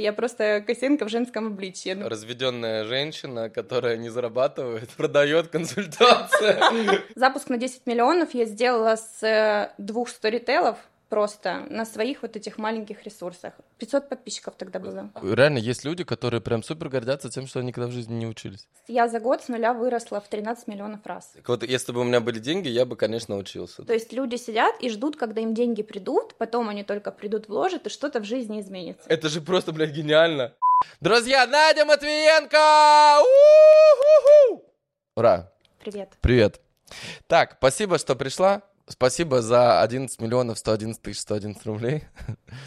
Я просто косинка в женском обличье. Ну, Разведенная женщина, которая не зарабатывает, продает консультации. Запуск на 10 миллионов я сделала с э, двух сторителлов просто на своих вот этих маленьких ресурсах. 500 подписчиков тогда было. Реально, есть люди, которые прям супер гордятся тем, что они никогда в жизни не учились. Я за год с нуля выросла в 13 миллионов раз. Так Вот если бы у меня были деньги, я бы, конечно, учился. То есть люди сидят и ждут, когда им деньги придут, потом они только придут, вложат, и что-то в жизни изменится. Это же просто, блядь, гениально. Друзья, Надя Матвиенко! У-ху-ху! Ура! Привет. Привет. Так, спасибо, что пришла. Спасибо за 11 миллионов 111 тысяч 111 рублей.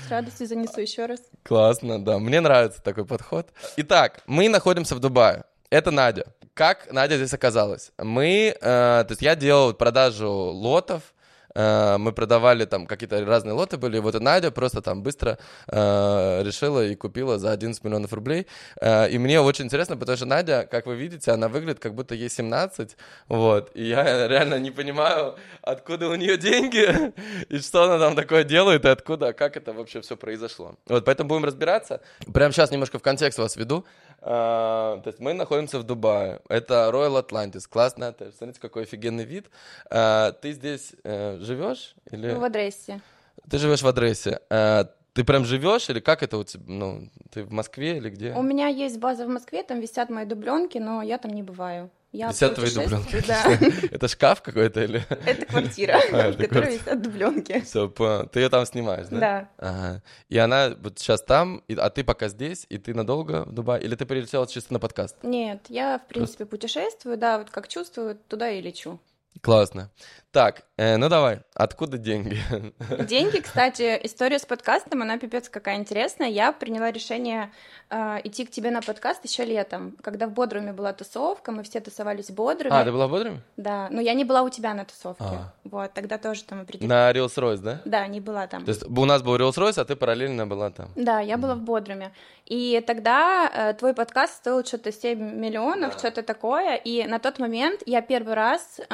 С радостью занесу еще раз. Классно, да. Мне нравится такой подход. Итак, мы находимся в Дубае. Это Надя. Как Надя здесь оказалась? Мы, э, то есть я делал продажу лотов, э, мы продавали там какие-то разные лоты были, и вот и Надя просто там быстро э, решила и купила за 11 миллионов рублей. Э, и мне очень интересно, потому что Надя, как вы видите, она выглядит как будто ей 17, вот, и я реально не понимаю, откуда у нее деньги, и что она там такое делает, и откуда, как это вообще все произошло. Вот, поэтому будем разбираться. Прямо сейчас немножко в контекст вас веду. А, то есть мы находимся в Дубае. Это Royal Atlantis. Классно. отель. Смотрите, какой офигенный вид. А, ты здесь э, живешь? Или... Ну, в адресе. Ты живешь в адресе. А, ты прям живешь или как это у тебя? Ну, ты в Москве или где? У меня есть база в Москве, там висят мои дубленки, но я там не бываю. Я Висят твои дубленки. Да. Это шкаф какой-то или? Это квартира, А, в которой висят дубленки. Все. Ты ее там снимаешь, да? Да. И она вот сейчас там, а ты пока здесь, и ты надолго в Дубае? Или ты прилетела чисто на подкаст? Нет, я, в принципе, путешествую, да, вот как чувствую, туда и лечу. Классно. Так, э, ну давай, откуда деньги? Деньги, кстати, история с подкастом, она пипец какая интересная. Я приняла решение э, идти к тебе на подкаст еще летом, когда в Бодруме была тусовка, мы все тусовались в Бодруме. А, ты была в Бодруме? Да, но я не была у тебя на тусовке. А. Вот, тогда тоже там определенно. На Rolls-Royce, да? Да, не была там. То есть у нас был Rolls-Royce, а ты параллельно была там. Да, я была в Бодруме. И тогда э, твой подкаст стоил что-то 7 миллионов, что-то такое. И на тот момент я первый раз э,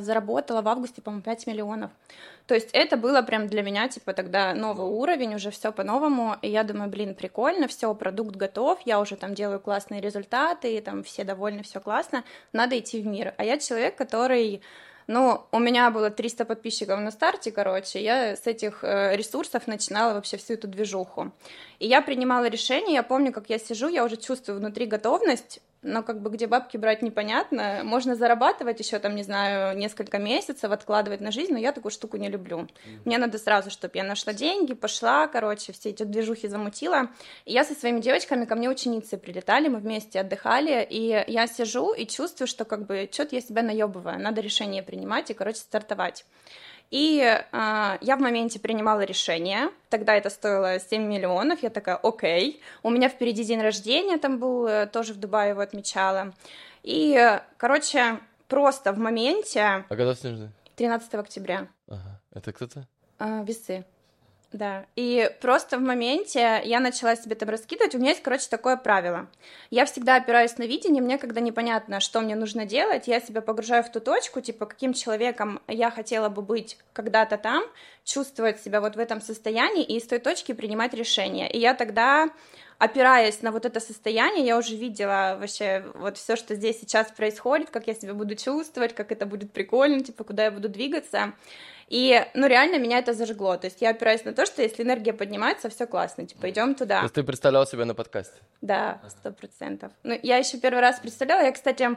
заработала в августе, по-моему, 5 миллионов. То есть это было прям для меня, типа, тогда новый уровень, уже все по-новому. И я думаю, блин, прикольно, все, продукт готов, я уже там делаю классные результаты, и там все довольны, все классно, надо идти в мир. А я человек, который ну, у меня было 300 подписчиков на старте, короче, я с этих э, ресурсов начинала вообще всю эту движуху. И я принимала решение, я помню, как я сижу, я уже чувствую внутри готовность, но как бы где бабки брать непонятно. Можно зарабатывать еще там, не знаю, несколько месяцев, откладывать на жизнь, но я такую штуку не люблю. Мне надо сразу, чтобы я нашла деньги, пошла, короче, все эти движухи замутила. И я со своими девочками, ко мне ученицы прилетали, мы вместе отдыхали, и я сижу и чувствую, что как бы что-то я себя наебываю, надо решение принимать и, короче, стартовать. И э, я в моменте принимала решение, тогда это стоило 7 миллионов, я такая, окей, у меня впереди день рождения, там был, э, тоже в Дубае его отмечала. И, короче, просто в моменте, А когда снежный? 13 октября, Ага. Это кто-то? э, весы, да, и просто в моменте я начала себе там раскидывать, у меня есть, короче, такое правило. Я всегда опираюсь на видение, мне когда непонятно, что мне нужно делать, я себя погружаю в ту точку, типа, каким человеком я хотела бы быть когда-то там, чувствовать себя вот в этом состоянии и из той точки принимать решения. И я тогда опираясь на вот это состояние, я уже видела вообще вот все, что здесь сейчас происходит, как я себя буду чувствовать, как это будет прикольно, типа, куда я буду двигаться. И, ну, реально меня это зажгло. То есть я опираюсь на то, что если энергия поднимается, все классно, типа, идем То туда. есть ты представлял себя на подкасте? Да, сто процентов. Ну, я еще первый раз представляла. Я, кстати,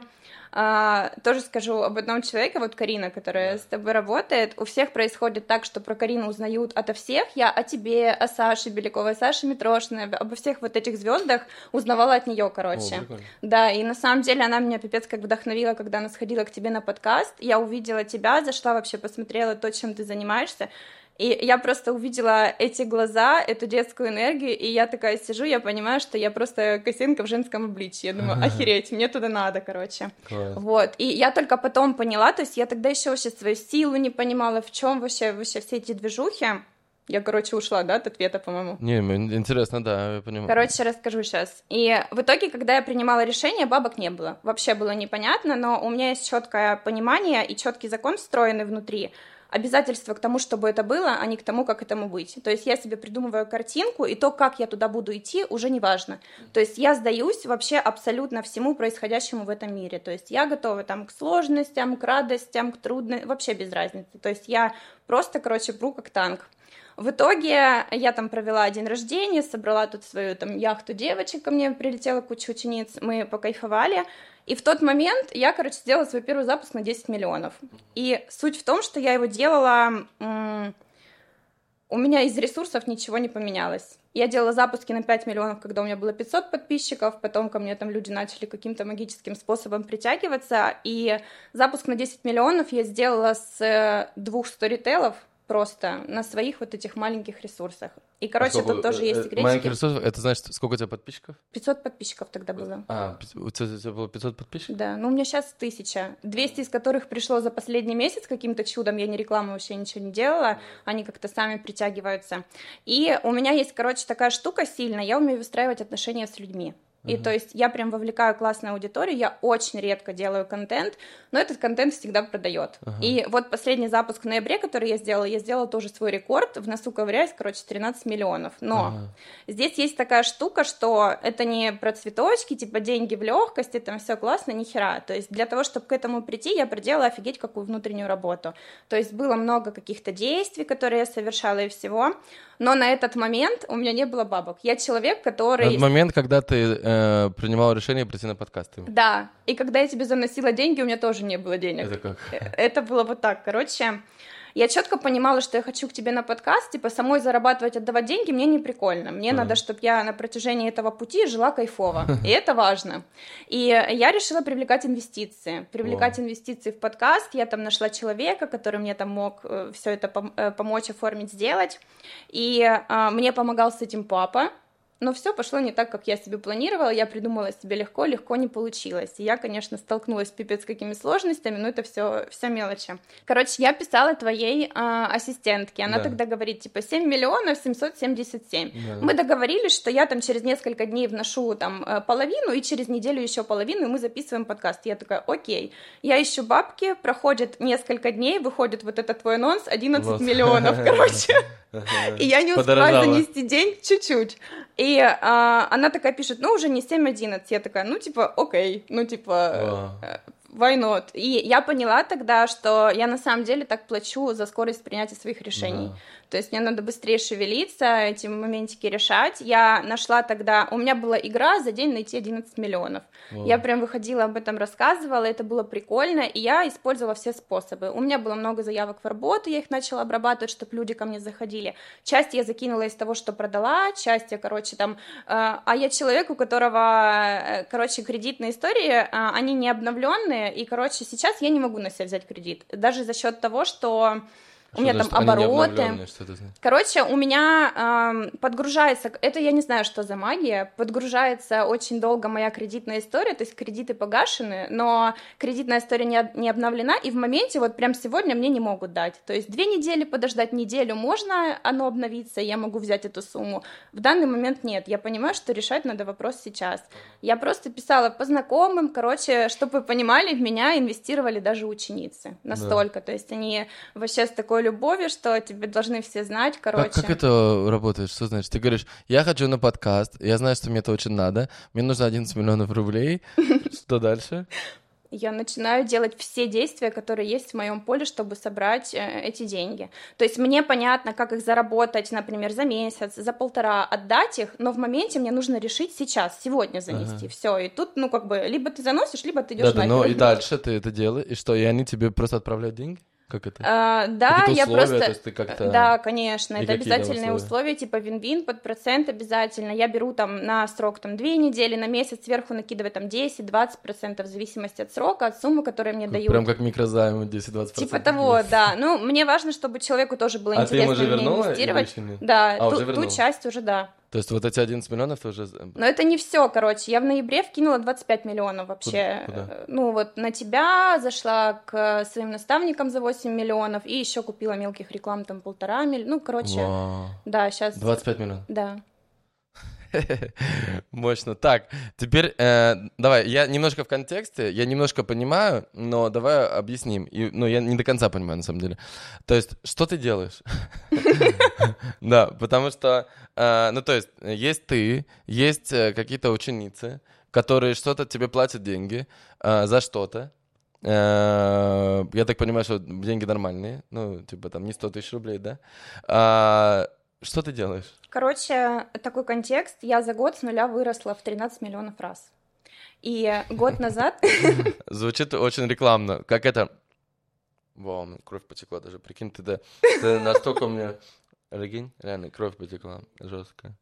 а, тоже скажу об одном человеке, вот Карина, которая с тобой работает. У всех происходит так, что про Карину узнают ото всех. Я о тебе, о Саше Беляковой, Саше Митрошиной, обо всех вот этих звездах узнавала от нее, короче. О, прикольно. Да, и на самом деле она меня пипец как вдохновила, когда она сходила к тебе на подкаст. Я увидела тебя, зашла вообще, посмотрела то, чем ты занимаешься. И я просто увидела эти глаза, эту детскую энергию, и я такая сижу, я понимаю, что я просто косинка в женском обличье. Я думаю, охереть, мне туда надо, короче. Класс. Вот, и я только потом поняла, то есть я тогда еще вообще свою силу не понимала, в чем вообще, вообще все эти движухи. Я, короче, ушла, да, от ответа, по-моему. Не, интересно, да, я понимаю. Короче, расскажу сейчас. И в итоге, когда я принимала решение, бабок не было. Вообще было непонятно, но у меня есть четкое понимание и четкий закон встроенный внутри. Обязательство к тому, чтобы это было, а не к тому, как этому быть. То есть я себе придумываю картинку, и то, как я туда буду идти, уже не важно. То есть я сдаюсь вообще абсолютно всему происходящему в этом мире. То есть я готова там к сложностям, к радостям, к трудностям, вообще без разницы. То есть я просто, короче, пру как танк. В итоге я там провела день рождения, собрала тут свою там яхту девочек, ко мне прилетела куча учениц, мы покайфовали, и в тот момент я, короче, сделала свой первый запуск на 10 миллионов. И суть в том, что я его делала... У меня из ресурсов ничего не поменялось. Я делала запуски на 5 миллионов, когда у меня было 500 подписчиков, потом ко мне там люди начали каким-то магическим способом притягиваться, и запуск на 10 миллионов я сделала с э, двух сторителов, просто на своих вот этих маленьких ресурсах. И, короче, а тут тоже есть э, секретики. Маленьких ресурсов, это значит, сколько у тебя подписчиков? 500 подписчиков тогда было. А, у тебя, у тебя было 500 подписчиков? Да, ну у меня сейчас 1000. 200 из которых пришло за последний месяц каким-то чудом, я не рекламу вообще ничего не делала, они как-то сами притягиваются. И у меня есть, короче, такая штука сильная, я умею выстраивать отношения с людьми. И то есть я прям вовлекаю классную аудиторию, я очень редко делаю контент, но этот контент всегда продает. Uh-huh. И вот последний запуск в ноябре, который я сделала, я сделала тоже свой рекорд, в носу ковыряюсь, короче, 13 миллионов. Но uh-huh. здесь есть такая штука, что это не про цветочки, типа деньги в легкости, там все классно, ни хера. То есть для того, чтобы к этому прийти, я проделала офигеть какую внутреннюю работу. То есть было много каких-то действий, которые я совершала и всего но на этот момент у меня не было бабок. Я человек, который... Этот момент, когда ты э, принимал решение прийти на подкасты. Да, и когда я тебе заносила деньги, у меня тоже не было денег. Это как? Э, это было вот так, короче я четко понимала, что я хочу к тебе на подкаст, типа, самой зарабатывать, отдавать деньги мне не прикольно. Мне mm. надо, чтобы я на протяжении этого пути жила кайфово, и это важно. И я решила привлекать инвестиции, привлекать инвестиции в подкаст. Я там нашла человека, который мне там мог э, все это э, помочь оформить, сделать. И а, мне помогал с этим папа, но все пошло не так, как я себе планировала, я придумала себе легко, легко не получилось. И я, конечно, столкнулась с пипец какими сложностями, но это все, все мелочи. Короче, я писала твоей э, ассистентке, она да. тогда говорит, типа, 7 миллионов 777. Да. Мы договорились, что я там через несколько дней вношу там э, половину, и через неделю еще половину, и мы записываем подкаст. Я такая, окей. Я ищу бабки, проходит несколько дней, выходит вот этот твой анонс, 11 вот. миллионов, короче. И я не успеваю занести день чуть-чуть. И а, она такая пишет, ну, уже не 7-11. Я такая, ну, типа, окей, ну, типа, why not? И я поняла тогда, что я на самом деле так плачу за скорость принятия своих решений. Да. То есть мне надо быстрее шевелиться, эти моментики решать. Я нашла тогда... У меня была игра за день найти 11 миллионов. Wow. Я прям выходила об этом, рассказывала, это было прикольно, и я использовала все способы. У меня было много заявок в работу, я их начала обрабатывать, чтобы люди ко мне заходили. Часть я закинула из того, что продала, часть я, короче, там... Э, а я человек, у которого, э, короче, кредитные истории, э, они не обновленные, и, короче, сейчас я не могу на себя взять кредит. Даже за счет того, что у меня там обороты. Короче, у меня э, подгружается, это я не знаю, что за магия, подгружается очень долго моя кредитная история, то есть кредиты погашены, но кредитная история не, не обновлена, и в моменте вот прям сегодня мне не могут дать. То есть две недели подождать, неделю можно оно обновиться, я могу взять эту сумму. В данный момент нет, я понимаю, что решать надо вопрос сейчас. Я просто писала по знакомым, короче, чтобы вы понимали, в меня инвестировали даже ученицы настолько, да. то есть они вообще с такой любовью, что тебе должны все знать, короче. Как, как это работает? Что значит? Ты говоришь, я хочу на подкаст, я знаю, что мне это очень надо, мне нужно 11 миллионов рублей, что дальше? я начинаю делать все действия, которые есть в моем поле, чтобы собрать э, эти деньги. То есть мне понятно, как их заработать, например, за месяц, за полтора, отдать их, но в моменте мне нужно решить сейчас, сегодня занести. Ага. Все, и тут, ну, как бы, либо ты заносишь, либо ты идешь да, на да, ну и дальше ты это делаешь, и что, и они тебе просто отправляют деньги? Как это? А, да, я просто... То есть ты как-то... Да, конечно, и это обязательные условия? условия, типа вин-вин под процент обязательно. Я беру там на срок там две недели, на месяц сверху накидываю там 10-20 процентов в зависимости от срока, от суммы, которую мне дают. Прям как микрозайм 10-20 Типа того, да. Ну, мне важно, чтобы человеку тоже было а интересно ты ему уже инвестировать. Да, а, ту, ту часть уже да. То есть вот эти 11 миллионов ты уже... Э, Но это не все, короче. Я в ноябре вкинула 25 миллионов вообще. Куда? Куда? Ну вот на тебя зашла к своим наставникам за 8 миллионов и еще купила мелких реклам там полтора миллиона. Ну, короче, Вау. да, сейчас... 25 миллионов? Да. Мощно. Так, теперь э, давай, я немножко в контексте, я немножко понимаю, но давай объясним. И, ну, я не до конца понимаю, на самом деле. То есть, что ты делаешь? Да, потому что, э, ну, то есть, есть ты, есть э, какие-то ученицы, которые что-то тебе платят деньги э, за что-то, я так понимаю, что деньги нормальные, ну, типа там не 100 тысяч рублей, да? А, что ты делаешь? Короче, такой контекст. Я за год с нуля выросла в 13 миллионов раз. И год назад... Звучит очень рекламно. Как это... Вау, кровь потекла даже. Прикинь, ты, да, ты настолько мне... Регинь, реально, кровь потекла жестко.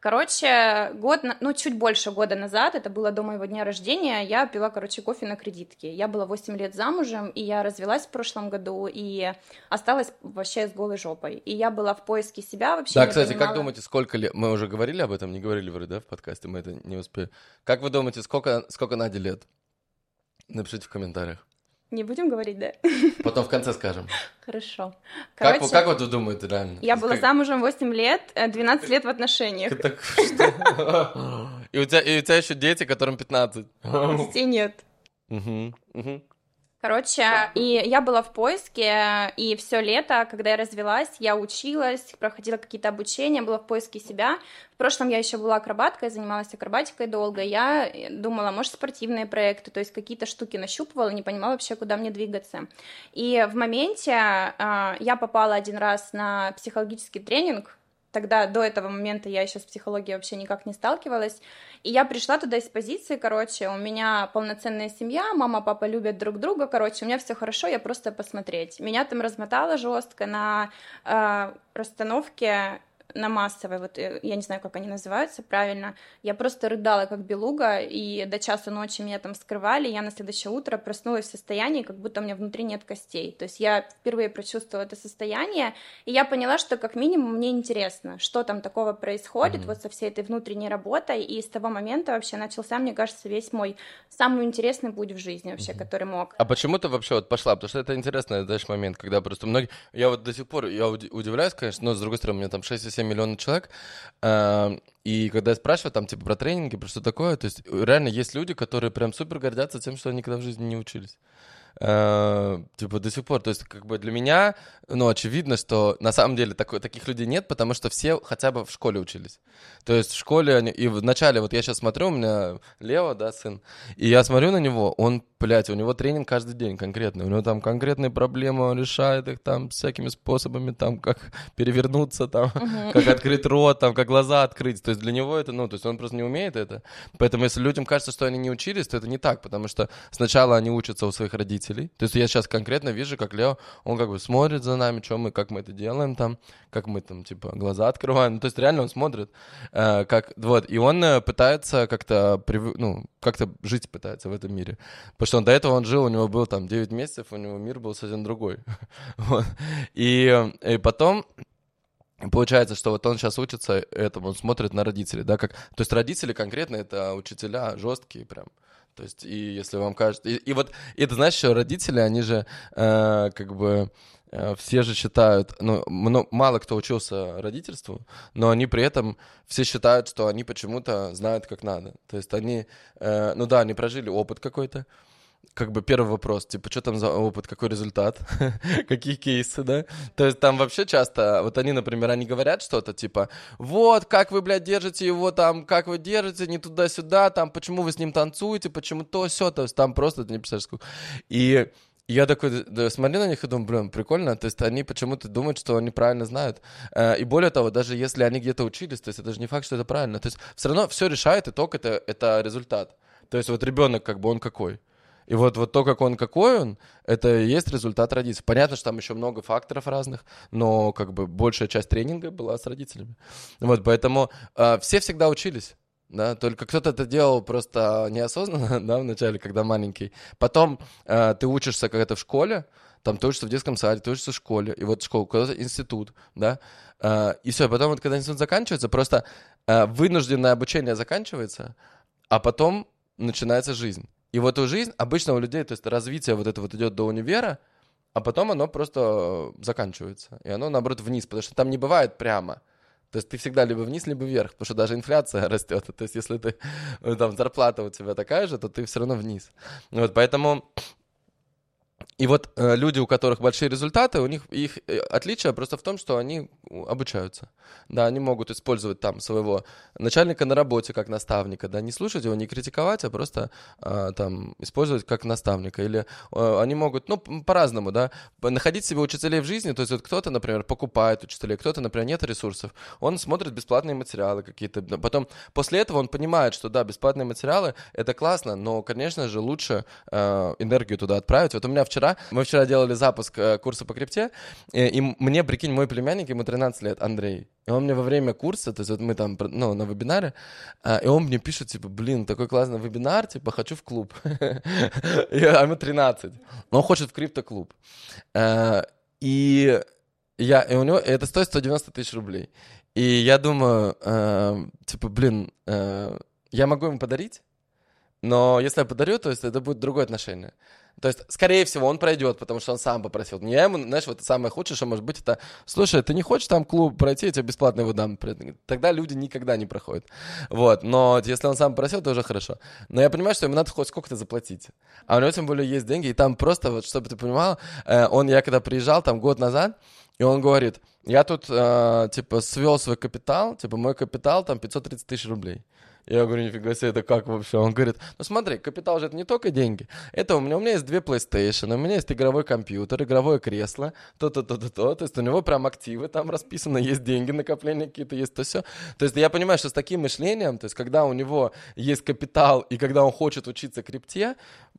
Короче, год, ну, чуть больше года назад, это было до моего дня рождения, я пила, короче, кофе на кредитке. Я была 8 лет замужем, и я развелась в прошлом году, и осталась вообще с голой жопой. И я была в поиске себя вообще. Да, кстати, понимала... как думаете, сколько лет... Мы уже говорили об этом, не говорили вроде, да, в подкасте, мы это не успели. Как вы думаете, сколько, сколько Наде лет? Напишите в комментариях. Не будем говорить, да? Потом в конце скажем. Хорошо. Короче, как, как вот вы думаете, реально? Я была замужем 8 лет, 12 э, лет в отношениях. Так что? И у тебя, и у тебя еще дети, которым 15. Детей нет. Угу, угу. Короче, и я была в поиске, и все лето, когда я развелась, я училась, проходила какие-то обучения, была в поиске себя. В прошлом я еще была акробаткой, занималась акробатикой долго. Я думала, может, спортивные проекты, то есть какие-то штуки нащупывала, не понимала вообще, куда мне двигаться. И в моменте э, я попала один раз на психологический тренинг, тогда до этого момента я еще с психологией вообще никак не сталкивалась. И я пришла туда из позиции, короче, у меня полноценная семья, мама, папа любят друг друга, короче, у меня все хорошо, я просто посмотреть. Меня там размотало жестко на э, расстановке на массовой, вот э, я не знаю, как они называются правильно, я просто рыдала как белуга, и до часу ночи меня там скрывали, я на следующее утро проснулась в состоянии, как будто у меня внутри нет костей. То есть я впервые прочувствовала это состояние, и я поняла, что как минимум мне интересно, что там такого происходит, mm-hmm. вот со всей этой внутренней работой, и с того момента вообще начался, мне кажется, весь мой самый интересный путь в жизни вообще, mm-hmm. который мог. А почему ты вообще вот пошла? Потому что это интересный, знаешь, момент, когда просто многие... Я вот до сих пор, я удивляюсь, конечно, но с другой стороны, у меня там 6 7 миллионов человек. Эм, и когда я спрашиваю там, типа, про тренинги, про что такое, то есть реально есть люди, которые прям супер гордятся тем, что они никогда в жизни не учились. Э, типа до сих пор. То есть как бы для меня, ну, очевидно, что на самом деле такой, таких людей нет, потому что все хотя бы в школе учились. То есть в школе они... И вначале, вот я сейчас смотрю, у меня Лео, да, сын, и я смотрю на него, он, блядь, у него тренинг каждый день конкретный. У него там конкретные проблемы, он решает их там всякими способами, там, как перевернуться, там, uh-huh. как открыть рот, там, как глаза открыть. То есть для него это, ну, то есть он просто не умеет это. Поэтому если людям кажется, что они не учились, то это не так, потому что сначала они учатся у своих родителей. То есть я сейчас конкретно вижу, как Лео, он как бы смотрит за нами, что мы, как мы это делаем там, как мы там, типа, глаза открываем. Ну, то есть реально он смотрит, э, как, вот, и он э, пытается как-то, ну, как-то жить пытается в этом мире. Что он до этого он жил, у него был там 9 месяцев, у него мир был совсем другой. вот. и, и потом Получается, что вот он сейчас учится этому, он смотрит на родителей, да, как, то есть родители конкретно это учителя жесткие прям, то есть, и если вам кажется... И, и вот, и это, знаешь, еще родители, они же э, как бы э, все же считают, ну, мало кто учился родительству, но они при этом все считают, что они почему-то знают, как надо. То есть они, э, ну да, они прожили опыт какой-то, как бы первый вопрос, типа, что там за опыт, какой результат, какие кейсы, да? То есть там вообще часто, вот они, например, они говорят что-то, типа, вот, как вы, блядь, держите его там, как вы держите, не туда-сюда, там, почему вы с ним танцуете, почему то, все, то есть там просто, ты не представляешь, сколько. И я такой да, смотрю на них и думаю, блин, прикольно, то есть они почему-то думают, что они правильно знают. Э, и более того, даже если они где-то учились, то есть это же не факт, что это правильно. То есть все равно все решает итог, это, это результат. То есть вот ребенок, как бы он какой. И вот, вот то, как он, какой он, это и есть результат родителей. Понятно, что там еще много факторов разных, но как бы большая часть тренинга была с родителями. Вот, поэтому э, все всегда учились. Да, только кто-то это делал просто неосознанно, да, вначале, когда маленький. Потом э, ты учишься когда-то в школе, там ты учишься в детском саде, ты учишься в школе, и вот школа, куда-то институт, да, э, и все, потом вот когда институт заканчивается, просто э, вынужденное обучение заканчивается, а потом начинается жизнь. И вот эту жизнь обычно у людей, то есть развитие вот это вот идет до универа, а потом оно просто заканчивается. И оно, наоборот, вниз, потому что там не бывает прямо. То есть ты всегда либо вниз, либо вверх, потому что даже инфляция растет. То есть если ты э, там зарплата у тебя такая же, то ты все равно вниз. Вот поэтому и вот э, люди, у которых большие результаты, у них их э, отличие просто в том, что они обучаются. Да, они могут использовать там своего начальника на работе как наставника, да, не слушать его, не критиковать, а просто э, там использовать как наставника. Или э, они могут, ну, по-разному, да, находить себе учителей в жизни. То есть вот кто-то, например, покупает учителей, кто-то, например, нет ресурсов, он смотрит бесплатные материалы какие-то. Потом после этого он понимает, что да, бесплатные материалы это классно, но, конечно же, лучше э, энергию туда отправить. Вот у меня вчера вчера. Мы вчера делали запуск э, курса по крипте, и, и мне, прикинь, мой племянник, ему 13 лет, Андрей, и он мне во время курса, то есть вот мы там, ну, на вебинаре, а, и он мне пишет, типа, блин, такой классный вебинар, типа, хочу в клуб. А ему 13. Но он хочет в криптоклуб. А, и я, и у него, это стоит 190 тысяч рублей. И я думаю, э, типа, блин, э, я могу ему подарить, но если я подарю, то есть это будет другое отношение. То есть, скорее всего, он пройдет, потому что он сам попросил. Я ему, знаешь, вот самое худшее, что может быть, это, слушай, ты не хочешь там клуб пройти, я тебе бесплатно его дам. Тогда люди никогда не проходят. Вот, но если он сам попросил, то уже хорошо. Но я понимаю, что ему надо хоть сколько-то заплатить. А у него тем более есть деньги, и там просто, вот, чтобы ты понимал, э, он, я когда приезжал там год назад, и он говорит, я тут, э, типа, свел свой капитал, типа, мой капитал там 530 тысяч рублей. Я говорю, нифига себе, это как вообще? Он говорит, ну смотри, капитал же это не только деньги. Это у меня, у меня есть две PlayStation, у меня есть игровой компьютер, игровое кресло, то-то-то-то-то. То есть у него прям активы там расписаны, есть деньги, накопления какие-то, есть то все. То есть я понимаю, что с таким мышлением, то есть когда у него есть капитал и когда он хочет учиться крипте,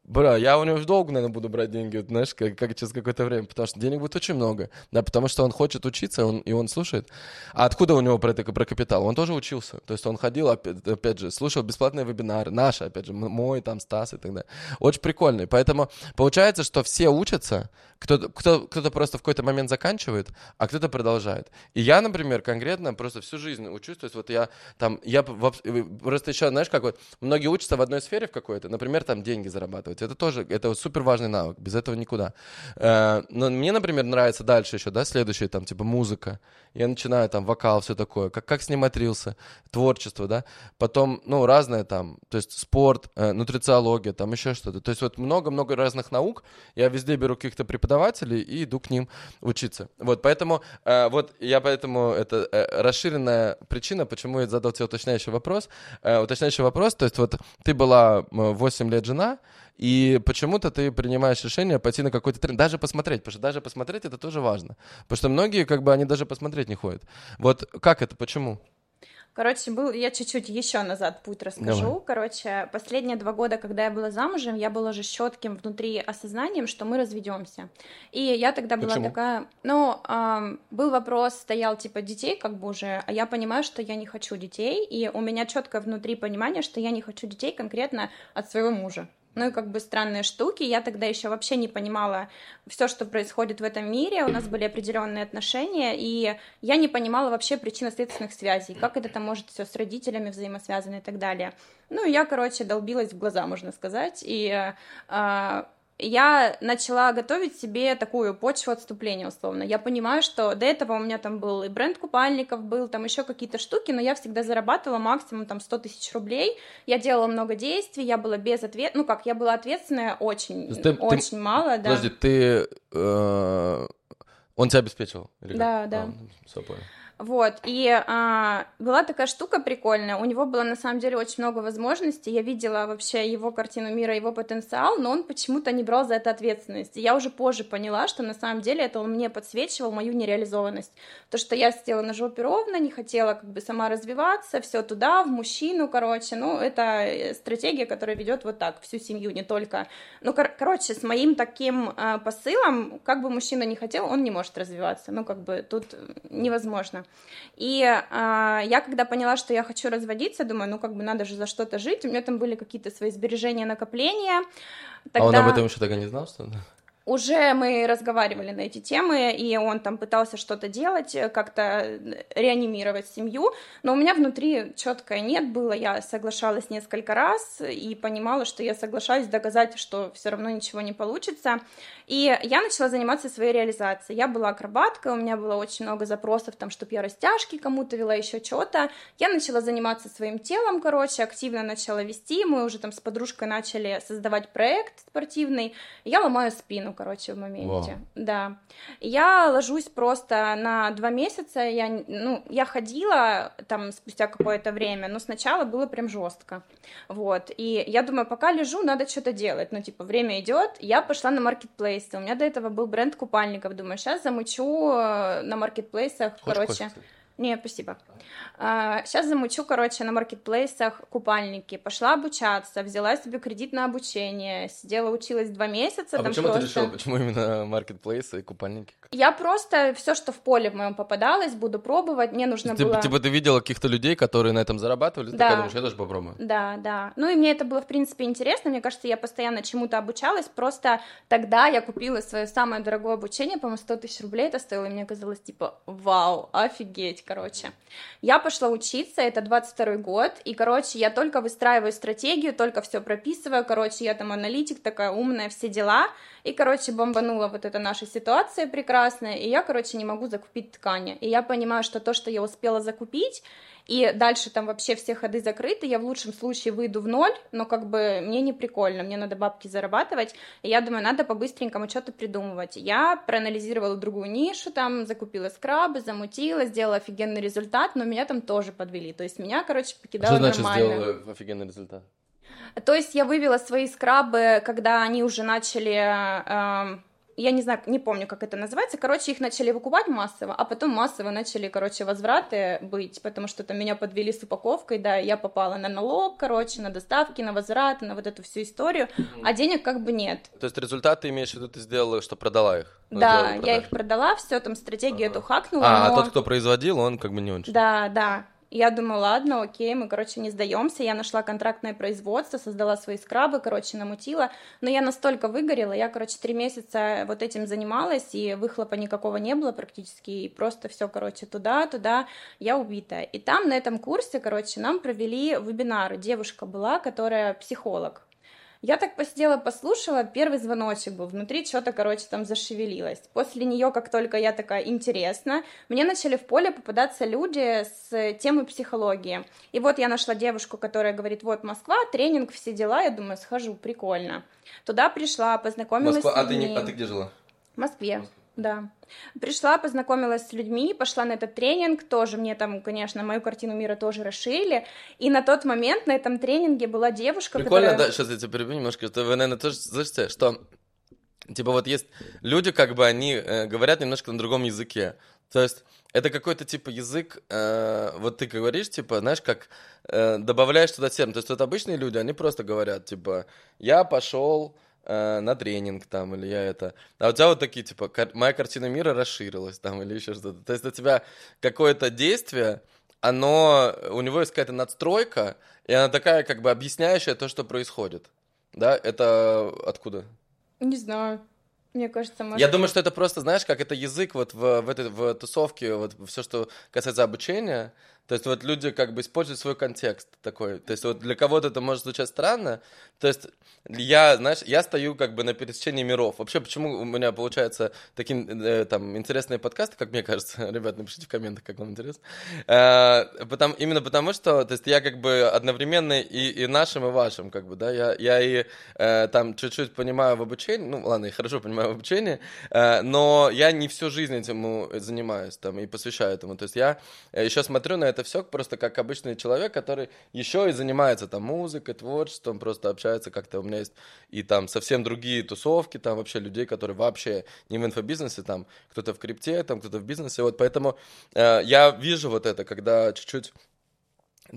Бра, я у него долго, наверное, буду брать деньги, знаешь, как, как через какое-то время, потому что денег будет очень много, да, потому что он хочет учиться, он, и он слушает. А откуда у него про это, про капитал? Он тоже учился, то есть он ходил, опять, опять же, слушал бесплатные вебинары, наши, опять же, мой, там, Стас и так далее. Очень прикольный, поэтому получается, что все учатся, кто-то, кто, кто-то просто в какой-то момент заканчивает, а кто-то продолжает. И я, например, конкретно просто всю жизнь учусь, то есть вот я там, я просто еще, знаешь, как вот, многие учатся в одной сфере в какой-то, например, там деньги зарабатывать, это тоже, это супер важный навык, без этого никуда. Э, но мне, например, нравится дальше еще, да, следующее, там, типа музыка, я начинаю там вокал, все такое, как, как снимать рилсы, творчество, да, потом, ну, разное там, то есть спорт, э, нутрициология, там еще что-то, то есть вот много-много разных наук, я везде беру каких-то преподавателей и иду к ним учиться. Вот, поэтому, э, вот я поэтому, это э, расширенная причина, почему я задал тебе уточняющий вопрос. Э, уточняющий вопрос, то есть вот ты была 8 лет жена, и почему-то ты принимаешь решение пойти на какой-то тренинг, даже посмотреть, потому что даже посмотреть это тоже важно. Потому что многие, как бы, они даже посмотреть не ходят. Вот как это, почему? Короче, был, я чуть-чуть еще назад путь расскажу. Давай. Короче, последние два года, когда я была замужем, я была уже четким внутри осознанием, что мы разведемся. И я тогда была Почему? такая, ну, эм, был вопрос, стоял типа детей, как бы уже, а я понимаю, что я не хочу детей, и у меня четко внутри понимание, что я не хочу детей конкретно от своего мужа ну и как бы странные штуки. Я тогда еще вообще не понимала все, что происходит в этом мире. У нас были определенные отношения, и я не понимала вообще причинно-следственных связей, как это там может все с родителями взаимосвязано и так далее. Ну, я, короче, долбилась в глаза, можно сказать, и э, я начала готовить себе такую почву отступления, условно. Я понимаю, что до этого у меня там был и бренд купальников, был там еще какие-то штуки, но я всегда зарабатывала максимум там 100 тысяч рублей. Я делала много действий, я была без ответ... Ну как, я была ответственная очень, ты, очень ты... мало, да. Подожди, ты... Э... Он тебя обеспечивал? Или да, как? да. А, понял. Вот, и а, была такая штука прикольная, у него было на самом деле очень много возможностей, я видела вообще его картину мира, его потенциал, но он почему-то не брал за это ответственность. И я уже позже поняла, что на самом деле это он мне подсвечивал мою нереализованность. То, что я сидела на жопе ровно, не хотела как бы сама развиваться, все туда, в мужчину, короче, ну, это э, стратегия, которая ведет вот так всю семью, не только... Ну, кор- короче, с моим таким а, посылом, как бы мужчина не хотел, он не может развиваться, ну, как бы тут невозможно. И э, я когда поняла, что я хочу разводиться, думаю, ну как бы надо же за что-то жить. У меня там были какие-то свои сбережения, накопления. Тогда... А он об этом еще тогда не знал, что ли? Уже мы разговаривали на эти темы, и он там пытался что-то делать, э, как-то реанимировать семью, но у меня внутри четкое нет было, я соглашалась несколько раз и понимала, что я соглашаюсь доказать, что все равно ничего не получится, и я начала заниматься своей реализацией. Я была акробаткой, у меня было очень много запросов, там, чтобы я растяжки кому-то вела, еще что-то. Я начала заниматься своим телом, короче, активно начала вести, мы уже там с подружкой начали создавать проект спортивный, я ломаю спину, короче, в моменте, Wow. да. Я ложусь просто на два месяца, я, ну, я ходила там спустя какое-то время, но сначала было прям жестко, вот, и я думаю, пока лежу, надо что-то делать, ну, типа, время идет, я пошла на маркетплейсы, у меня до этого был бренд купальников, думаю, сейчас замучу э, на маркетплейсах, короче... Хочешь, не, спасибо. А, сейчас замучу, короче, на маркетплейсах купальники. Пошла обучаться, взяла себе кредит на обучение, сидела, училась два месяца. А почему просто... ты решила, почему именно маркетплейсы и купальники? Я просто все, что в поле в моем попадалось, буду пробовать. Мне нужно ты, было... Типа ты видела каких-то людей, которые на этом зарабатывали? Ты да. такая думаешь, я тоже попробую. Да, да. Ну и мне это было, в принципе, интересно. Мне кажется, я постоянно чему-то обучалась. Просто тогда я купила свое самое дорогое обучение, по-моему, 100 тысяч рублей это стоило, и мне казалось, типа, вау, офигеть, короче. Я пошла учиться, это 22 год, и, короче, я только выстраиваю стратегию, только все прописываю, короче, я там аналитик такая умная, все дела, и, короче, бомбанула вот эта наша ситуация прекрасная, и я, короче, не могу закупить ткани, и я понимаю, что то, что я успела закупить, и дальше там вообще все ходы закрыты, я в лучшем случае выйду в ноль, но как бы мне не прикольно, мне надо бабки зарабатывать, и я думаю, надо по-быстренькому что-то придумывать. Я проанализировала другую нишу, там закупила скрабы, замутила, сделала офигенный результат, но меня там тоже подвели, то есть меня, короче, покидало Что значит нормально. сделала офигенный результат? То есть я вывела свои скрабы, когда они уже начали... Э, я не знаю, не помню, как это называется, короче, их начали выкупать массово, а потом массово начали, короче, возвраты быть, потому что там меня подвели с упаковкой, да, я попала на налог, короче, на доставки, на возвраты, на вот эту всю историю, а денег как бы нет. То есть результаты имеешь в виду, ты сделала, что продала их? Да, я их продала, все, там стратегию ага. эту хакнула. А, а но... а тот, кто производил, он как бы не очень. Да, да. Я думаю, ладно, окей, мы, короче, не сдаемся. Я нашла контрактное производство, создала свои скрабы, короче, намутила. Но я настолько выгорела, я, короче, три месяца вот этим занималась, и выхлопа никакого не было практически, и просто все, короче, туда, туда, я убитая. И там на этом курсе, короче, нам провели вебинары. Девушка была, которая психолог, я так посидела, послушала, первый звоночек был, внутри что-то, короче, там зашевелилось. После нее, как только я такая, интересно, мне начали в поле попадаться люди с темой психологии. И вот я нашла девушку, которая говорит, вот Москва, тренинг, все дела, я думаю, схожу, прикольно. Туда пришла, познакомилась Москва, с людьми. А ты, не, а ты где жила? В Москве. Москве. Да. Пришла, познакомилась с людьми, пошла на этот тренинг, тоже мне там, конечно, мою картину мира тоже расширили, и на тот момент на этом тренинге была девушка, Прикольно, которая... да, сейчас я тебя перебью немножко, что вы, наверное, тоже слышите, что, типа, вот есть люди, как бы, они э, говорят немножко на другом языке, то есть это какой-то типа язык, э, вот ты говоришь, типа, знаешь, как э, добавляешь туда термин. То есть вот обычные люди, они просто говорят, типа, я пошел э, на тренинг там, или я это... А у тебя вот такие, типа, кар... моя картина мира расширилась там, или еще что-то. То есть у тебя какое-то действие, оно, у него есть какая-то надстройка, и она такая, как бы, объясняющая то, что происходит. Да, это откуда? Не знаю. Мне кажется, может... Я думаю, что это просто, знаешь, как это язык вот в, в этой в тусовке, вот все, что касается обучения, то есть вот люди как бы используют свой контекст такой. То есть вот для кого-то это может звучать странно. То есть я, знаешь, я стою как бы на пересечении миров. Вообще, почему у меня получается такие э, там интересные подкасты, как мне кажется? Ребят, напишите в комментах, как вам интересно. Э, потому, именно потому, что то есть я как бы одновременно и, и нашим, и вашим, как бы, да. Я, я и э, там чуть-чуть понимаю в обучении, ну ладно, я хорошо понимаю в обучении, э, но я не всю жизнь этим занимаюсь там и посвящаю этому. То есть я еще смотрю на это это все просто как обычный человек, который еще и занимается там музыкой, творчеством, просто общается как-то. У меня есть и там совсем другие тусовки, там вообще людей, которые вообще не в инфобизнесе, там кто-то в крипте, там кто-то в бизнесе. Вот поэтому э, я вижу вот это, когда чуть-чуть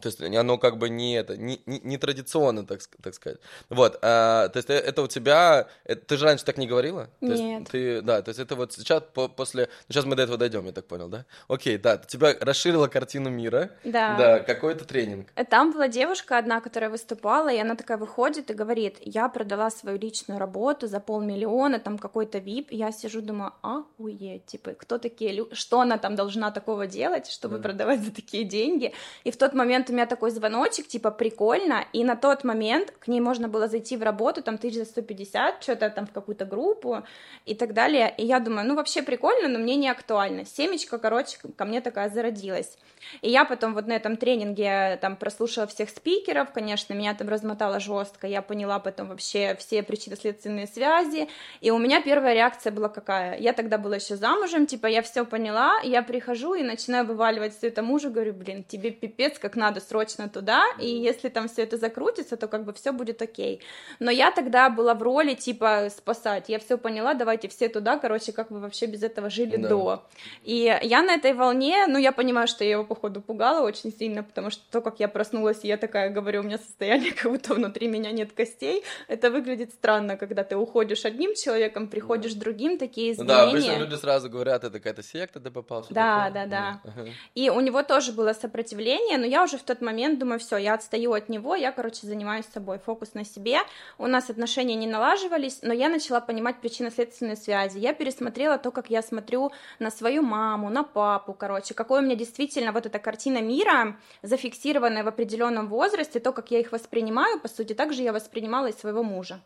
То есть оно как бы не это, не, не, не традиционно, так, так сказать. Вот, а, то есть э, это у тебя, это, ты же раньше так не говорила? То Нет. Есть ты, да, то есть это вот сейчас по, после, сейчас мы до этого дойдем, я так понял, да? Окей, да, тебя расширила картину мира. Да. Да, какой-то тренинг. Там была девушка одна, которая выступала, и она такая выходит и говорит, я продала свою личную работу за полмиллиона, там какой-то VIP, я сижу, думаю, охуеть, типа, кто такие люди, что она там должна такого делать, чтобы да. продавать за такие деньги, и в тот момент у меня такой звоночек, типа, прикольно, и на тот момент к ней можно было зайти в работу, там, 1150, что-то там в какую-то группу и так далее, и я думаю, ну, вообще прикольно, но мне не актуально, семечко, короче, ко мне такая зародилась, и я потом вот на этом тренинге там прослушала всех спикеров, конечно, меня там размотало жестко, я поняла потом вообще все причинно-следственные связи, и у меня первая реакция была какая? Я тогда была еще замужем, типа, я все поняла, я прихожу и начинаю вываливать все это мужу, говорю, блин, тебе пипец, как надо срочно туда, и если там все это закрутится, то как бы все будет окей. Но я тогда была в роли, типа, спасать, я все поняла, давайте все туда, короче, как вы вообще без этого жили да. до. И я на этой волне, ну, я понимаю, что я его, походу, пугала очень сильно, потому что то, как я проснулась, я такая говорю, у меня состояние, как будто внутри меня нет костей, это выглядит странно, когда ты уходишь одним человеком, приходишь да. другим, такие изменения. Ну да, обычно люди сразу говорят, это какая-то секта, ты попал. Да, такое. да, да. И у него тоже было сопротивление, но я уже в тот момент думаю, все, я отстаю от него, я, короче, занимаюсь собой, фокус на себе. У нас отношения не налаживались, но я начала понимать причинно-следственные связи. Я пересмотрела то, как я смотрю на свою маму, на папу, короче, какой у меня действительно вот эта картина мира, зафиксированная в определенном возрасте, то, как я их воспринимаю, по сути, так же я воспринимала и своего мужа.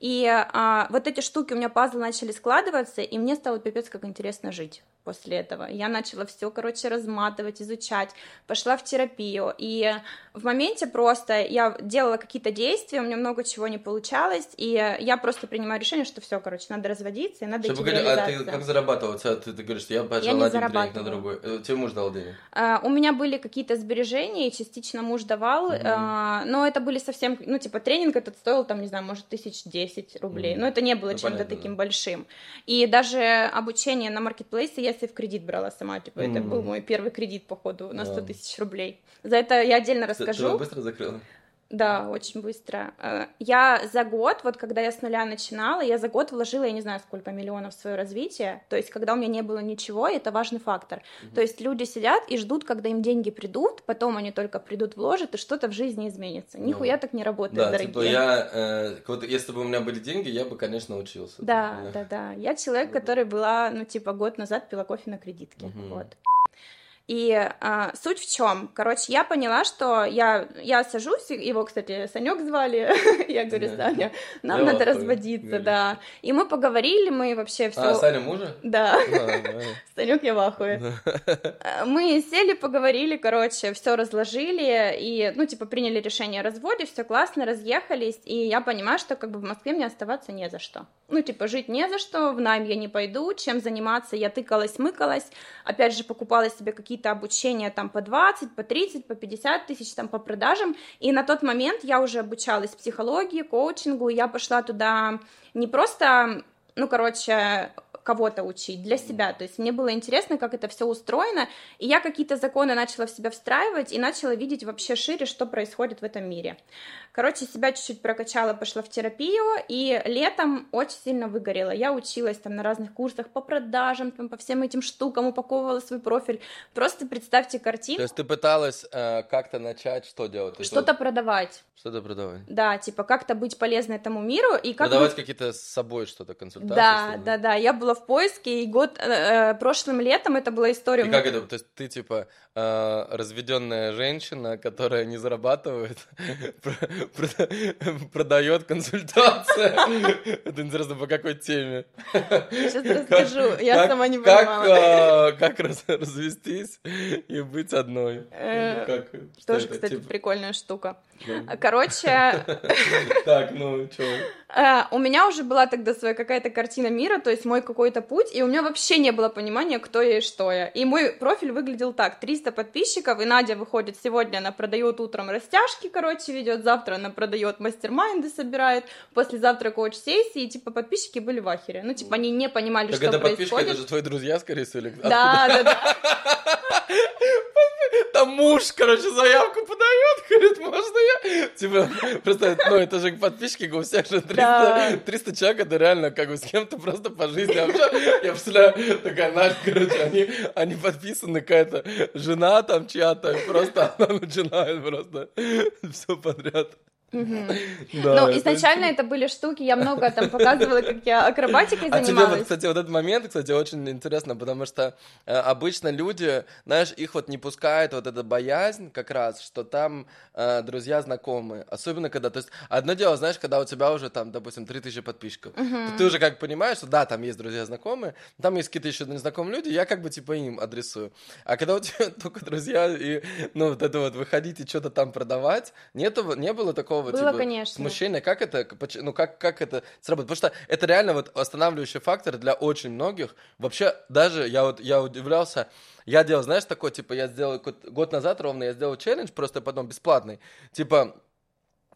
И а, вот эти штуки у меня пазлы начали складываться, и мне стало пипец как интересно жить после этого. Я начала все, короче, разматывать, изучать, пошла в терапию, и в моменте просто я делала какие-то действия, у меня много чего не получалось, и я просто принимаю решение, что все, короче, надо разводиться, и надо Чтобы идти говорить, А ты как зарабатывала? Ты, ты говоришь, я пошла на один денег на другой. Э, тебе муж дал денег? А, у меня были какие-то сбережения, и частично муж давал, mm-hmm. а, но это были совсем, ну, типа, тренинг этот стоил, там, не знаю, может, тысяч десять рублей, mm-hmm. но это не было ну, чем-то понятно, таким да. большим. И даже обучение на маркетплейсе я себе в кредит брала сама, типа, mm-hmm. это был мой первый кредит, походу, на 100 yeah. тысяч рублей. За это я отдельно расскажу. Ты, ты быстро закрыла? Да, очень быстро. Э, я за год, вот когда я с нуля начинала, я за год вложила, я не знаю, сколько миллионов в свое развитие. То есть, когда у меня не было ничего, это важный фактор. Угу. То есть, люди сидят и ждут, когда им деньги придут, потом они только придут, вложат, и что-то в жизни изменится. Ну, Нихуя так не работает, да, дорогие. Типа я, э, вот если бы у меня были деньги, я бы, конечно, учился. Да, да, да. Я человек, который была, ну, типа, год назад пила кофе на кредитке. Угу. Вот. И а, суть в чем? Короче, я поняла, что я, я сажусь, его, кстати, Санек звали, я говорю, Саня, нам надо разводиться, да. И мы поговорили, мы вообще все... А, Саня мужа? Да. Санек я в ахуе. Мы сели, поговорили, короче, все разложили, и, ну, типа, приняли решение о разводе, все классно, разъехались, и я понимаю, что, как бы, в Москве мне оставаться не за что. Ну, типа, жить не за что, в найм я не пойду, чем заниматься, я тыкалась, мыкалась, опять же, покупала себе какие какие-то обучения там по 20, по 30, по 50 тысяч там по продажам, и на тот момент я уже обучалась психологии, коучингу, я пошла туда не просто, ну, короче, кого-то учить, для себя. То есть мне было интересно, как это все устроено, и я какие-то законы начала в себя встраивать и начала видеть вообще шире, что происходит в этом мире. Короче, себя чуть-чуть прокачала, пошла в терапию, и летом очень сильно выгорела. Я училась там на разных курсах по продажам, там, по всем этим штукам, упаковывала свой профиль. Просто представьте картину. То есть ты пыталась э, как-то начать что делать? Что-то продавать. Что-то продавать. Да, типа как-то быть полезной этому миру и как продавать быть... какие-то с собой что-то консультации. Да, да, да. Я была в поиске и год э, э, прошлым летом это была история. И как это? То есть ты типа э, разведенная женщина, которая не зарабатывает, продает консультации. Это интересно, по какой теме? Сейчас расскажу, я сама не понимала. Как развестись и быть одной? Э, тоже, кстати, типа? прикольная штука. Короче... Так, ну, что? Э, у меня уже была тогда своя какая-то картина мира, то есть мой какой-то путь, и у меня вообще не было понимания, кто я и что я. И мой профиль выглядел так, 300 подписчиков, и Надя выходит сегодня, она продает утром растяжки, короче, ведет, завтра она продает мастер-майнды, собирает, послезавтра коуч-сессии, и, типа, подписчики были в ахере. Ну, типа, они не понимали, так что это происходит. подписчики, это же твои друзья, скорее всего, или Да, да, да. там муж, короче, заявку подает, говорит, можно я? Типа, просто, ну, это же подписчики, у всех же 300, да. 300 человек, это реально как бы с кем-то просто по жизни общаться. Я представляю, такая Надя, короче, они, они подписаны, какая-то жена там чья-то, просто она начинает просто все подряд. Но изначально это были штуки, я много там показывала, как я акробатикой занималась. А тебе вот, кстати, вот этот момент, кстати, очень интересно, потому что э, обычно люди, знаешь, их вот не пускает вот эта боязнь как раз, что там э, друзья знакомые, особенно когда, то есть одно дело, знаешь, когда у тебя уже там, допустим, 3000 подписчиков, то ты уже как понимаешь, что да, там есть друзья знакомые, там есть какие-то еще незнакомые люди, я как бы типа им адресую. А когда у тебя только друзья и, ну, вот это вот выходить и что-то там продавать, нету, не было такого такого Было, типа, конечно. смущения. Как это, ну как, как это сработает? Потому что это реально вот останавливающий фактор для очень многих. Вообще, даже я вот, я удивлялся, я делал, знаешь, такой, типа, я сделал год, назад ровно, я сделал челлендж просто потом бесплатный. Типа,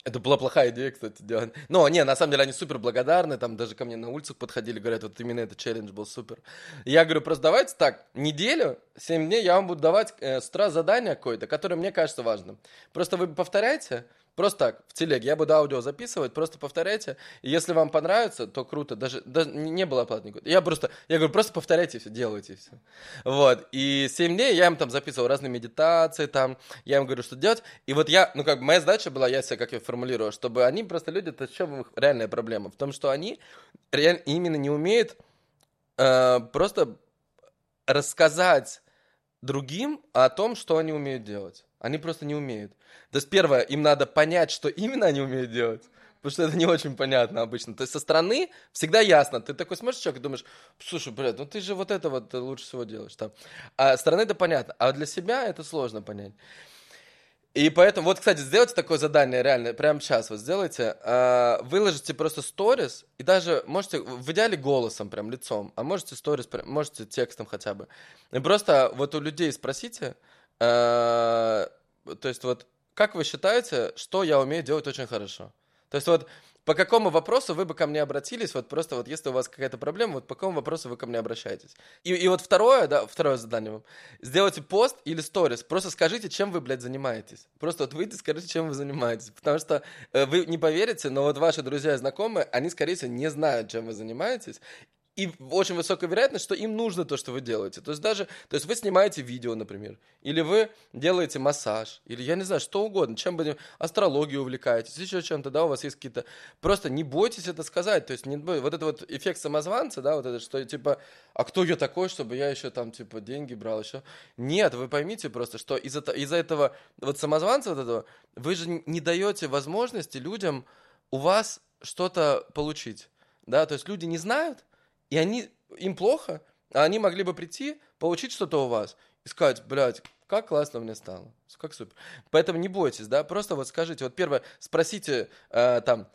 это была плохая идея, кстати, делать. Но, не, на самом деле они супер благодарны, там даже ко мне на улицах подходили, говорят, вот именно этот челлендж был супер. Я говорю, просто давайте так, неделю, 7 дней я вам буду давать э, с утра задание какое-то, которое мне кажется важным. Просто вы повторяйте, Просто так, в телеге. Я буду аудио записывать, просто повторяйте. И если вам понравится, то круто. Даже, даже не было оплаты никакой. Я просто, я говорю, просто повторяйте все, делайте все. Вот. И 7 дней я им там записывал разные медитации, там, я им говорю, что делать. И вот я, ну как бы моя задача была, я себя как я формулирую, чтобы они просто люди, это в чем их реальная проблема? В том, что они реально именно не умеют э, просто рассказать другим о том, что они умеют делать. Они просто не умеют. То есть, первое, им надо понять, что именно они умеют делать. Потому что это не очень понятно обычно. То есть со стороны всегда ясно. Ты такой смотришь человек и думаешь, слушай, блядь, ну ты же вот это вот лучше всего делаешь. Там. А со стороны это понятно. А для себя это сложно понять. И поэтому, вот, кстати, сделайте такое задание реально, прямо сейчас вот сделайте. Э, выложите просто сторис, и даже можете, в идеале голосом, прям лицом, а можете сторис, можете текстом хотя бы. И просто вот у людей спросите, то есть вот, как вы считаете, что я умею делать очень хорошо? То есть вот, по какому вопросу вы бы ко мне обратились, вот просто вот если у вас какая-то проблема, вот по какому вопросу вы ко мне обращаетесь. И, и вот второе, да, второе задание вам. Сделайте пост или сторис, просто скажите, чем вы, блядь, занимаетесь. Просто вот выйдите, скажите, чем вы занимаетесь. Потому что э, вы не поверите, но вот ваши друзья и знакомые, они, скорее всего, не знают, чем вы занимаетесь. И очень высокая вероятность, что им нужно то, что вы делаете. То есть даже, то есть вы снимаете видео, например, или вы делаете массаж, или я не знаю, что угодно, чем бы астрологию увлекаетесь, еще чем-то, да, у вас есть какие-то... Просто не бойтесь это сказать, то есть не вот это вот эффект самозванца, да, вот это, что типа, а кто я такой, чтобы я еще там, типа, деньги брал еще? Нет, вы поймите просто, что из-за из этого вот самозванца вот этого, вы же не даете возможности людям у вас что-то получить, да, то есть люди не знают, и они, им плохо, а они могли бы прийти, получить что-то у вас и сказать, блядь, как классно мне стало, как супер. Поэтому не бойтесь, да, просто вот скажите, вот первое, спросите э, там,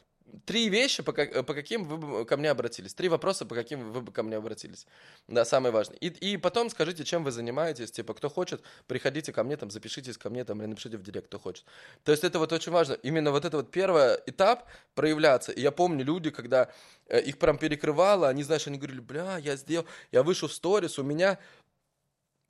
Три вещи, по, как, по каким вы бы ко мне обратились. Три вопроса, по каким вы бы ко мне обратились. Да, самое важное. И, и потом скажите, чем вы занимаетесь. Типа, кто хочет, приходите ко мне, там, запишитесь ко мне, там, или напишите в директ, кто хочет. То есть это вот очень важно. Именно вот это вот первый этап проявляться. И я помню люди, когда э, их прям перекрывало, они, знаешь, они говорили, бля, я сделал, я вышел в сторис, у меня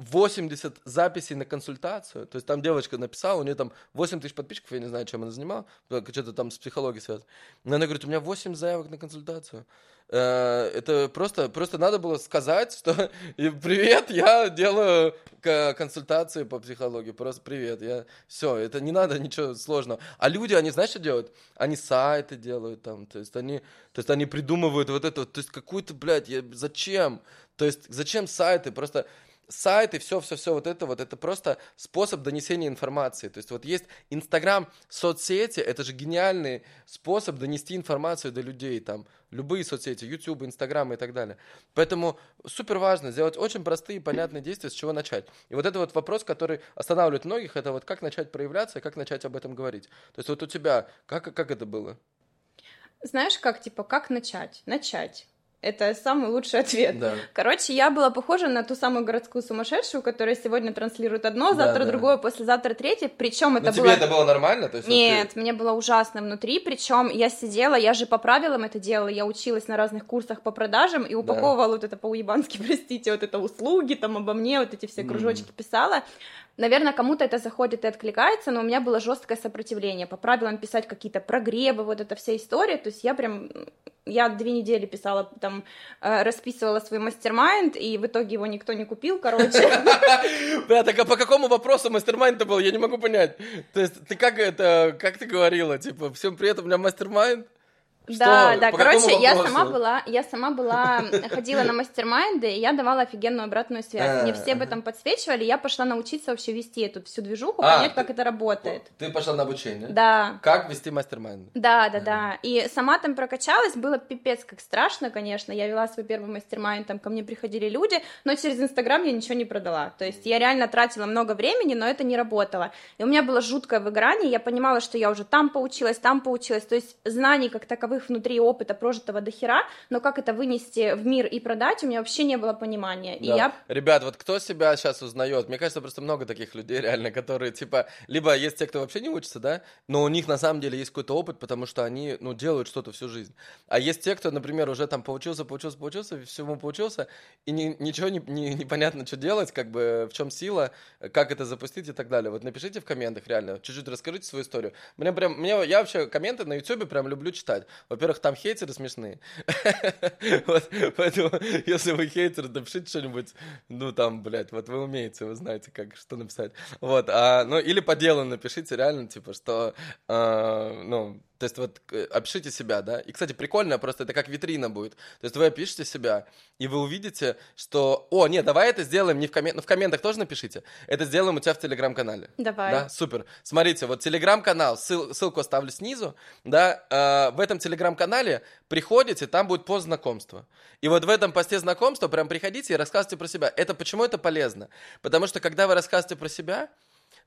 80 записей на консультацию. То есть там девочка написала, у нее там 8 тысяч подписчиков, я не знаю, чем она занималась, что-то там с психологией связано. Но она говорит, у меня 8 заявок на консультацию. Э, это просто, просто надо было сказать, что привет, я делаю консультации по психологии, просто привет, я все, это не надо ничего сложного. А люди, они знаешь, что делают? Они сайты делают там, то есть они, то есть они придумывают вот это, то есть какую-то, блядь, я, зачем? То есть зачем сайты? Просто сайт и все-все-все вот это вот, это просто способ донесения информации. То есть вот есть Инстаграм, соцсети, это же гениальный способ донести информацию до людей, там, любые соцсети, YouTube, Инстаграм и так далее. Поэтому супер важно сделать очень простые и понятные действия, с чего начать. И вот это вот вопрос, который останавливает многих, это вот как начать проявляться как начать об этом говорить. То есть вот у тебя, как, как это было? Знаешь, как, типа, как начать? Начать Это самый лучший ответ. Да. Короче, я была похожа на ту самую городскую сумасшедшую, которая сегодня транслирует одно, завтра да. другое, послезавтра третье. Причем это Но тебе было... это было нормально? То есть, вот Нет, ты- мне было ужасно внутри, причем я сидела, я же по правилам это делала, я училась на разных курсах по продажам и упаковывала вот это по-уебански, простите, вот это услуги, там обо мне, вот эти все кружочки писала. Наверное, кому-то это заходит и откликается, но у меня было жесткое сопротивление. По правилам писать какие-то прогревы, вот эта вся история. То есть я прям, я две недели писала, там, э, расписывала свой mastermind, и в итоге его никто не купил, короче. Бля, так а по какому вопросу mastermind был? Я не могу понять. То есть ты как это, как ты говорила? Типа, всем привет, у меня mastermind? Да, Что? да, По какому короче, я сама была, я сама была, ходила на mastermind ы, и я давала офигенную обратную связь. Мне все об этом подсвечивали, я пошла научиться вообще вести эту всю движуху, А, понять, как это работает. Ты пошла на обучение? Да. Как вести мастер-майнд? Да, да, да. И сама там прокачалась, было пипец как страшно, конечно. Я вела свой первый мастер-майнд, там ко мне приходили люди, но через Инстаграм я ничего не продала. То есть я реально тратила много времени, но это не работало. И у меня было жуткое выгорание, я понимала, что я уже там поучилась, там поучилась. То есть знаний как таковых внутри опыта прожитого до хера, но как это вынести в мир и продать, у меня вообще не было понимания. И Да. я Ребят, вот кто себя сейчас узнает? Мне кажется, просто много таких людей реально, которые типа, либо есть те, кто вообще не учится, да, но у них на самом деле есть какой-то опыт, потому что они, ну, делают что-то всю жизнь. А есть те, кто, например, уже там поучился, поучился, поучился, всему поучился, и ни- ничего не, не- непонятно, что делать, как бы, в чем сила, как это запустить и так далее. Вот напишите в комментах, реально, чуть-чуть расскажите свою историю. Мне прям, мне, я вообще комменты на ютубе прям люблю читать. Во-первых, там хейтеры смешные. Вот, Поэтому, если вы хейтер, напишите что-нибудь, ну, там, блядь, вот вы умеете, вы знаете, как, что написать. Вот, а, ну, или по делу напишите, реально, типа, что, а, ну, то есть вот э, опишите себя, да. И, кстати, прикольно, просто это как витрина будет. То есть вы опишите себя, и вы увидите, что... О, нет, давай это сделаем не в комментах. Ну, в комментах тоже напишите. Это сделаем у тебя в Телеграм-канале. Давай. Да, супер. Смотрите, вот Телеграм-канал, ссыл- ссылку оставлю снизу, да, э, в этом Телеграм-канале приходите, там будет пост знакомства. И вот в этом посте знакомства прям приходите и рассказывайте про себя. Это почему это полезно? Потому что когда вы рассказываете про себя,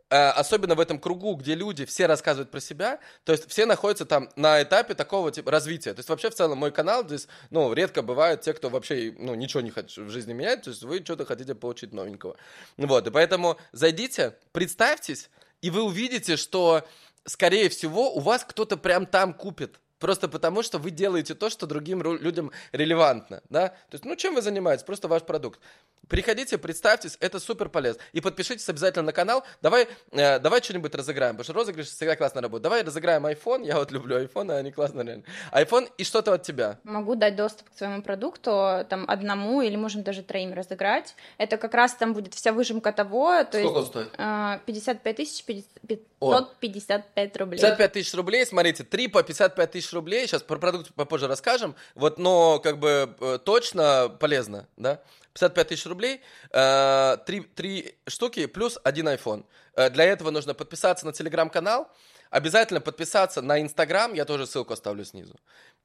особенно в этом кругу, где люди все рассказывают про себя, то есть все находятся там на этапе такого типа развития. То есть вообще в целом мой канал здесь, ну, редко бывают те, кто вообще, ну, ничего не хочет в жизни менять, то есть вы что-то хотите получить новенького. Вот, и поэтому зайдите, представьтесь, и вы увидите, что, скорее всего, у вас кто-то прям там купит. Просто потому, что вы делаете то, что другим ру- людям релевантно, да? То есть, ну, чем вы занимаетесь? Просто ваш продукт. Приходите, представьтесь, это супер полезно. И подпишитесь обязательно на канал. Давай, э, давай что-нибудь разыграем, потому что розыгрыш всегда классно работает. Давай разыграем iPhone, я вот люблю iPhone, они классно реально. iPhone и что-то от тебя. Могу дать доступ к своему продукту, там, одному или можем даже троим разыграть. Это как раз там будет вся выжимка того, то Сколько есть стоит? а, 55 тысяч 555 О. 555 рублей. 55 тысяч рублей, смотрите, 3 по 55 тысяч рублей, сейчас про продукт попозже расскажем, вот, но как бы э, точно полезно, да, 55 тысяч рублей, э, 3, 3 штуки плюс один iPhone. Э, Для этого нужно подписаться на телеграм-канал, обязательно подписаться на Инстаграм, я тоже ссылку оставлю снизу,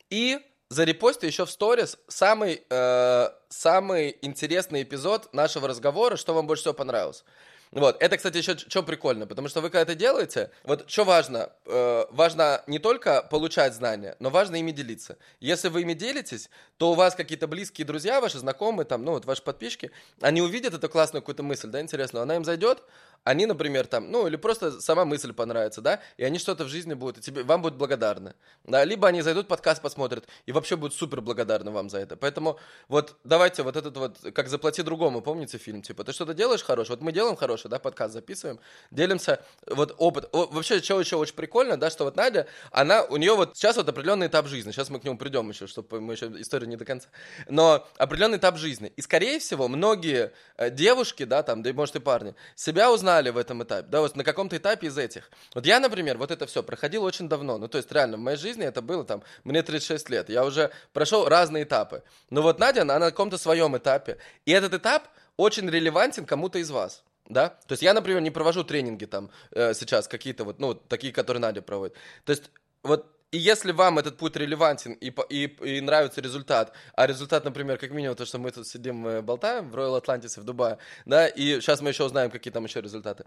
и зарепости еще в сторис самый, э, самый интересный эпизод нашего разговора, что вам больше всего понравилось. Вот, это, кстати, еще что прикольно, потому что вы когда это делаете, вот что важно, э, важно не только получать знания, но важно ими делиться. Если вы ими делитесь, то у вас какие-то близкие друзья, ваши знакомые, там, ну вот ваши подписчики, они увидят эту классную какую-то мысль, да, интересную, она им зайдет, они, например, там, ну или просто сама мысль понравится, да, и они что-то в жизни будут, и тебе, вам будут благодарны, да, либо они зайдут, подкаст посмотрят, и вообще будут супер благодарны вам за это. Поэтому вот давайте вот этот вот, как «Заплати другому», помните фильм, типа, ты что-то делаешь хорошее, вот мы делаем хорошее, да, подкаст записываем, делимся, вот опыт. О, вообще, что еще очень прикольно, да, что вот Надя, она, у нее вот сейчас вот определенный этап жизни, сейчас мы к нему придем еще, чтобы мы еще историю не до конца, но определенный этап жизни. И, скорее всего, многие э, девушки, да, там, да может, и парни, себя узнали в этом этапе, да, вот на каком-то этапе из этих. Вот я, например, вот это все проходил очень давно, ну, то есть, реально, в моей жизни это было там, мне 36 лет, я уже прошел разные этапы. Но вот Надя, она на каком-то своем этапе, и этот этап очень релевантен кому-то из вас. Да? То есть я, например, не провожу тренинги там э, сейчас какие-то вот, ну, такие, которые Надя проводит. То есть вот и если вам этот путь релевантен и, и, и нравится результат, а результат, например, как минимум то, что мы тут сидим, э, болтаем в Royal Atlantis в Дубае, да, и сейчас мы еще узнаем, какие там еще результаты.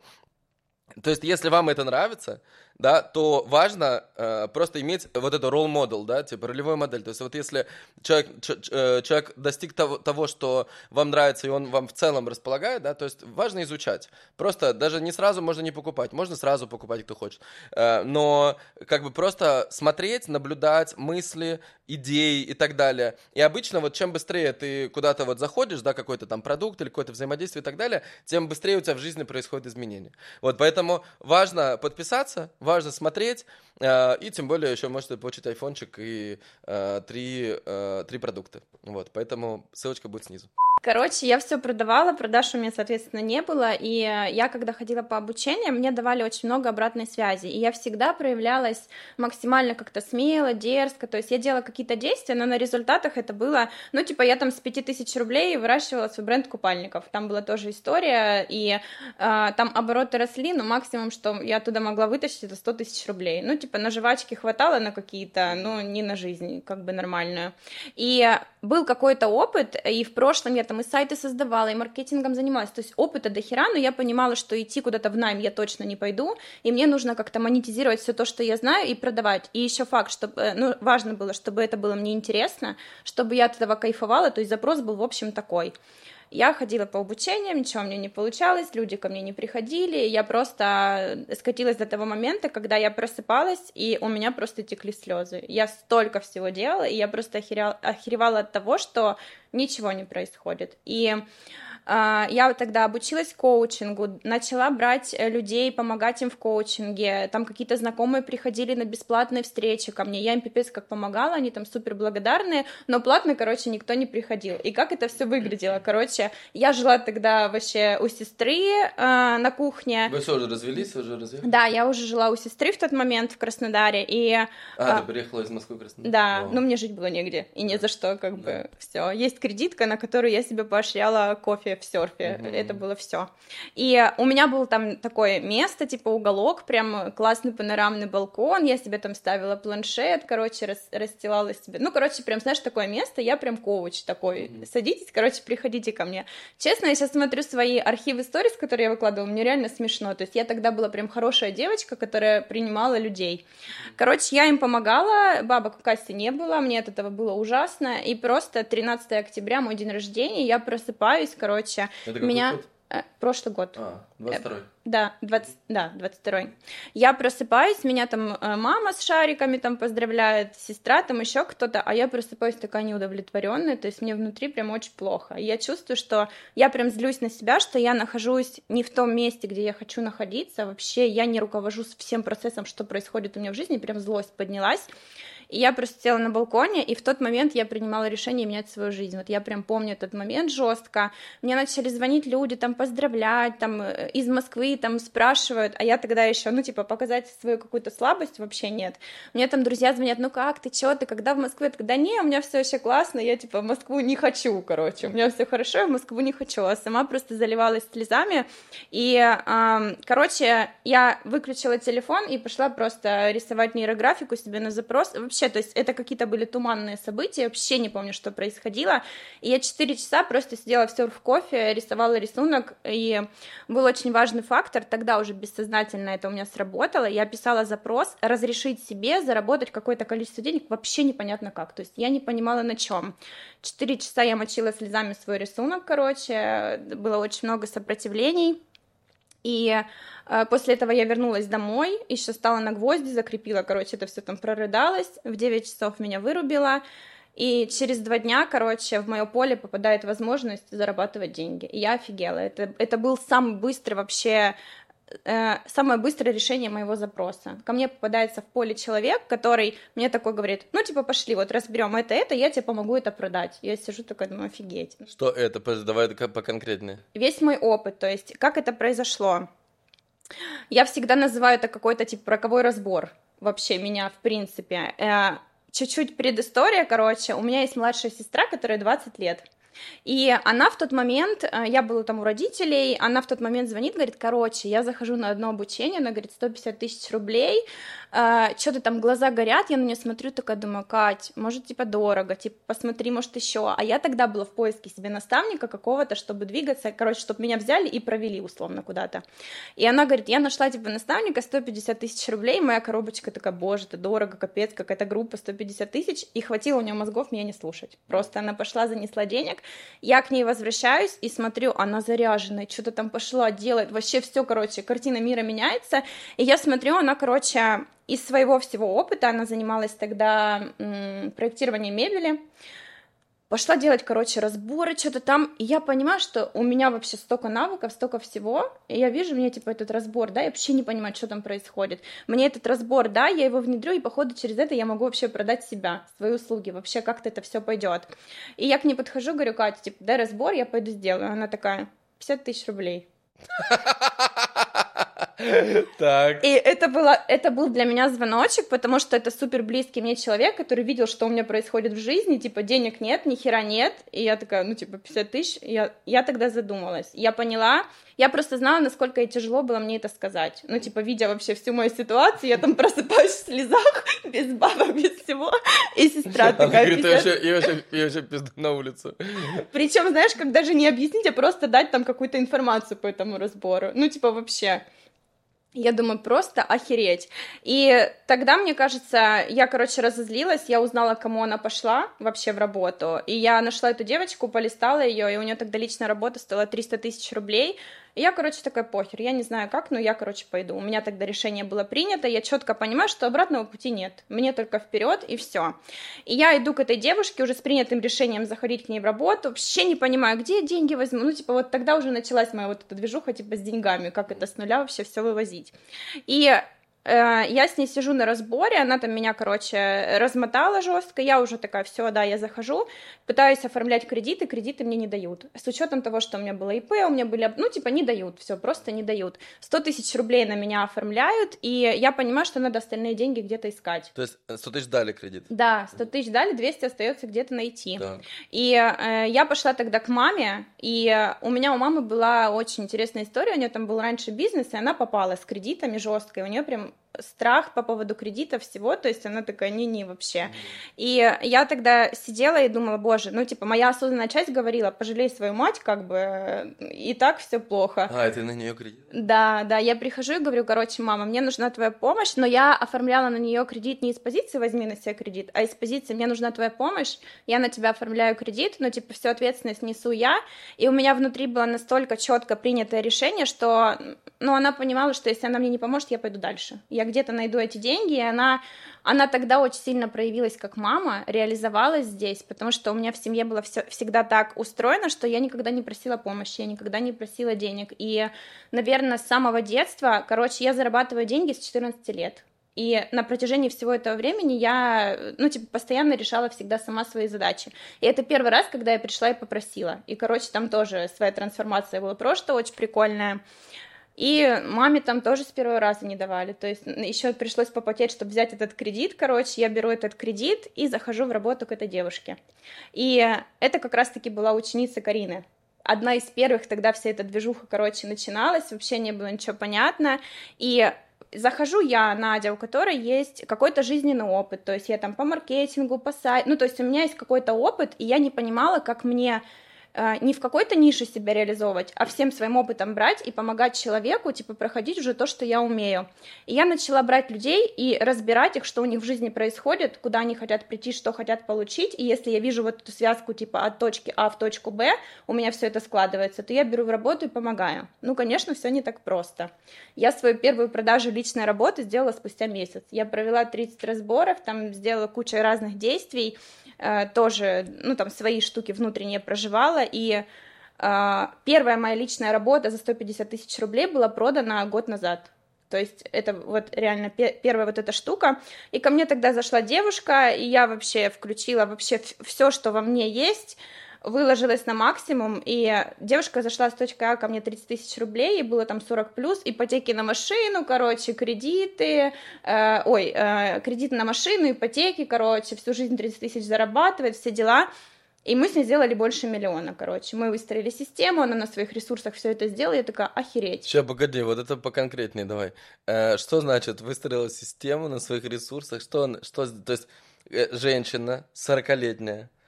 То есть, если вам это нравится, да, то важно э, просто иметь вот эту role model, да, типа ролевую модель. То есть вот если человек, э, человек достиг того, того, что вам нравится, и он вам в целом располагает, да, то есть важно изучать. Просто даже не сразу можно не покупать, можно сразу покупать, кто хочет. Э, но как бы просто смотреть, наблюдать мысли, идеи и так далее. И обычно вот чем быстрее ты куда-то вот заходишь, да, какой-то там продукт или какое-то взаимодействие и так далее, тем быстрее у тебя в жизни происходят изменения. Вот поэтому важно подписаться, важно смотреть, э, и тем более еще можете получить айфончик и э, три, э, три продукта. Вот, поэтому ссылочка будет снизу. Короче, я все продавала, продаж у меня, соответственно, не было, и я, когда ходила по обучению, мне давали очень много обратной связи, и я всегда проявлялась максимально как-то смело, дерзко, то есть я делала какие-то действия, но на результатах это было, ну, типа, я там с 5000 рублей выращивала свой бренд купальников, там была тоже история, и э, там обороты росли, но максимум, что я туда могла вытащить, это 100 тысяч рублей, ну, типа, на жвачки хватало на какие-то, но не на жизнь, как бы нормальную, и был какой-то опыт, и в прошлом я там и сайты создавала, и маркетингом занималась, то есть опыта до хера, но я понимала, что идти куда-то в найм я точно не пойду, и мне нужно как-то монетизировать все то, что я знаю, и продавать. И еще факт, чтобы, э, ну, важно было, чтобы это было мне интересно, чтобы я от этого кайфовала, то есть запрос был, в общем, такой. Я ходила по обучениям, ничего мне не получалось, люди ко мне не приходили, я просто скатилась до того момента, когда я просыпалась, и у меня просто текли слезы. Я столько всего делала, и я просто охеряла, охеревала от того, что ничего не происходит. И я тогда обучилась коучингу, начала брать э, людей, помогать им в коучинге. Там какие-то знакомые приходили на бесплатные встречи ко мне. Я им пипец как помогала, они там супер благодарные, но платно, короче, никто не приходил. И как это все выглядело? Короче, я жила тогда вообще у сестры э, на кухне. Вы что, уже развелись? Уже развелись? Да, я уже жила у сестры в тот момент в Краснодаре. И, а, а, ты приехала из Москвы в Краснодар? Да, О. но мне жить было негде. И ни за что, как да. бы, все. Есть кредитка, на которую я себе поощряла кофе в серфе, mm-hmm. это было все. И у меня был там такое место, типа уголок, прям классный панорамный балкон, я себе там ставила планшет, короче, рас, расстилала себе, ну, короче, прям, знаешь, такое место, я прям коуч такой, mm-hmm. садитесь, короче, приходите ко мне. Честно, я сейчас смотрю свои архивы сторис, которые я выкладывала, мне реально смешно, то есть я тогда была прям хорошая девочка, которая принимала людей. Короче, я им помогала, бабок в кассе не было, мне от этого было ужасно, и просто 13 октября, мой день рождения, я просыпаюсь, короче, Это меня... Год? Э, прошлый год. А, 22 Да, 20, да, 22 Я просыпаюсь, меня там э, мама с шариками там поздравляет, сестра там еще кто-то, а я просыпаюсь такая неудовлетворенная, то есть мне внутри прям очень плохо. И я чувствую, что я прям злюсь на себя, что я нахожусь не в том месте, где я хочу находиться, вообще я не руковожу всем процессом, что происходит у меня в жизни, прям злость поднялась. И я просто села на балконе, и в тот момент я принимала решение менять свою жизнь. Вот я прям помню этот момент жестко. Мне начали звонить люди, там, поздравлять, там, э, из Москвы, там, спрашивают, а я тогда еще, ну, типа, показать свою какую-то слабость вообще нет. Мне там друзья звонят, ну как, ты чё, ты когда в Москве? Тогда не, у меня все вообще классно, я, типа, в Москву не хочу, короче, у меня все хорошо, я в Москву не хочу, а сама просто заливалась слезами, и, э, короче, я выключила телефон и пошла просто рисовать нейрографику себе на запрос, вообще вообще, то есть это какие-то были туманные события, вообще не помню, что происходило, и я 4 часа просто сидела в серф-кофе, рисовала рисунок, и был очень важный фактор, тогда уже бессознательно это у меня сработало, я писала запрос разрешить себе заработать какое-то количество денег, вообще непонятно как, то есть я не понимала на чем. 4 часа я мочила слезами свой рисунок, короче, было очень много сопротивлений, и э, после этого я вернулась домой, еще стала на гвозди, закрепила, короче, это все там прорыдалось, в 9 часов меня вырубила, и через два дня, короче, в мое поле попадает возможность зарабатывать деньги. И я офигела. Это, это был самый быстрый вообще э, самое быстрое решение моего запроса. Ко мне попадается в поле человек, который мне такой говорит, ну, типа, пошли, вот разберем это, это, я тебе помогу это продать. Я сижу такой, думаю, офигеть. Что это? Давай поконкретнее. Весь мой опыт, то есть, как это произошло. Я всегда называю это какой-то, типа, роковой разбор вообще меня, в принципе. Э, чуть-чуть предыстория, короче, у меня есть младшая сестра, которая 20 лет. И она в тот момент, э, я была там у родителей, она в тот момент звонит, говорит, короче, я захожу на одно обучение, она говорит, 150 тысяч рублей, э, что-то там глаза горят, я на нее смотрю, такая думаю, Кать, может, типа, дорого, типа, посмотри, может, еще. А я тогда была в поиске себе наставника какого-то, чтобы двигаться, короче, чтобы меня взяли и провели, условно, куда-то. И она говорит, я нашла, типа, наставника, 150 тысяч рублей, моя коробочка такая, боже, это дорого, капец, какая-то группа, 150 тысяч, и хватило у нее мозгов меня не слушать. Просто она пошла, занесла денег, я к ней возвращаюсь и смотрю, она заряженная, что-то там пошла, делает, вообще все, короче, картина мира меняется, и я смотрю, она, короче, из своего всего опыта, она занималась тогда м, проектированием мебели, пошла делать, короче, разборы, что-то там, и я понимаю, что у меня вообще столько навыков, столько всего, и я вижу, мне, типа, этот разбор, да, я вообще не понимаю, что там происходит. Мне этот разбор, да, я его внедрю, и, походу, через это я могу вообще продать себя, свои услуги, вообще как-то это все пойдет. И я к ней подхожу, говорю, Катя, типа, дай разбор, я пойду сделаю. Она такая, 50 тысяч рублей. Так. И это, было, это был для меня звоночек, потому что это супер близкий мне человек, который видел, что у меня происходит в жизни, типа, денег нет, ни хера нет, и я такая, ну, типа, 50 тысяч, я, я тогда задумалась, я поняла, я просто знала, насколько тяжело было мне это сказать, ну, типа, видя вообще всю мою ситуацию, я там просыпаюсь в слезах, без бабок, без всего, и сестра такая... говорит, 50 я вообще, я вообще, я вообще пизду на улицу. Причем, знаешь, как даже не объяснить, а просто дать там какую-то информацию по этому разбору. Ну, типа, вообще. Я думаю, просто охереть. И тогда, мне кажется, я, короче, разозлилась, я узнала, кому она пошла вообще в работу, и я нашла эту девочку, полистала ее, и у нее тогда личная работа стоила 300 тысяч рублей, и я, короче, такая, похер, я не знаю как, но я, короче, пойду. У меня тогда решение было принято, я четко понимаю, что обратного пути нет, мне только вперед и все. И я иду к этой девушке уже с принятым решением заходить к ней в работу, вообще не понимаю, где я деньги возьму, ну, типа, вот тогда уже началась моя вот эта движуха, типа, с деньгами, как это с нуля вообще все вывозить. И я с ней сижу на разборе, она там меня, короче, размотала жестко, я уже такая, все, да, я захожу, пытаюсь оформлять кредиты, кредиты мне не дают. С учетом того, что у меня было ИП, у меня были, ну, типа, не дают, все, просто не дают. 100 тысяч рублей на меня оформляют, и я понимаю, что надо остальные деньги где-то искать. То есть 100 тысяч дали кредит? Да, 100 тысяч дали, 200 остается где-то найти. Так. И э, я пошла тогда к маме, и у меня у мамы была очень интересная история, у нее там был раньше бизнес, и она попала с кредитами жестко, и у нее прям point. Страх по поводу кредита всего, то есть она такая, не-не, вообще. И я тогда сидела и думала, боже, ну, типа, моя осознанная часть говорила, пожалей свою мать, как бы, и так все плохо. А, это на нее кредит? Да, да, я прихожу и говорю, короче, мама, мне нужна твоя помощь, но я оформляла на нее кредит не из позиции возьми на себя кредит, а из позиции мне нужна твоя помощь, я на тебя оформляю кредит, но типа всю ответственность несу я, и у меня внутри было настолько четко принятое решение, что, ну, она понимала, что если она мне не поможет, я пойду дальше. Я где-то найду эти деньги, и она, она тогда очень сильно проявилась как мама, реализовалась здесь, потому что у меня в семье было все, всегда так устроено, что я никогда не просила помощи, я никогда не просила денег, и, наверное, с самого детства, короче, я зарабатываю деньги с 14 лет, и на протяжении всего этого времени я, ну, типа, постоянно решала всегда сама свои задачи. И это первый раз, когда я пришла и попросила. И, короче, там тоже своя трансформация была просто очень прикольная. И маме там тоже с первого раза не давали. То есть еще пришлось попотеть, чтобы взять этот кредит. Короче, я беру этот кредит и захожу в работу к этой девушке. И это как раз-таки была ученица Карины. Одна из первых, тогда вся эта движуха, короче, начиналась, вообще не было ничего понятно. И захожу я, Надя, у которой есть какой-то жизненный опыт, то есть я там по маркетингу, по сайту, ну, то есть у меня есть какой-то опыт, и я не понимала, как мне не в какой-то нише себя реализовывать, а всем своим опытом брать и помогать человеку, типа, проходить уже то, что я умею. И я начала брать людей и разбирать их, что у них в жизни происходит, куда они хотят прийти, что хотят получить, и если я вижу вот эту связку, типа, от точки А в точку Б, у меня все это складывается, то я беру в работу и помогаю. Ну, конечно, все не так просто. Я свою первую продажу личной работы сделала спустя месяц. Я провела 30 разборов, там сделала кучу разных действий, Э, тоже, ну, там, свои штуки внутренние проживала, и э, первая моя личная работа за 150 тысяч рублей была продана год назад. То есть это вот реально первая вот эта штука. И ко мне тогда зашла девушка, и я вообще включила вообще все, что во мне есть, выложилась на максимум, и девушка зашла с точки А ко мне 30 тысяч рублей, и было там 40 плюс, ипотеки на машину, короче, кредиты, э, ой, э, кредиты на машину, ипотеки, короче, всю жизнь 30 тысяч зарабатывает, все дела. И мы с ней сделали больше миллиона, короче. Мы выстроили систему, она на своих ресурсах все это сделала, я такая, охереть. Сейчас, погоди, вот это поконкретнее давай. Э, что значит выстроила систему на своих ресурсах? Что, что то есть э, женщина 40-летняя, э,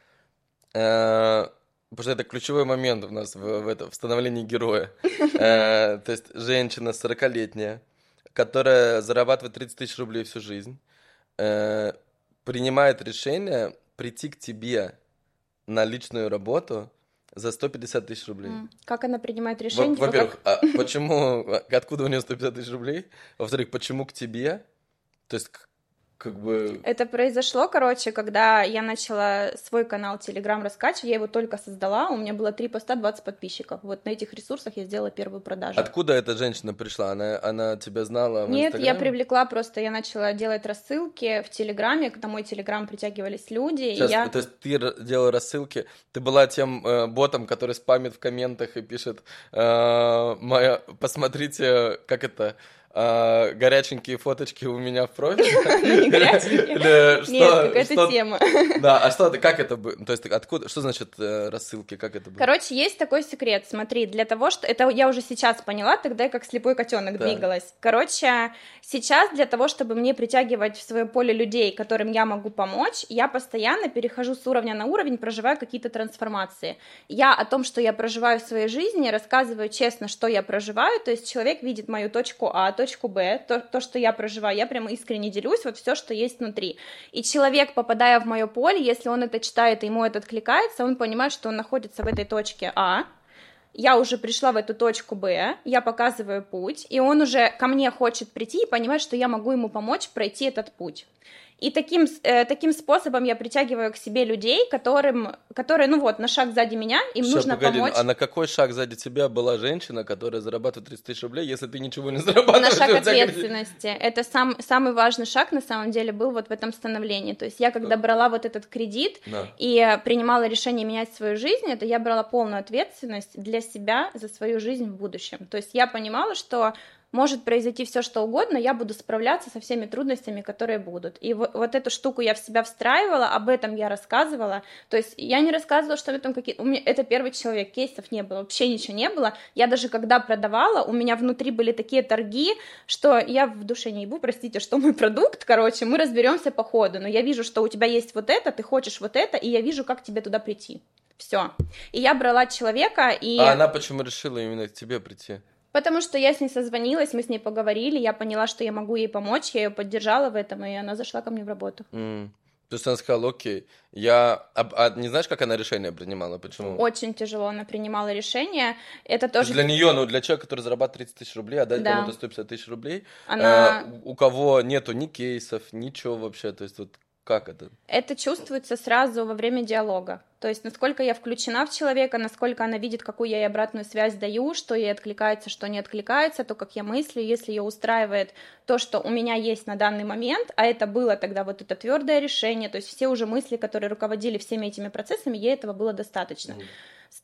потому что это ключевой момент у нас в, в, этом, в становлении героя. Э, то есть женщина 40-летняя, которая зарабатывает 30 тысяч рублей всю жизнь, э, принимает решение прийти к тебе на личную работу за 150 тысяч рублей. Как она принимает решение? Во-первых, как... а почему, откуда у нее 150 тысяч рублей? Во-вторых, почему к тебе? То есть как бы... Это произошло, короче, когда я начала свой канал Telegram раскачивать, я его только создала, у меня было 3 поста, 20 подписчиков. Вот на этих ресурсах я сделала первую продажу. Откуда эта женщина пришла? Она, она тебя знала в Нет, Инстаграме? я привлекла просто, я начала делать рассылки в Телеграме, к мой Телеграм притягивались люди. Сейчас, и я... То есть ты делала рассылки, ты была тем э, ботом, который спамит в комментах и пишет, э, моя, посмотрите, как это а, горяченькие фоточки у меня в профиле. Не горяченькие. Нет, какая-то тема. Да, а что, как это было? То есть откуда, что значит э, рассылки, как это было? Короче, есть такой секрет, смотри, для того, что... Это я уже сейчас поняла, тогда я как слепой котенок двигалась. Короче, сейчас для того, чтобы мне притягивать в свое поле людей, которым я могу помочь, я постоянно перехожу с уровня на уровень, проживаю какие-то трансформации. Я о том, что я проживаю в своей жизни, рассказываю честно, что я проживаю, то есть человек видит мою точку А, точку Б, то, то, что я проживаю, я прямо искренне делюсь, вот все, что есть внутри. И человек, попадая в мое поле, если он это читает ему это откликается, он понимает, что он находится в этой точке А, я уже пришла в эту точку Б, я показываю путь, и он уже ко мне хочет прийти и понимает, что я могу ему помочь пройти этот путь. И таким, э, таким способом я притягиваю к себе людей, которым, которые, ну вот, на шаг сзади меня, им Сейчас, нужно погоди, помочь. А на какой шаг сзади тебя была женщина, которая зарабатывает 30 тысяч рублей, если ты ничего не зарабатываешь? На шаг ответственности. Это сам, самый важный шаг, на самом деле, был вот в этом становлении. То есть я, когда брала вот этот кредит да. и принимала решение менять свою жизнь, это я брала полную ответственность для себя за свою жизнь в будущем. То есть я понимала, что может произойти все что угодно, я буду справляться со всеми трудностями, которые будут. И вот, вот эту штуку я в себя встраивала, об этом я рассказывала. То есть я не рассказывала, что там какие... У меня... Это первый человек, кейсов не было, вообще ничего не было. Я даже когда продавала, у меня внутри были такие торги, что я в душе не ебу, простите, что мой продукт, короче, мы разберемся по ходу, но я вижу, что у тебя есть вот это, ты хочешь вот это, и я вижу, как тебе туда прийти. Все. И я брала человека, и... А она почему решила именно к тебе прийти? Потому что я с ней созвонилась, мы с ней поговорили, я поняла, что я могу ей помочь, я ее поддержала в этом, и она зашла ко мне в работу. Mm. То есть она сказала, окей, я... А, а не знаешь, как она решение принимала? Почему? Очень тяжело она принимала решение. Это тоже... Для нее, ну, для человека, который зарабатывает 30 тысяч рублей, отдать да. кому-то 150 тысяч рублей, она... э, у кого нету ни кейсов, ничего вообще, то есть вот как это? Это чувствуется сразу во время диалога. То есть, насколько я включена в человека, насколько она видит, какую я ей обратную связь даю, что ей откликается, что не откликается, то, как я мыслю, если ее устраивает то, что у меня есть на данный момент, а это было тогда вот это твердое решение, то есть все уже мысли, которые руководили всеми этими процессами, ей этого было достаточно. Mm.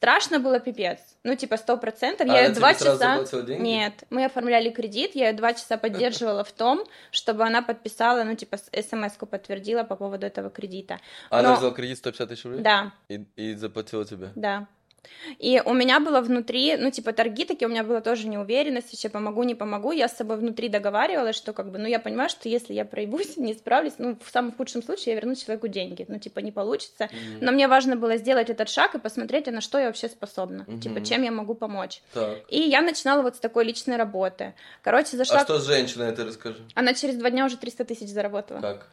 Страшно было пипец. Ну, типа, сто процентов. А я ее два часа... Нет, мы оформляли кредит, я ее два часа поддерживала в том, чтобы она подписала, ну, типа, смс-ку подтвердила по поводу этого кредита. А она взяла кредит 150 тысяч рублей? Да. И, и заплатила тебе? Да. И у меня было внутри, ну, типа, торги такие, у меня была тоже неуверенность, вообще помогу, не помогу, я с собой внутри договаривалась, что, как бы, ну, я понимаю, что если я проебусь, не справлюсь, ну, в самом худшем случае я верну человеку деньги, ну, типа, не получится, mm-hmm. но мне важно было сделать этот шаг и посмотреть, а на что я вообще способна, mm-hmm. типа, чем я могу помочь. Так. И я начинала вот с такой личной работы. Короче, зашла... А что с женщиной, это расскажи? Она через два дня уже 300 тысяч заработала. Как?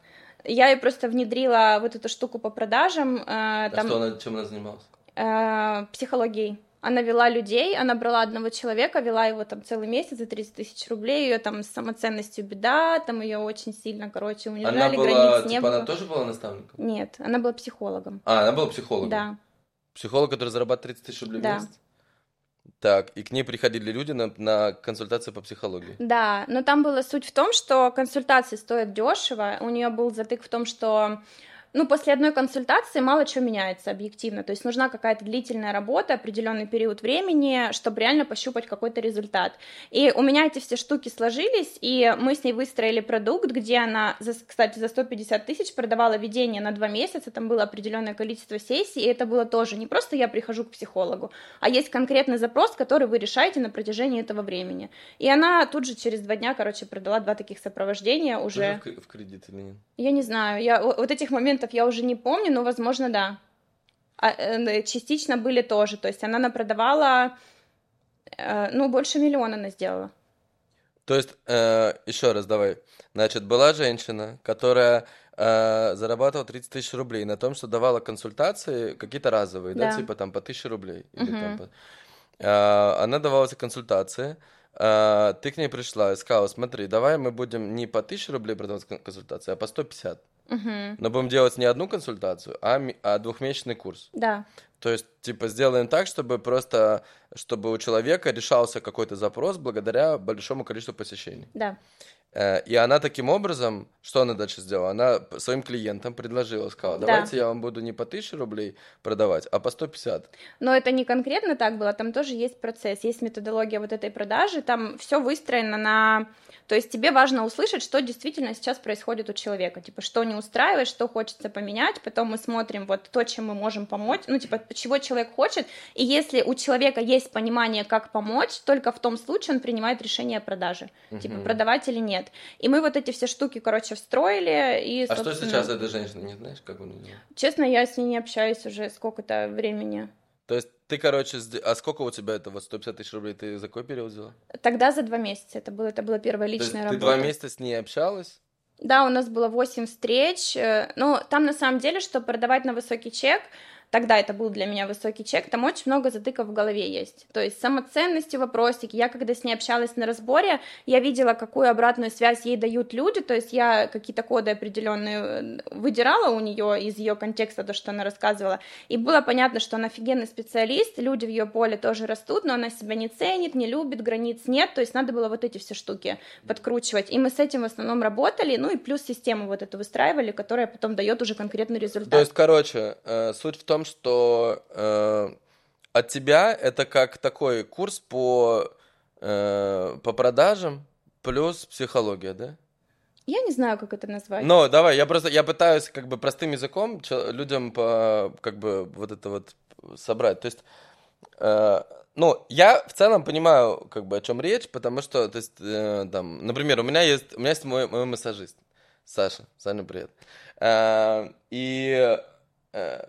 Я ей просто внедрила вот эту штуку по продажам. Э, а там... что она, чем она занималась? Э, психологией. Она вела людей, она брала одного человека, вела его там целый месяц за 30 тысяч рублей, ее там с самоценностью беда, там ее очень сильно, короче, унижали, она была, границ типа, не было. она тоже была наставником? Нет, она была психологом. А, она была психологом? Да. Психолог, который зарабатывает 30 тысяч рублей да. в месяц? Так, и к ней приходили люди на, на консультации по психологии. Да, но там была суть в том, что консультации стоят дешево. У нее был затык в том, что ну, после одной консультации мало чего меняется объективно, то есть нужна какая-то длительная работа, определенный период времени, чтобы реально пощупать какой-то результат. И у меня эти все штуки сложились, и мы с ней выстроили продукт, где она, кстати, за 150 тысяч продавала ведение на два месяца, там было определенное количество сессий, и это было тоже не просто я прихожу к психологу, а есть конкретный запрос, который вы решаете на протяжении этого времени. И она тут же через два дня, короче, продала два таких сопровождения уже. Тоже в кредит или нет? Я не знаю, я вот этих моментов я уже не помню, но, возможно, да. А, э, частично были тоже, то есть она напродавала, э, ну, больше миллиона она сделала. То есть, э, еще раз давай. Значит, была женщина, которая э, зарабатывала 30 тысяч рублей на том, что давала консультации какие-то разовые, да, да типа там по 1000 рублей. Или, угу. там, по... э, она давала эти консультации, э, ты к ней пришла и сказала, смотри, давай мы будем не по 1000 рублей продавать консультации, а по 150. Угу. Но будем делать не одну консультацию, а, а двухмесячный курс. Да. То есть, типа, сделаем так, чтобы просто, чтобы у человека решался какой-то запрос благодаря большому количеству посещений. Да. Э, и она таким образом, что она дальше сделала? Она своим клиентам предложила, сказала, давайте да. я вам буду не по 1000 рублей продавать, а по 150. Но это не конкретно так было, там тоже есть процесс, есть методология вот этой продажи, там все выстроено на то есть тебе важно услышать, что действительно сейчас происходит у человека, типа, что не устраивает, что хочется поменять, потом мы смотрим вот то, чем мы можем помочь, ну, типа, чего человек хочет, и если у человека есть понимание, как помочь, только в том случае он принимает решение о продаже, uh-huh. типа, продавать или нет. И мы вот эти все штуки, короче, встроили, и, А что сейчас эта женщина, не знаешь, как он Честно, я с ней не общаюсь уже сколько-то времени. То есть ты, короче, а сколько у тебя это вот 150 тысяч рублей ты за какой период взяла? Тогда за два месяца. Это, было, это была первая личная То есть работа. Ты два месяца с ней общалась? Да, у нас было 8 встреч. Э, но там на самом деле, чтобы продавать на высокий чек, тогда это был для меня высокий чек, там очень много затыков в голове есть. То есть самоценности, вопросики. Я когда с ней общалась на разборе, я видела, какую обратную связь ей дают люди, то есть я какие-то коды определенные э, выдирала у нее из ее контекста, то, что она рассказывала, и было понятно, что она офигенный специалист, люди в ее поле тоже растут, но она себя не ценит, не любит, границ нет, то есть надо было вот эти все штуки подкручивать, и мы с этим в основном работали, ну и плюс систему вот эту выстраивали, которая потом дает уже конкретный результат. То есть, короче, э, суть в том, том, что э, от тебя это как такой курс по, э, по продажам плюс психология, да? Я не знаю, как это назвать. Ну, давай, я просто, я пытаюсь как бы простым языком людям по, как бы вот это вот собрать. То есть, э, ну, я в целом понимаю, как бы о чем речь, потому что, то есть, э, там, например, у меня есть, у меня есть мой, мой массажист, Саша, Саня, привет. Э, и э,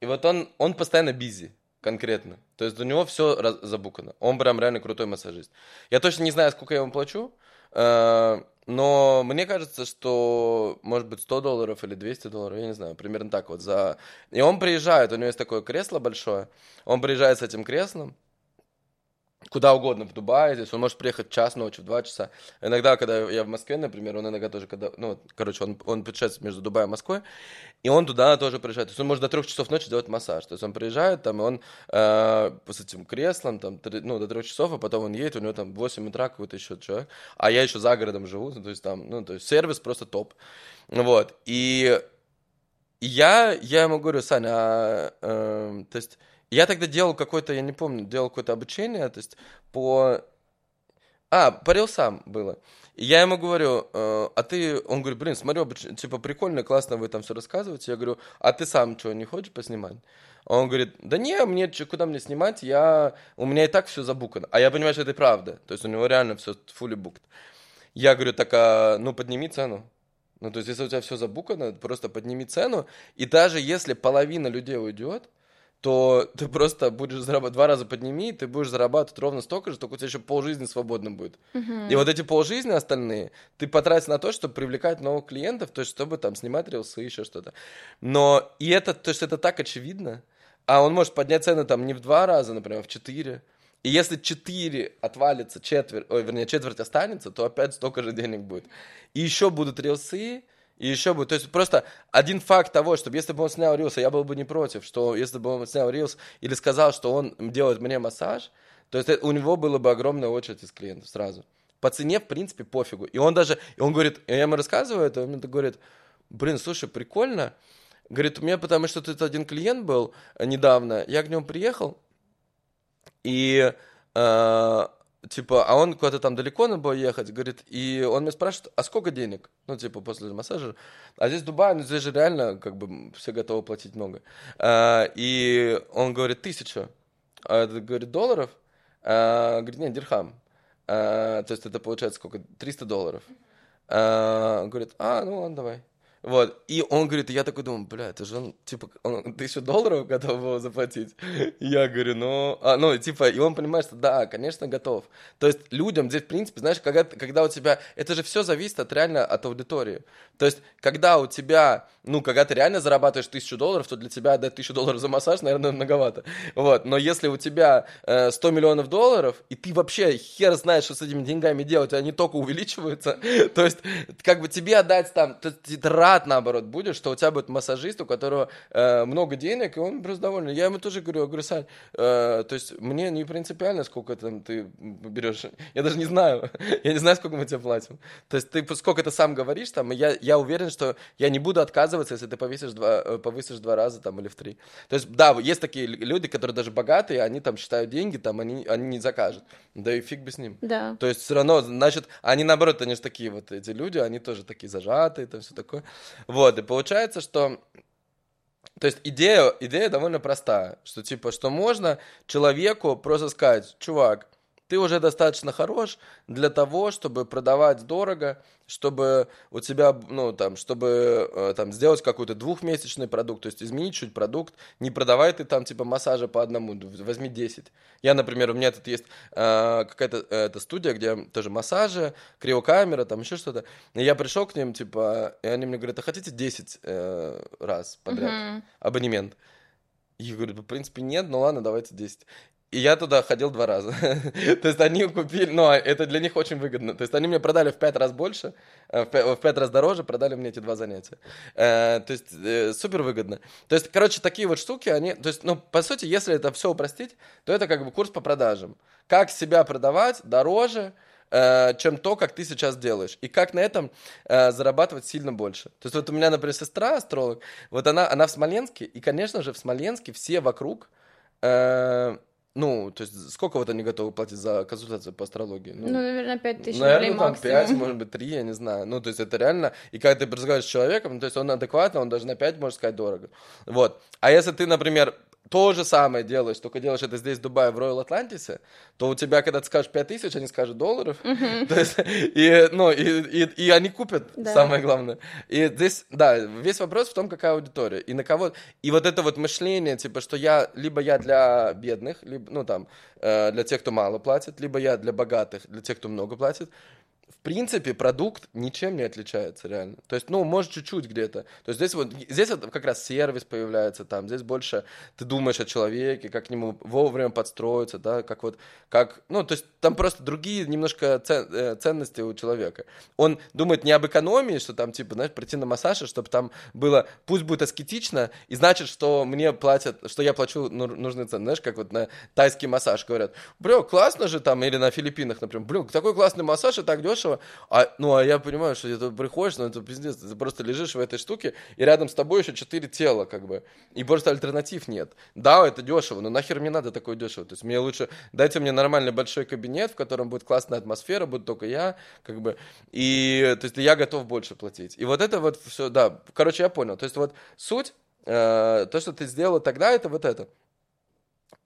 и вот он, он постоянно бизи, конкретно. То есть у него все забукано. Он прям реально крутой массажист. Я точно не знаю, сколько я ему плачу, э, но мне кажется, что может быть 100 долларов или 200 долларов, я не знаю, примерно так вот за... И он приезжает, у него есть такое кресло большое, он приезжает с этим креслом, куда угодно в Дубае, здесь он может приехать час ночи, в два часа. Иногда, когда я в Москве, например, он иногда тоже, когда, ну, короче, он, он путешествует между Дубаем и Москвой, и он туда тоже приезжает. То есть он может до трех часов ночи делать массаж. То есть он приезжает, там, и он э, с этим креслом, там, 3, ну, до трех часов, а потом он едет, у него там в 8 утра какой-то еще человек, а я еще за городом живу, то есть там, ну, то есть сервис просто топ. Вот, и я, я ему говорю, Саня, а, э, то есть я тогда делал какое-то, я не помню, делал какое-то обучение, то есть по... А, парил сам было. И я ему говорю, э, а ты, он говорит, блин, смотрю, типа прикольно, классно вы там все рассказываете. Я говорю, а ты сам что, не хочешь поснимать? Он говорит, да не, мне куда мне снимать, я, у меня и так все забукано. А я понимаю, что это правда. То есть у него реально все fully booked. Я говорю, так, а, ну подними цену. Ну, то есть, если у тебя все забукано, просто подними цену. И даже если половина людей уйдет, то ты просто будешь зарабатывать, два раза подними, ты будешь зарабатывать ровно столько же, только у тебя еще полжизни свободно будет. Uh-huh. И вот эти полжизни остальные ты потратишь на то, чтобы привлекать новых клиентов, то есть чтобы там снимать рилсы, еще что-то. Но и это, то есть это так очевидно, а он может поднять цены там не в два раза, например, а в четыре. И если четыре отвалится, четверть, ой, вернее, четверть останется, то опять столько же денег будет. И еще будут рилсы, и еще бы, то есть просто один факт того, чтобы если бы он снял рилс, я был бы не против, что если бы он снял рилс или сказал, что он делает мне массаж, то есть у него было бы огромная очередь из клиентов сразу. По цене, в принципе, пофигу. И он даже, и он говорит, я ему рассказываю это, он мне говорит, блин, слушай, прикольно, Говорит, у меня потому что тут один клиент был недавно, я к нему приехал, и э, типа, а он куда-то там далеко надо было ехать, говорит, и он меня спрашивает, а сколько денег? Ну, типа, после массажа. А здесь Дубай, ну, здесь же реально, как бы, все готовы платить много. А, и он говорит, тысяча. А говорит, долларов? А, говорит, нет, дирхам. А, то есть это получается сколько? 300 долларов. А, говорит, а, ну ладно, давай. Вот, и он говорит, и я такой думаю, бля, это же он, типа, он тысячу долларов готов был заплатить. Я говорю, ну, а, ну, типа, и он понимает, что да, конечно, готов. То есть людям здесь, в принципе, знаешь, когда, когда у тебя, это же все зависит от реально от аудитории. То есть, когда у тебя, ну, когда ты реально зарабатываешь тысячу долларов, то для тебя отдать тысячу долларов за массаж, наверное, многовато. Вот, но если у тебя э, 100 миллионов долларов, и ты вообще хер знаешь, что с этими деньгами делать, они только увеличиваются, то есть, как бы тебе отдать там, ты, ты рад, наоборот, будешь, что у тебя будет массажист, у которого э, много денег, и он просто доволен. Я ему тоже говорю, я говорю, Сань, э, то есть мне не принципиально, сколько там ты берешь. Я даже не знаю. я не знаю, сколько мы тебе платим. То есть ты сколько ты сам говоришь там, я, я уверен, что я не буду отказываться, если ты повесишь два, э, повысишь два раза там или в три. То есть, да, есть такие люди, которые даже богатые, они там считают деньги, там они, они не закажут. Да и фиг бы с ним. Да. То есть все равно, значит, они наоборот, они же такие вот эти люди, они тоже такие зажатые, там все такое. Вот, и получается, что то есть идея, идея довольно простая, что типа, что можно человеку просто сказать, чувак, ты уже достаточно хорош для того, чтобы продавать дорого, чтобы у тебя, ну, там, чтобы э, там сделать какой-то двухмесячный продукт, то есть изменить чуть продукт, не продавай ты там, типа, массажа по одному, возьми 10. Я, например, у меня тут есть э, какая-то э, эта студия, где тоже массажи, криокамера, там еще что-то, и я пришел к ним, типа, и они мне говорят, а хотите 10 э, раз подряд mm-hmm. абонемент? Я говорю, в принципе, нет, ну ладно, давайте 10. И я туда ходил два раза. То есть они купили, ну, а это для них очень выгодно. То есть они мне продали в пять раз больше, э, в пять, раз дороже, продали мне эти два занятия. Э, то есть э, супер выгодно. То есть, короче, такие вот штуки, они, то есть, ну, по сути, если это все упростить, то это как бы курс по продажам. Как себя продавать дороже, чем то, как ты сейчас делаешь. И как на этом э, зарабатывать сильно больше. То есть вот у меня, например, сестра астролог, вот она, она в Смоленске, и, конечно же, в Смоленске все вокруг э, ну, то есть сколько вот они готовы платить за консультацию по астрологии? Ну, ну наверное, 5 тысяч наверное, рублей там максимум. 5, может быть, 3, я не знаю. Ну, то есть это реально... И когда ты разговариваешь с человеком, то есть он адекватно, он даже на 5 может сказать дорого. Вот. А если ты, например, то же самое делаешь, только делаешь это здесь, в Дубае, в Royal Атлантисе, то у тебя, когда ты скажешь 5 тысяч, они скажут долларов. То есть, и, ну, и, и, и они купят, да. самое главное. И здесь, да, весь вопрос в том, какая аудитория. И на кого... И вот это вот мышление, типа, что я, либо я для бедных, либо, ну, там, э, для тех, кто мало платит, либо я для богатых, для тех, кто много платит принципе, продукт ничем не отличается, реально. То есть, ну, может, чуть-чуть где-то. То есть здесь вот, здесь вот как раз сервис появляется, там, здесь больше ты думаешь о человеке, как к нему вовремя подстроиться, да, как вот, как, ну, то есть там просто другие немножко э, ценности у человека. Он думает не об экономии, что там, типа, знаешь, прийти на массаж, чтобы там было, пусть будет аскетично, и значит, что мне платят, что я плачу нужные цены, знаешь, как вот на тайский массаж говорят, бля, классно же там, или на Филиппинах, например, блин, такой классный массаж, и так дешево, А, ну, а я понимаю, что ты приходишь, ну, это пиздец, ты просто лежишь в этой штуке, и рядом с тобой еще четыре тела, как бы. И просто альтернатив нет. Да, это дешево, но нахер мне надо такое дешево. То есть мне лучше, дайте мне нормальный большой кабинет, в котором будет классная атмосфера, будет только я, как бы. И, то есть я готов больше платить. И вот это вот все, да. Короче, я понял. То есть вот суть, э, то, что ты сделал тогда, это вот это.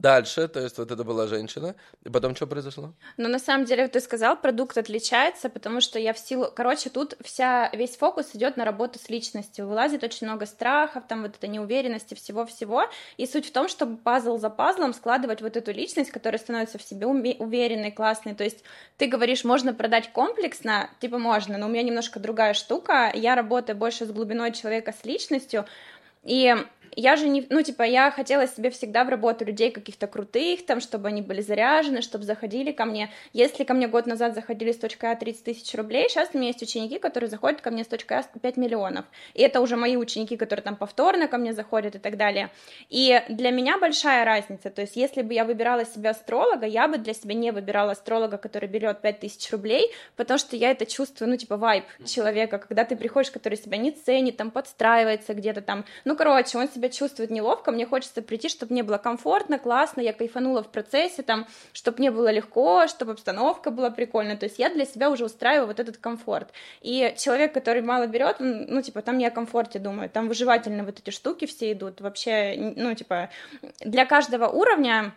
Дальше, то есть вот это была женщина, и потом что произошло? Ну, на самом деле, ты сказал, продукт отличается, потому что я в силу... Короче, тут вся, весь фокус идет на работу с личностью, вылазит очень много страхов, там вот этой неуверенности, всего-всего, и суть в том, чтобы пазл за пазлом складывать вот эту личность, которая становится в себе уверенной, классной, то есть ты говоришь, можно продать комплексно, типа можно, но у меня немножко другая штука, я работаю больше с глубиной человека, с личностью, и я же не, ну, типа, я хотела себе всегда в работу людей каких-то крутых, там, чтобы они были заряжены, чтобы заходили ко мне. Если ко мне год назад заходили с точкой А 30 тысяч рублей, сейчас у меня есть ученики, которые заходят ко мне с точкой А 5 миллионов. И это уже мои ученики, которые там повторно ко мне заходят и так далее. И для меня большая разница. То есть, если бы я выбирала себе астролога, я бы для себя не выбирала астролога, который берет 5 тысяч рублей, потому что я это чувствую, ну, типа, вайб человека, когда ты приходишь, который себя не ценит, там, подстраивается где-то там. Ну, короче, он себя чувствует неловко, мне хочется прийти, чтобы мне было комфортно, классно, я кайфанула в процессе, там, чтобы мне было легко, чтобы обстановка была прикольная. То есть я для себя уже устраиваю вот этот комфорт. И человек, который мало берет, ну, типа, там не о комфорте думает, там выживательные вот эти штуки все идут. Вообще, ну, типа, для каждого уровня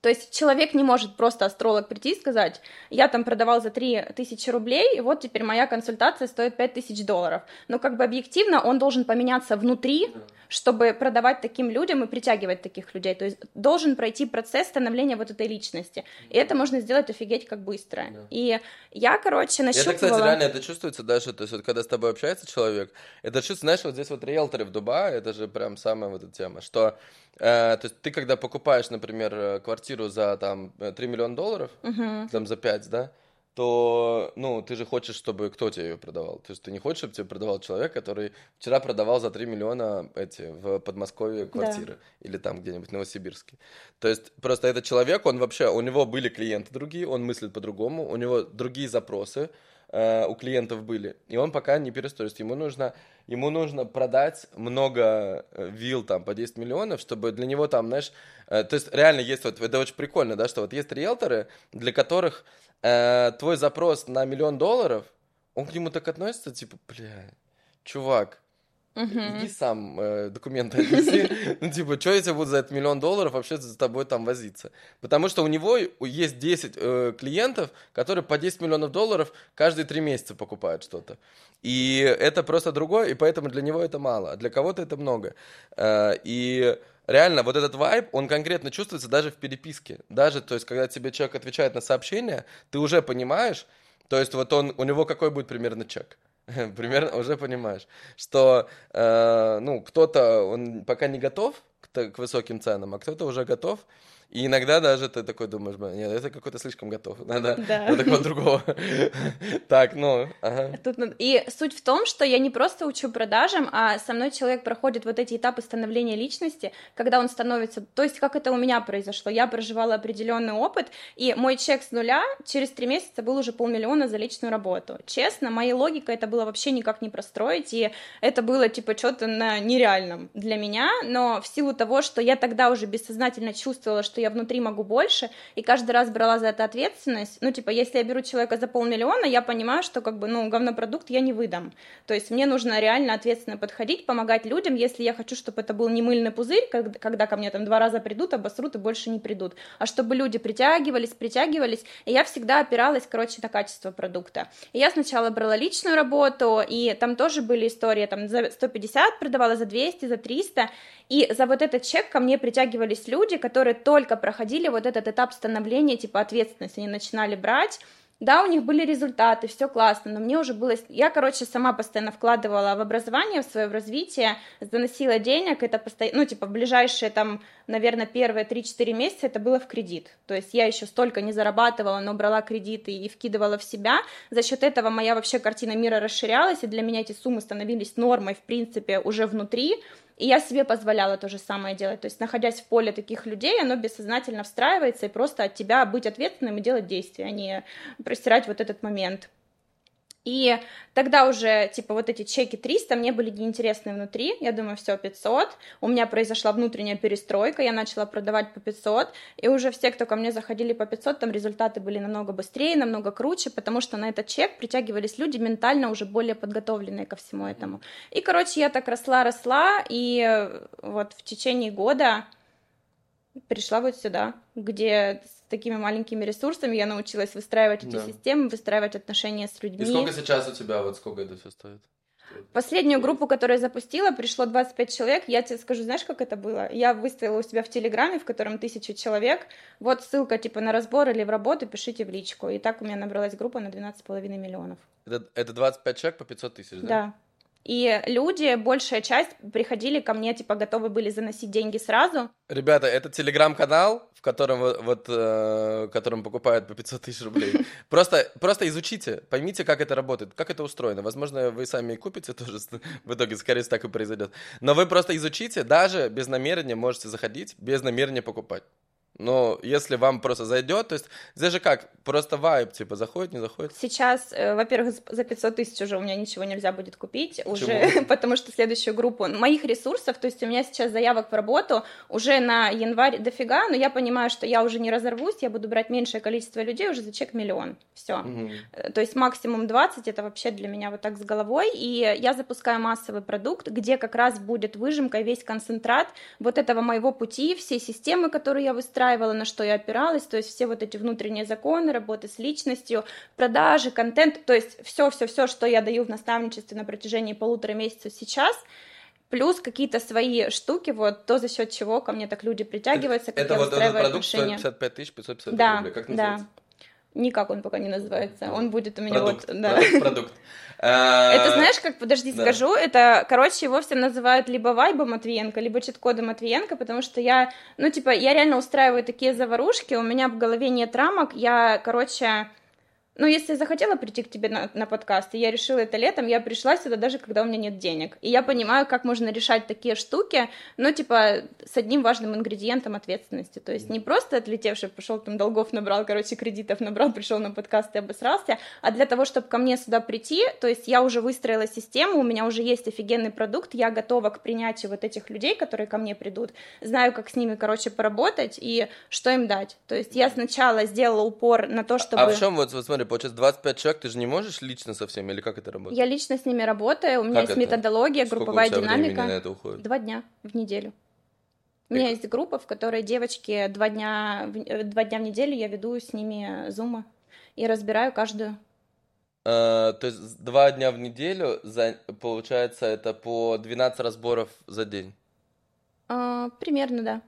то есть человек не может просто астролог прийти и сказать, я там продавал за 3 тысячи рублей, и вот теперь моя консультация стоит 5 тысяч долларов. Но как бы объективно он должен поменяться внутри, чтобы продавать таким людям и притягивать таких людей. То есть должен пройти процесс становления вот этой личности. И это можно сделать офигеть как быстро. Да. И я, короче, нащупывала... Это, кстати, реально это чувствуется даже, то есть вот когда с тобой общается человек, это чувствуется, знаешь, вот здесь вот риэлторы в Дубае, это же прям самая вот эта тема, что Э, то есть ты когда покупаешь, например, э, квартиру за там 3 э, миллиона долларов, uh-huh. там за 5, да, то, ну, ты же хочешь, чтобы кто тебе ее продавал. То есть ты не хочешь, чтобы тебе продавал человек, который вчера продавал за 3 миллиона эти в Подмосковье квартиры да. или там где-нибудь в Новосибирске. То есть просто этот человек, он вообще, у него были клиенты другие, он мыслит по-другому, у него другие запросы, э, у клиентов были, и он пока не перестроится. Ему нужно, ему нужно продать много э, вилл там по 10 миллионов, чтобы для него там, знаешь, э, то есть реально есть вот, это очень прикольно, да, что вот есть риэлторы, для которых э, твой запрос на миллион долларов, он к нему так относится, типа, бля, чувак. Иди сам э, документы отнеси. Ну, типа, что я тебе буду за этот миллион долларов вообще за тобой там возиться? Потому что у него есть 10 э, клиентов, которые по 10 миллионов долларов каждые 3 месяца покупают что-то. И это просто другое, и поэтому для него это мало, а для кого-то это много. Э, и реально вот этот вайб, он конкретно чувствуется даже в переписке. Даже, то есть, когда тебе человек отвечает на сообщение, ты уже понимаешь, то есть вот он, у него какой будет примерно чек. примерно уже понимаешь, что, э, ну, кто-то, он пока не готов к, к высоким ценам, а кто-то уже готов, и иногда даже ты такой думаешь, нет, это какой-то слишком готов, надо, да. надо кого другого. Так, ну, ага. Тут, и суть в том, что я не просто учу продажам, а со мной человек проходит вот эти этапы становления личности, когда он становится, то есть как это у меня произошло, я проживала определенный опыт, и мой чек с нуля через три месяца был уже полмиллиона за личную работу. Честно, моей логикой это было вообще никак не простроить, и это было типа что-то на нереальном для меня, но в силу того, что я тогда уже бессознательно чувствовала, что я внутри могу больше, и каждый раз брала за это ответственность. Ну, типа, если я беру человека за полмиллиона, я понимаю, что, как бы, ну, говнопродукт я не выдам. То есть мне нужно реально ответственно подходить, помогать людям, если я хочу, чтобы это был не мыльный пузырь, когда, ко мне там два раза придут, обосрут и больше не придут, а чтобы люди притягивались, притягивались, и я всегда опиралась, короче, на качество продукта. И я сначала брала личную работу, и там тоже были истории, там, за 150 продавала, за 200, за 300, и за вот этот чек ко мне притягивались люди, которые только проходили вот этот этап становления, типа ответственности, они начинали брать, да, у них были результаты, все классно, но мне уже было... Я, короче, сама постоянно вкладывала в образование, в свое развитие, заносила денег, это постоянно, ну, типа, в ближайшие, там, наверное, первые 3-4 месяца это было в кредит. То есть я еще столько не зарабатывала, но брала кредиты и вкидывала в себя. За счет этого моя вообще картина мира расширялась, и для меня эти суммы становились нормой, в принципе, уже внутри. И я себе позволяла то же самое делать. То есть, находясь в поле таких людей, оно бессознательно встраивается и просто от тебя быть ответственным и делать действия, а не простирать вот этот момент. И тогда уже, типа, вот эти чеки 300 мне были неинтересны внутри. Я думаю, все, 500. У меня произошла внутренняя перестройка, я начала продавать по 500. И уже все, кто ко мне заходили по 500, там результаты были намного быстрее, намного круче, потому что на этот чек притягивались люди ментально уже более подготовленные ко всему этому. И, короче, я так росла-росла, и вот в течение года пришла вот сюда, где такими маленькими ресурсами я научилась выстраивать эти да. системы, выстраивать отношения с людьми. И сколько сейчас у тебя, вот сколько это все стоит? Последнюю группу, которую я запустила, пришло 25 человек. Я тебе скажу, знаешь, как это было? Я выставила у себя в Телеграме, в котором тысяча человек. Вот ссылка типа на разбор или в работу, пишите в личку. И так у меня набралась группа на 12,5 миллионов. Это, это 25 человек по 500 тысяч, да? Да. И люди, большая часть, приходили ко мне, типа, готовы были заносить деньги сразу. Ребята, это телеграм-канал, в котором вот, э, которым покупают по 500 тысяч рублей. Просто, просто изучите, поймите, как это работает, как это устроено. Возможно, вы сами купите тоже, в итоге, скорее всего, так и произойдет. Но вы просто изучите, даже без намерения можете заходить, без намерения покупать. Но если вам просто зайдет, то есть здесь же как, просто вайп, типа, заходит, не заходит? Сейчас, э, во-первых, за 500 тысяч уже у меня ничего нельзя будет купить, уже, потому что следующую группу моих ресурсов, то есть у меня сейчас заявок в работу уже на январь дофига, но я понимаю, что я уже не разорвусь, я буду брать меньшее количество людей уже за чек миллион, все. Угу. То есть максимум 20, это вообще для меня вот так с головой, и я запускаю массовый продукт, где как раз будет выжимка, весь концентрат вот этого моего пути, всей системы, которую я выстраивала, на что я опиралась, то есть все вот эти внутренние законы, работы с личностью, продажи, контент, то есть все-все-все, что я даю в наставничестве на протяжении полутора месяцев сейчас, плюс какие-то свои штуки, вот то, за счет чего ко мне так люди притягиваются, как это я вот этот продукт отношения. стоит 55 тысяч 550 да, рублей, как называется? Да. Никак он пока не называется. Он будет у меня продукт, вот, да. Продукт, продукт. Это знаешь, как, подожди, да. скажу, это, короче, его все называют либо вайба Матвиенко, либо чит-кода Матвиенко, потому что я, ну, типа, я реально устраиваю такие заварушки, у меня в голове нет рамок, я, короче, ну, если я захотела прийти к тебе на, на подкаст, и я решила это летом, я пришла сюда даже когда у меня нет денег. И я понимаю, как можно решать такие штуки, ну, типа, с одним важным ингредиентом ответственности. То есть не просто отлетевший, пошел там долгов набрал, короче, кредитов набрал, пришел на подкаст и обосрался, а для того, чтобы ко мне сюда прийти, то есть я уже выстроила систему, у меня уже есть офигенный продукт, я готова к принятию вот этих людей, которые ко мне придут, знаю, как с ними, короче, поработать и что им дать. То есть я сначала сделала упор на то, чтобы... А в чем, вот, вот смотри, получается 25 человек, ты же не можешь лично со всеми, или как это работает? Я лично с ними работаю, у меня как есть это? методология, Сколько групповая у тебя динамика. на это уходит? Два дня в неделю. У меня есть группа, в которой девочки два дня, в- два дня в неделю я веду с ними зумы и разбираю каждую. А, то есть два дня в неделю, за, получается, это по 12 разборов за день. А, примерно, да.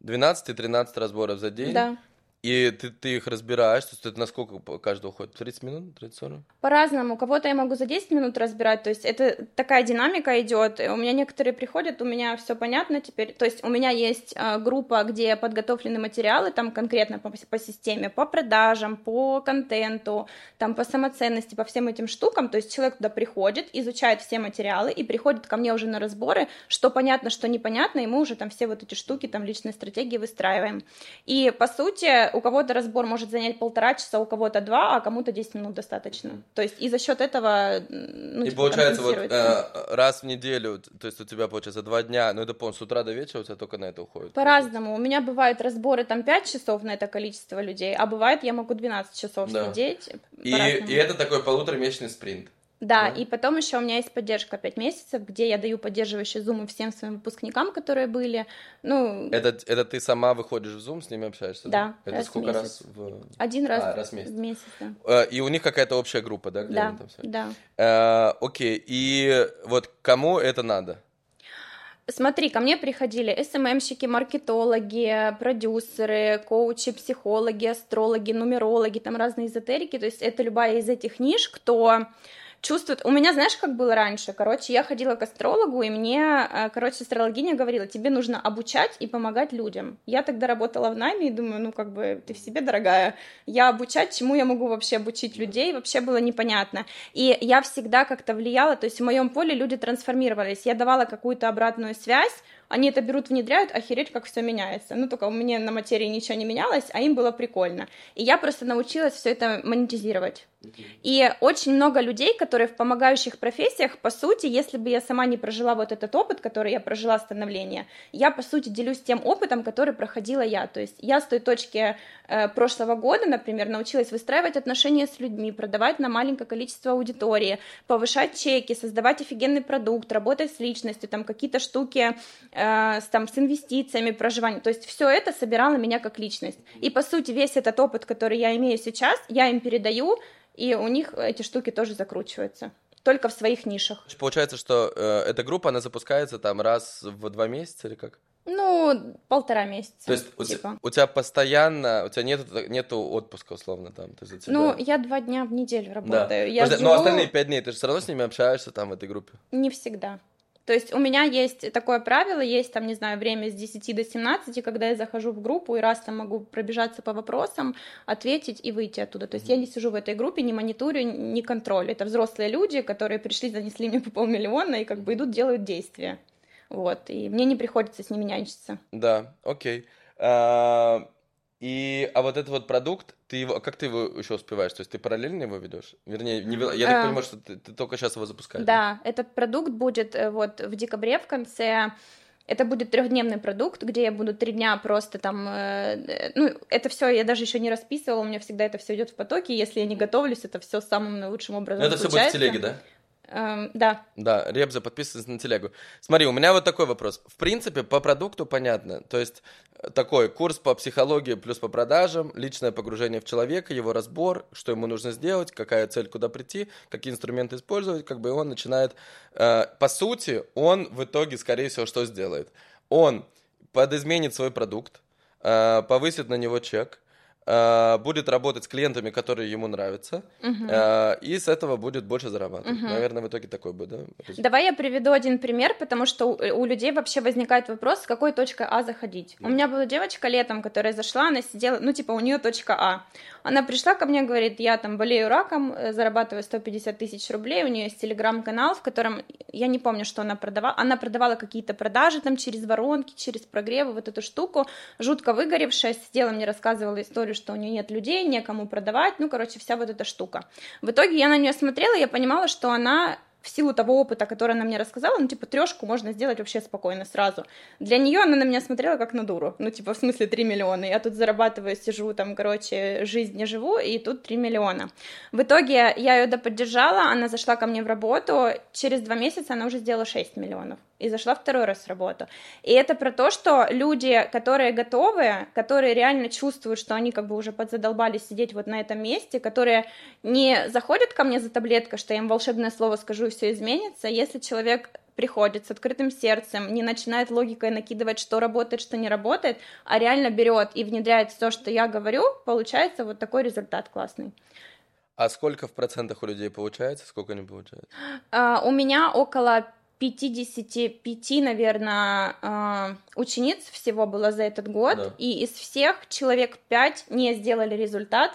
12 и 13 разборов за день. Да. И ты, ты их разбираешь, то есть это на сколько по- каждый уходит? 30 минут? 30-40? По-разному. Кого-то я могу за 10 минут разбирать, то есть это такая динамика идет. У меня некоторые приходят, у меня все понятно теперь. То есть у меня есть э, группа, где подготовлены материалы, там конкретно по, по системе, по продажам, по контенту, там по самоценности, по всем этим штукам. То есть человек туда приходит, изучает все материалы и приходит ко мне уже на разборы, что понятно, что непонятно, и мы уже там все вот эти штуки, там личные стратегии выстраиваем. И по сути у кого-то разбор может занять полтора часа, у кого-то два, а кому-то 10 минут достаточно. То есть и за счет этого, ну, и типа, получается, вот э, раз в неделю, то есть у тебя, получается, два дня, ну это, по с утра до вечера у тебя только на это уходит. По-разному. У меня бывают разборы там 5 часов на это количество людей, а бывает я могу 12 часов Да. сидеть. И, и это такой полуторамесячный спринт. Да, Да. и потом еще у меня есть поддержка 5 месяцев, где я даю поддерживающие зумы всем своим выпускникам, которые были. Ну, Это, это ты сама выходишь в Zoom, с ними общаешься? Да, Это раз в сколько месяц. раз в... один раз, А, раз в месяц. в месяц, да. Э, И у них какая-то общая группа, да? где Да, они там все? да. Э, Окей, и вот кому это надо? Смотри, ко мне приходили СММщики, маркетологи, продюсеры, коучи, психологи, астрологи, нумерологи, там разные эзотерики, то есть это любая из этих ниш, кто чувствует... У меня, знаешь, как было раньше? Короче, я ходила к астрологу, и мне, э, короче, астрологиня говорила, тебе нужно обучать и помогать людям. Я тогда работала в найме и думаю, ну, как бы, ты в себе, дорогая. Я обучать, чему я могу вообще обучить людей, вообще было непонятно. И я всегда как-то влияла, то есть в моем поле люди трансформировались. Я давала какую-то обратную связь, они это берут, внедряют, охереть, как все меняется. Ну, только у меня на материи ничего не менялось, а им было прикольно. И я просто научилась все это монетизировать. И очень много людей, которые в помогающих профессиях, по сути, если бы я сама не прожила вот этот опыт, который я прожила становление, я, по сути, делюсь тем опытом, который проходила я. То есть я с той точки э, прошлого года, например, научилась выстраивать отношения с людьми, продавать на маленькое количество аудитории, повышать чеки, создавать офигенный продукт, работать с личностью, там какие-то штуки э, с, там, с инвестициями, проживанием. То есть все это собирало меня как личность. И, по сути, весь этот опыт, который я имею сейчас, я им передаю, и у них эти штуки тоже закручиваются. Только в своих нишах. Получается, что э, эта группа, она запускается там раз в два месяца или как? Ну, полтора месяца. То есть типа. у, тебя, у тебя постоянно, у тебя нет нету отпуска условно там? То есть тебя... Ну, я два дня в неделю работаю. Да. Я Подожди, живу... Но остальные пять дней, ты же все равно с ними общаешься там в этой группе? Не всегда. То есть у меня есть такое правило, есть там, не знаю, время с 10 до 17, когда я захожу в группу и раз там могу пробежаться по вопросам, ответить и выйти оттуда. То есть я не сижу в этой группе, не мониторю, не контроль. Это взрослые люди, которые пришли, занесли мне по полмиллиона и как бы идут, делают действия. Вот, и мне не приходится с ними нянчиться. Да, окей. А, и, а вот этот вот продукт, ты его, как ты его еще успеваешь? То есть ты параллельно его ведешь? Вернее, не, я так А. понимаю, что ты, ты только сейчас его запускаешь. Да, этот продукт будет э, вот в декабре в конце. Это будет трехдневный продукт, где я буду три дня просто там, э, э, ну это все я даже еще не расписывала, у меня всегда это все идет в потоке, если я не готовлюсь, это все самым наилучшим образом. Но это все будет в телеге, да? Эм, да, Да, Ребза, подписывайтесь на телегу. Смотри, у меня вот такой вопрос. В принципе, по продукту понятно. То есть э, такой курс по психологии плюс по продажам, личное погружение в человека, его разбор, что ему нужно сделать, какая цель, куда прийти, какие инструменты использовать, как бы он начинает... э, по сути, он в итоге, скорее всего, что сделает? Он подизменит свой продукт, э, повысит на него чек, будет работать с клиентами, которые ему нравятся, э, и с этого будет больше зарабатывать. Наверное, в итоге такой будет, да? Давай я приведу один пример, потому что у, у людей вообще возникает вопрос, с какой точкой А заходить. У меня была девочка летом, которая зашла, она сидела, ну, типа, у нее точка А. Она пришла ко мне, говорит, я там болею раком, э, зарабатываю 150 тысяч рублей, у нее есть телеграм-канал, в котором, я не помню, что она продавала, она продавала какие-то продажи там через воронки, через прогревы, вот эту штуку, жутко выгоревшая, сидела, мне рассказывала историю, что у нее нет людей, некому продавать, ну, короче, вся вот эта штука. В итоге я на нее смотрела, я понимала, что она в силу того опыта, который она мне рассказала, ну, типа, трешку можно сделать вообще спокойно сразу. Для нее она на меня смотрела как на дуру. Ну, типа, в смысле 3 миллиона. Я тут зарабатываю, сижу там, короче, жизнь не живу, и тут 3 миллиона. В итоге я ее доподдержала, она зашла ко мне в работу, через два месяца она уже сделала 6 миллионов и зашла второй раз в работу. И это про то, что люди, которые готовы, которые реально чувствуют, что они как бы уже подзадолбались сидеть вот на этом месте, которые не заходят ко мне за таблеткой, что я им волшебное слово скажу и все изменится, если человек приходит с открытым сердцем, не начинает логикой накидывать, что работает, что не работает, а реально берет и внедряет то, что я говорю, получается вот такой результат классный. А сколько в процентах у людей получается, сколько не получается? А, у меня около 55, наверное, а, учениц всего было за этот год, Да. и из всех человек 5 не сделали результат,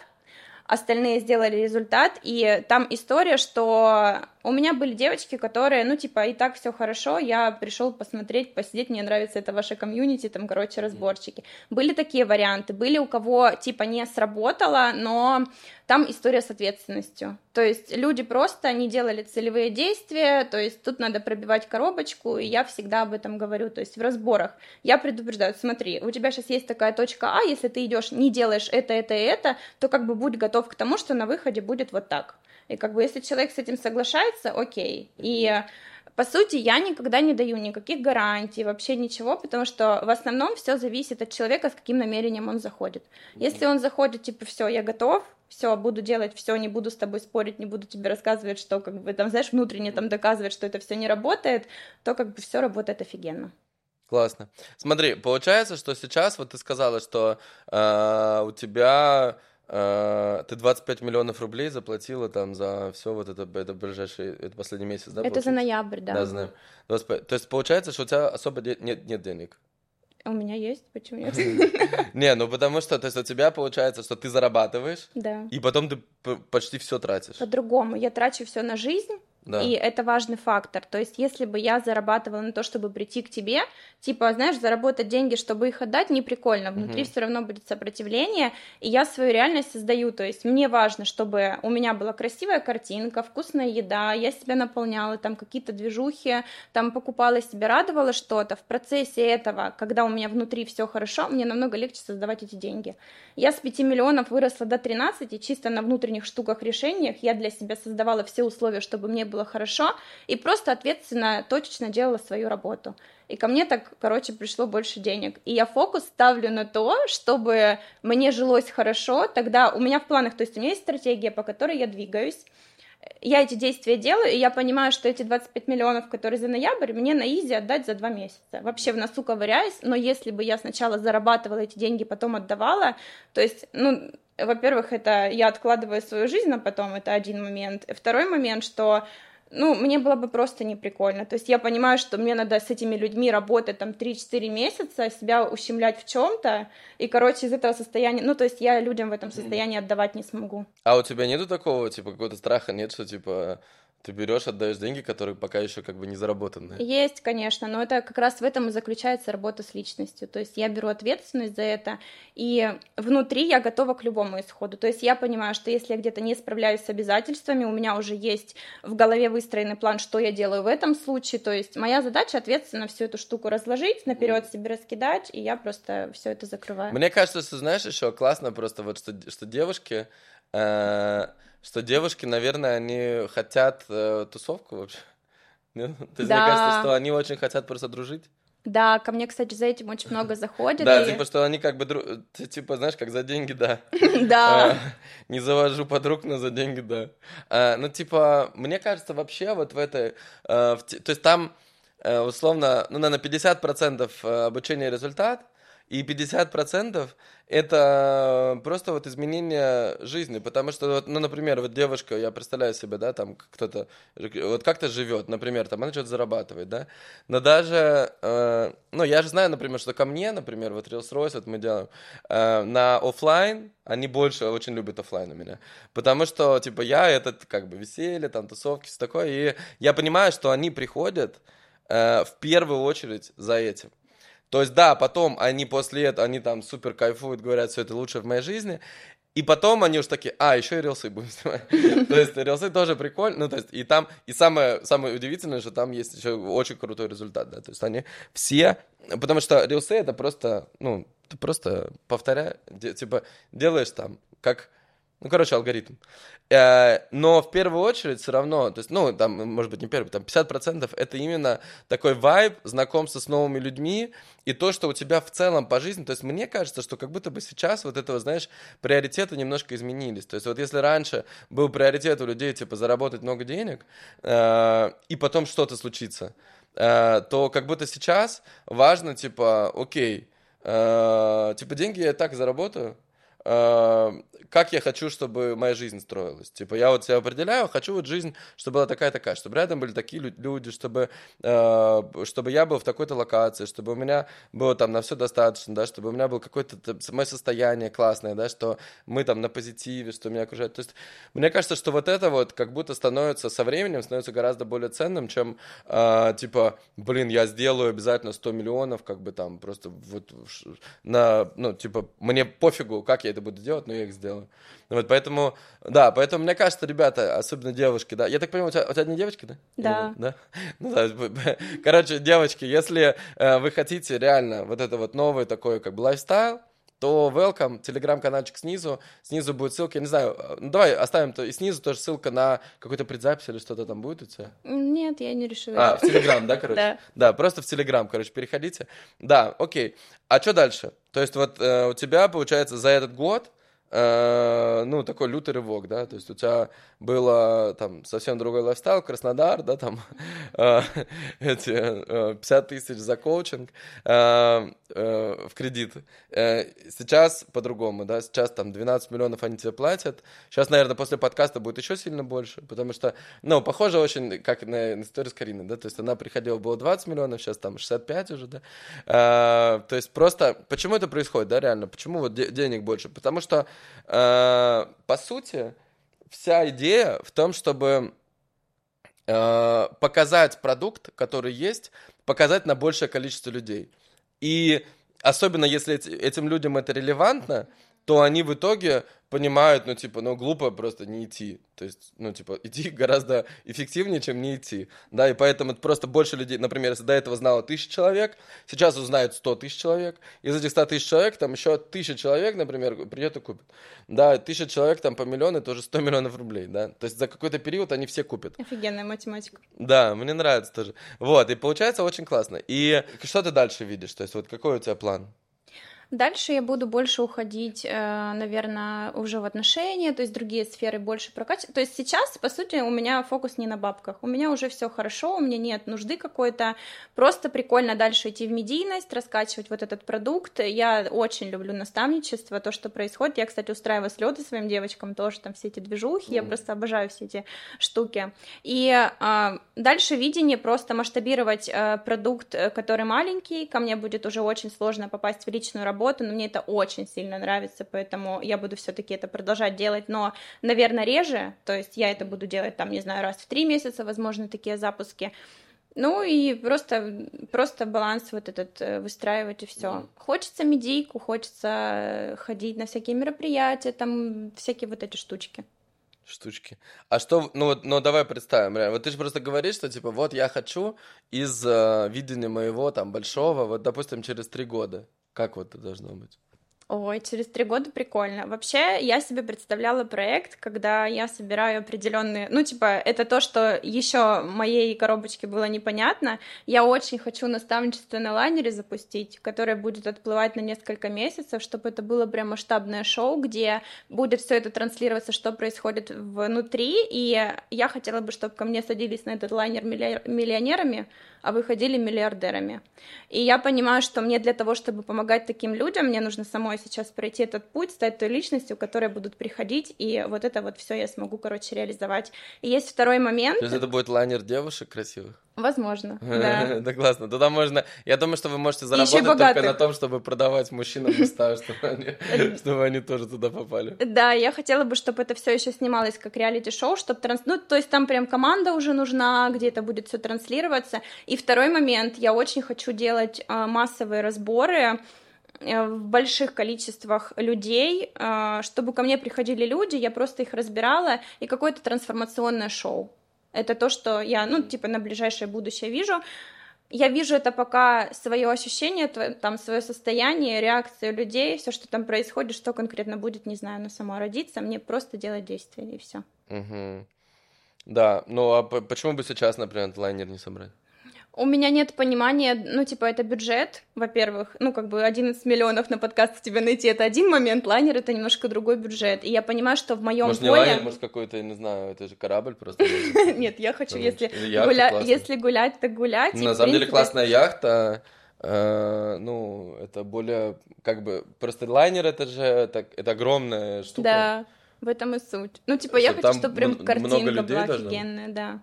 остальные сделали результат, и там история, что у меня были девочки, которые, ну, типа, и так все хорошо, я пришел посмотреть, посидеть, мне нравится это ваше комьюнити, там, короче, разборчики. Были такие варианты, были у кого, типа, не сработало, но там история с ответственностью. То есть люди просто не делали целевые действия, то есть тут надо пробивать коробочку, и я всегда об этом говорю, то есть в разборах я предупреждаю, смотри, у тебя сейчас есть такая точка А, если ты идешь, не делаешь это, это и это, то как бы будь готов к тому, что на выходе будет вот так. И как бы если человек с этим соглашается, окей. И по сути, я никогда не даю никаких гарантий, вообще ничего, потому что в основном все зависит от человека, с каким намерением он заходит. Если он заходит, типа, все, я готов, все, буду делать все, не буду с тобой спорить, не буду тебе рассказывать, что, как бы, там, знаешь, внутренне там доказывать, что это все не работает, то, как бы, все работает офигенно. Классно. Смотри, получается, что сейчас, вот ты сказала, что э, у тебя ты 25 миллионов рублей заплатила там за все вот это, это ближайший, это последний месяц, да? это за получается? ноябрь, да. Да, знаю. 25. То есть получается, что у тебя особо де- нет, нет денег. У меня есть, почему нет? Не, ну потому что, то есть у тебя получается, что ты зарабатываешь, Да. и потом ты почти все тратишь. По-другому. Я трачу все на жизнь, Да. И это важный фактор. То есть, если бы я зарабатывала на то, чтобы прийти к тебе, типа, знаешь, заработать деньги, чтобы их отдать, не прикольно. Внутри Мгм. все равно будет сопротивление, и я свою реальность создаю. То есть, мне важно, чтобы у меня была красивая картинка, вкусная еда, я себя наполняла, там какие-то движухи, там покупала себе, радовала что-то. В процессе этого, когда у меня внутри все хорошо, мне намного легче создавать эти деньги. Я с 5 миллионов выросла до 13, чисто на внутренних штуках, решениях. Я для себя создавала все условия, чтобы мне было хорошо, и просто ответственно, точечно делала свою работу. И ко мне так, короче, пришло больше денег. И я фокус ставлю на то, чтобы мне жилось хорошо. Тогда у меня в планах, то есть у меня есть стратегия, по которой я двигаюсь. я эти действия делаю, и я понимаю, что эти 25 миллионов, которые за ноябрь, мне на изи отдать за два месяца. Вообще в носу ковыряюсь, но если бы я сначала зарабатывала эти деньги, потом отдавала, то есть, ну, во-первых, это я откладываю свою жизнь на потом, это один момент. Второй момент, что ну, мне было бы просто неприкольно. То есть я понимаю, что мне надо с этими людьми работать там 3-4 месяца, себя ущемлять в чем-то, и, короче, из этого состояния, ну, то есть я людям в этом состоянии отдавать не смогу. А у тебя нету такого, типа, какого-то страха, нет, что, типа, ты берешь, отдаешь деньги, которые пока еще как бы не заработаны. Есть, конечно, но это как раз в этом и заключается работа с личностью. То есть я беру ответственность за это, и внутри я готова к любому исходу. То есть я понимаю, что если я где-то не справляюсь с обязательствами, у меня уже есть в голове выстроенный план, что я делаю в этом случае. То есть моя задача ответственно всю эту штуку разложить, наперед себе раскидать, и я просто все это закрываю. Мне кажется, что знаешь еще классно просто вот что, что девушки э, что девушки, наверное, они хотят э, тусовку вообще. Нет? То есть, да. мне кажется, что они очень хотят просто дружить. Да, ко мне, кстати, за этим очень много заходит. Да, и... типа, что они как бы, дру... типа, знаешь, как за деньги, да. Да. А, не завожу подруг, но за деньги, да. А, ну, типа, мне кажется, вообще вот в этой... В... То есть там, э, условно, ну, наверное, 50% э, обучения результат, и 50% это просто вот изменение жизни, потому что, вот, ну, например, вот девушка, я представляю себе, да, там кто-то, вот как-то живет, например, там она что-то зарабатывает, да, но даже, э, ну, я же знаю, например, что ко мне, например, вот Reels Royce, вот мы делаем, э, на офлайн они больше очень любят офлайн у меня, потому что, типа, я этот, как бы, веселье, там, тусовки, все такое, и я понимаю, что они приходят э, в первую очередь за этим, то есть, да, потом они после этого, они там супер кайфуют, говорят, все это лучше в моей жизни. И потом они уж такие, а, еще и рилсы будем снимать. То есть рилсы тоже прикольно. Ну, то есть, и там, и самое, самое удивительное, что там есть еще очень крутой результат, да. То есть они все, потому что рилсы это просто, ну, ты просто повторяй, типа, делаешь там, как ну, короче, алгоритм. Э, но в первую очередь все равно, то есть, ну, там, может быть, не первый, там 50% это именно такой вайб, знакомство с новыми людьми, и то, что у тебя в целом по жизни, то есть мне кажется, что как будто бы сейчас вот этого, знаешь, приоритеты немножко изменились. То есть вот если раньше был приоритет у людей, типа, заработать много денег, э, и потом что-то случится, э, то как будто сейчас важно, типа, окей, типа, деньги я так заработаю, как я хочу, чтобы моя жизнь строилась. Типа, я вот себя определяю, хочу вот жизнь, чтобы была такая-такая, чтобы рядом были такие люди, чтобы, э, чтобы я был в такой-то локации, чтобы у меня было там на все достаточно, да, чтобы у меня было какое-то мое состояние классное, да, что мы там на позитиве, что меня окружает. То есть, мне кажется, что вот это вот как будто становится со временем, становится гораздо более ценным, чем, э, типа, блин, я сделаю обязательно 100 миллионов, как бы там просто вот на, ну, типа, мне пофигу, как я это буду делать, но я их сделаю. Вот, поэтому, да, поэтому мне кажется, ребята, особенно девушки, да, я так понимаю, у тебя, у тебя одни девочки, да? Да. да? Ну, да. Короче, девочки, если э, вы хотите реально вот это вот новый такой как бы лайфстайл, то welcome, телеграм-каналчик снизу, снизу будет ссылка, я не знаю, э, ну давай оставим, то и снизу тоже ссылка на какой-то предзапись или что-то там будет у тебя? Нет, я не решила. А, в телеграм, да, короче? Да. Да, просто в телеграм, короче, переходите. Да, окей. А что дальше? То есть вот э, у тебя, получается, за этот год ну, такой лютый рывок, да, то есть у тебя было там совсем другой лайфстайл, Краснодар, да, там э, эти 50 э, тысяч за коучинг в кредит. Сейчас по-другому, да, сейчас там 12 миллионов они тебе платят. Сейчас, наверное, после подкаста будет еще сильно больше, потому что, ну, похоже очень, как на историю с Кариной, да, то есть она приходила, было 20 миллионов, сейчас там 65 уже, да. То есть просто, почему это происходит, да, реально, почему вот денег больше? Потому что Э, по сути, вся идея в том, чтобы э, показать продукт, который есть, показать на большее количество людей. И особенно если этим людям это релевантно, то они в итоге понимают, ну, типа, ну, глупо просто не идти. То есть, ну, типа, идти гораздо эффективнее, чем не идти. Да, и поэтому просто больше людей, например, если до этого знало тысяча человек, сейчас узнают сто тысяч человек. Из этих ста тысяч человек, там еще тысяча человек, например, придет и купит. Да, тысяча человек там по миллиону, это уже 100 миллионов рублей, да. То есть за какой-то период они все купят. Офигенная математика. Да, мне нравится тоже. Вот, и получается очень классно. И что ты дальше видишь? То есть вот какой у тебя план? Дальше я буду больше уходить, э, наверное, уже в отношения, то есть другие сферы больше прокачивать. То есть сейчас, по сути, у меня фокус не на бабках. У меня уже все хорошо, у меня нет нужды какой-то. Просто прикольно дальше идти в медийность, раскачивать вот этот продукт. Я очень люблю наставничество, то, что происходит. Я, кстати, устраиваю слеты своим девочкам тоже, там все эти движухи. Mm. Я просто обожаю все эти штуки. И э, дальше видение просто масштабировать э, продукт, э, который маленький. Ко мне будет уже очень сложно попасть в личную работу работу, но мне это очень сильно нравится, поэтому я буду все-таки это продолжать делать, но, наверное, реже, то есть я это буду делать там, не знаю, раз в три месяца, возможно, такие запуски. Ну и просто, просто баланс вот этот э, выстраивать и все. Mm. Хочется медийку, хочется ходить на всякие мероприятия, там всякие вот эти штучки штучки. А что, ну вот, ну давай представим, реально. Вот ты же просто говоришь, что типа вот я хочу из э, видения моего там большого, вот допустим через три года. Как вот это должно быть? Ой, через три года прикольно. Вообще, я себе представляла проект, когда я собираю определенные, ну, типа, это то, что еще моей коробочке было непонятно. Я очень хочу наставничество на лайнере запустить, которое будет отплывать на несколько месяцев, чтобы это было прям масштабное шоу, где будет все это транслироваться, что происходит внутри. И я хотела бы, чтобы ко мне садились на этот лайнер миллионерами, а выходили миллиардерами. И я понимаю, что мне для того, чтобы помогать таким людям, мне нужно самой сейчас пройти этот путь, стать той личностью, которая будут приходить, и вот это вот все я смогу, короче, реализовать. И есть второй момент. То это будет лайнер девушек красивых? Возможно, да. Да классно. Туда можно... Я думаю, что вы можете заработать только на том, чтобы продавать мужчинам места, чтобы они тоже туда попали. Да, я хотела бы, чтобы это все еще снималось как реалити-шоу, чтобы транс... Ну, то есть там прям команда уже нужна, где это будет все транслироваться. И второй момент, я очень хочу делать а, массовые разборы э, в больших количествах людей, а, чтобы ко мне приходили люди, я просто их разбирала, и какое-то трансформационное шоу. Это то, что я, ну, типа, на ближайшее будущее вижу. Я вижу это пока свое ощущение, там свое состояние, реакцию людей, все, что там происходит, что конкретно будет, не знаю, но само родиться, мне просто делать действия и все. Угу. Да, ну а почему бы сейчас, например, лайнер не собрать? У меня нет понимания, ну, типа, это бюджет, во-первых, ну, как бы 11 миллионов на подкаст тебе найти, это один момент, лайнер — это немножко другой бюджет, и я понимаю, что в моем может, поле... Может, не лайнер, может, какой-то, не знаю, это же корабль просто. Нет, я хочу, если если гулять, так гулять. На самом деле классная яхта, э, ну, это более, как бы, просто лайнер это же, это огромная штука. Да, в этом и суть. Ну, типа, я хочу, чтобы прям картинка была офигенная, да.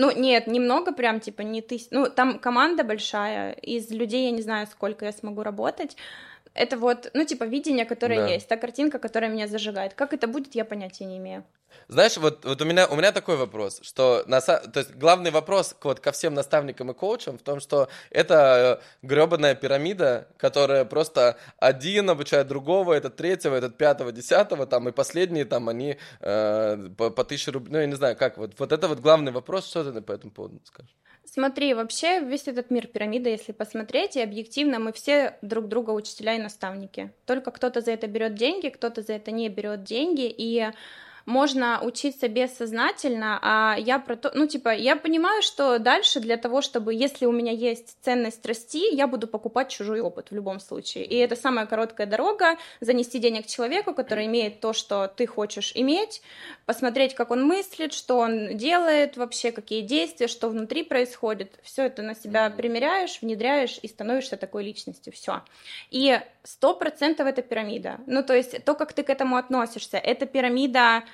Ну, нет, немного прям, типа, не тысяч... Ну, там команда большая, из людей я не знаю, сколько я смогу работать. Это вот, ну, типа, видение, которое да. есть, та картинка, которая меня зажигает. Как это будет, я понятия не имею. Знаешь, вот, вот у, меня, у меня такой вопрос, что на, то есть главный вопрос вот, ко всем наставникам и коучам в том, что это э, гребаная пирамида, которая просто один обучает другого, этот третьего, этот пятого, десятого, там, и последние там, они э, по, по тысяче рублей, ну, я не знаю, как, вот, вот это вот главный вопрос, что ты по этому поводу скажешь? Смотри, вообще весь этот мир пирамида, если посмотреть, и объективно мы все друг друга учителя и наставники. Только кто-то за это берет деньги, кто-то за это не берет деньги, и можно учиться бессознательно, а я про то, ну, типа, я понимаю, что дальше для того, чтобы, если у меня есть ценность расти, я буду покупать чужой опыт в любом случае. И это самая короткая дорога, занести денег человеку, который имеет то, что ты хочешь иметь, посмотреть, как он мыслит, что он делает вообще, какие действия, что внутри происходит. Все это на себя примеряешь, внедряешь и становишься такой личностью. Все. И сто процентов это пирамида. Ну, то есть то, как ты к этому относишься, это пирамида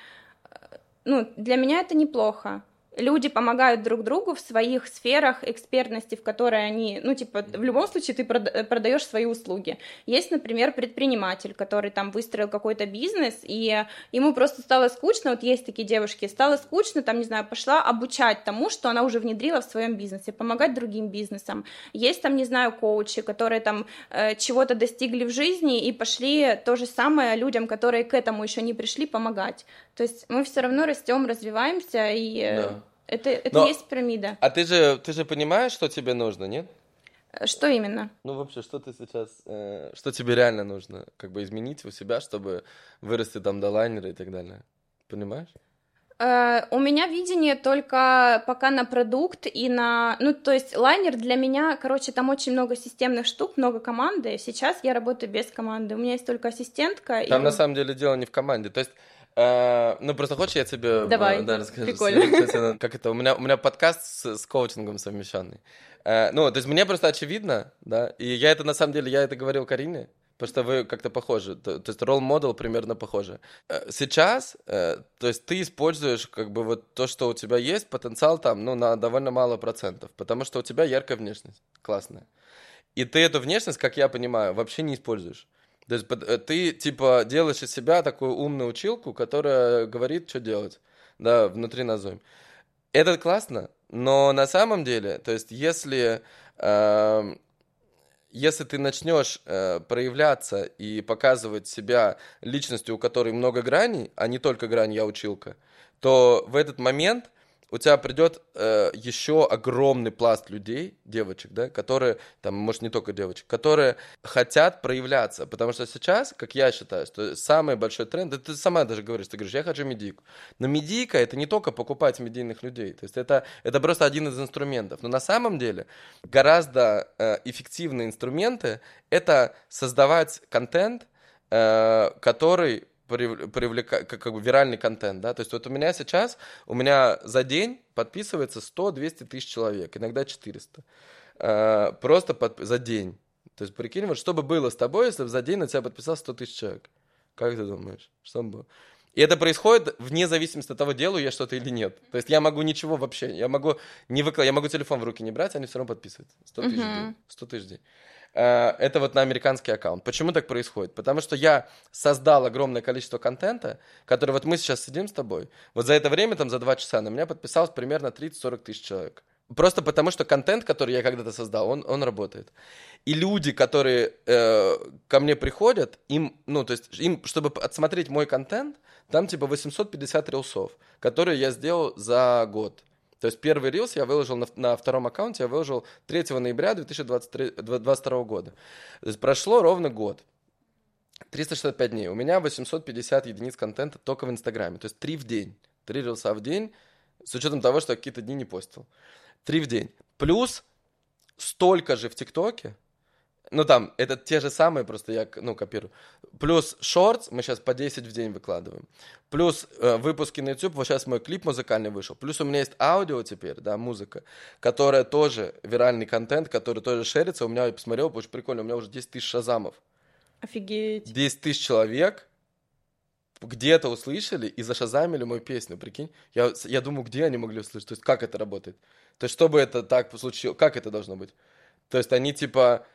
ну, для меня это неплохо люди помогают друг другу в своих сферах экспертности, в которой они, ну, типа, в любом случае ты продаешь свои услуги. Есть, например, предприниматель, который там выстроил какой-то бизнес, и ему просто стало скучно, вот есть такие девушки, стало скучно, там, не знаю, пошла обучать тому, что она уже внедрила в своем бизнесе, помогать другим бизнесам. Есть там, не знаю, коучи, которые там э, чего-то достигли в жизни и пошли то же самое людям, которые к этому еще не пришли, помогать. То есть мы все равно растем, развиваемся, и э, да. это, это Но, есть пирамида. А ты же, ты же понимаешь, что тебе нужно, нет? Э, что именно? Ну, вообще, что ты сейчас, э, что тебе реально нужно, как бы изменить у себя, чтобы вырасти там до лайнера и так далее? Понимаешь? Э, у меня видение только пока на продукт и на... Ну, то есть лайнер для меня, короче, там очень много системных штук, много команды. Сейчас я работаю без команды. У меня есть только ассистентка. Там и... на самом деле дело не в команде. То есть Uh, ну, просто хочешь, я тебе э, Давай, да, расскажу? Прикольно. Как это? У меня, у меня подкаст с, с коучингом совмещенный. Uh, ну, то есть мне просто очевидно, да, и я это, на самом деле, я это говорил Карине, Потому что вы как-то похожи. То, то есть ролл модел примерно похожи. Э, сейчас, э, то есть ты используешь как бы вот то, что у тебя есть, потенциал там, ну, на довольно мало процентов. Потому что у тебя яркая внешность. Классная. И ты эту внешность, как я понимаю, вообще не используешь. То есть э, ты, типа, делаешь из себя такую умную училку, которая говорит, что делать, да, внутри назоем. Это классно, но на самом деле, то есть если э, если ты начнешь э, проявляться и показывать себя личностью, у которой много граней, а не только грань «я училка», то в этот момент у тебя придет э, еще огромный пласт людей, девочек, да, которые, там, может, не только девочек, которые хотят проявляться. Потому что сейчас, как я считаю, что самый большой тренд, да ты сама даже говоришь, ты говоришь, я хочу медийку. Но медийка это не только покупать медийных людей, то есть это, это просто один из инструментов. Но на самом деле гораздо э, эффективные инструменты это создавать контент, э, который привлекать, как, как бы виральный контент, да, то есть вот у меня сейчас, у меня за день подписывается 100-200 тысяч человек, иногда 400, э, просто под, за день. То есть прикинь, вот что бы было с тобой, если бы за день на тебя подписал 100 тысяч человек? Как ты думаешь, что бы было? И это происходит вне зависимости от того, делаю я что-то или нет. То есть я могу ничего вообще, я могу не выкладывать, я могу телефон в руки не брать, они все равно подписывают. 100 тысяч uh-huh. дней. 100 тысяч дней. Э, это вот на американский аккаунт. Почему так происходит? Потому что я создал огромное количество контента, который вот мы сейчас сидим с тобой. Вот за это время, там, за два часа на меня подписалось примерно 30-40 тысяч человек. Просто потому, что контент, который я когда-то создал, он, он работает. И люди, которые э, ко мне приходят, им, ну, то есть, им, чтобы отсмотреть мой контент, там типа 850 рилсов, которые я сделал за год. То есть первый рилс я выложил на, на втором аккаунте, я выложил 3 ноября 2022 года. То есть прошло ровно год. 365 дней. У меня 850 единиц контента только в Инстаграме. То есть 3 в день. 3 рилса в день, с учетом того, что какие-то дни не постил. 3 в день. Плюс столько же в ТикТоке, ну, там, это те же самые, просто я, ну, копирую. Плюс шортс, мы сейчас по 10 в день выкладываем. Плюс э, выпуски на YouTube, вот сейчас мой клип музыкальный вышел. Плюс у меня есть аудио теперь, да, музыка, которая тоже виральный контент, который тоже шерится. У меня, я посмотрел, очень прикольно, у меня уже 10 тысяч шазамов. Офигеть. 10 тысяч человек где-то услышали и зашазамили мою песню, прикинь. Я, я думаю, где они могли услышать, то есть как это работает. То есть чтобы это так случилось, как это должно быть? То есть они типа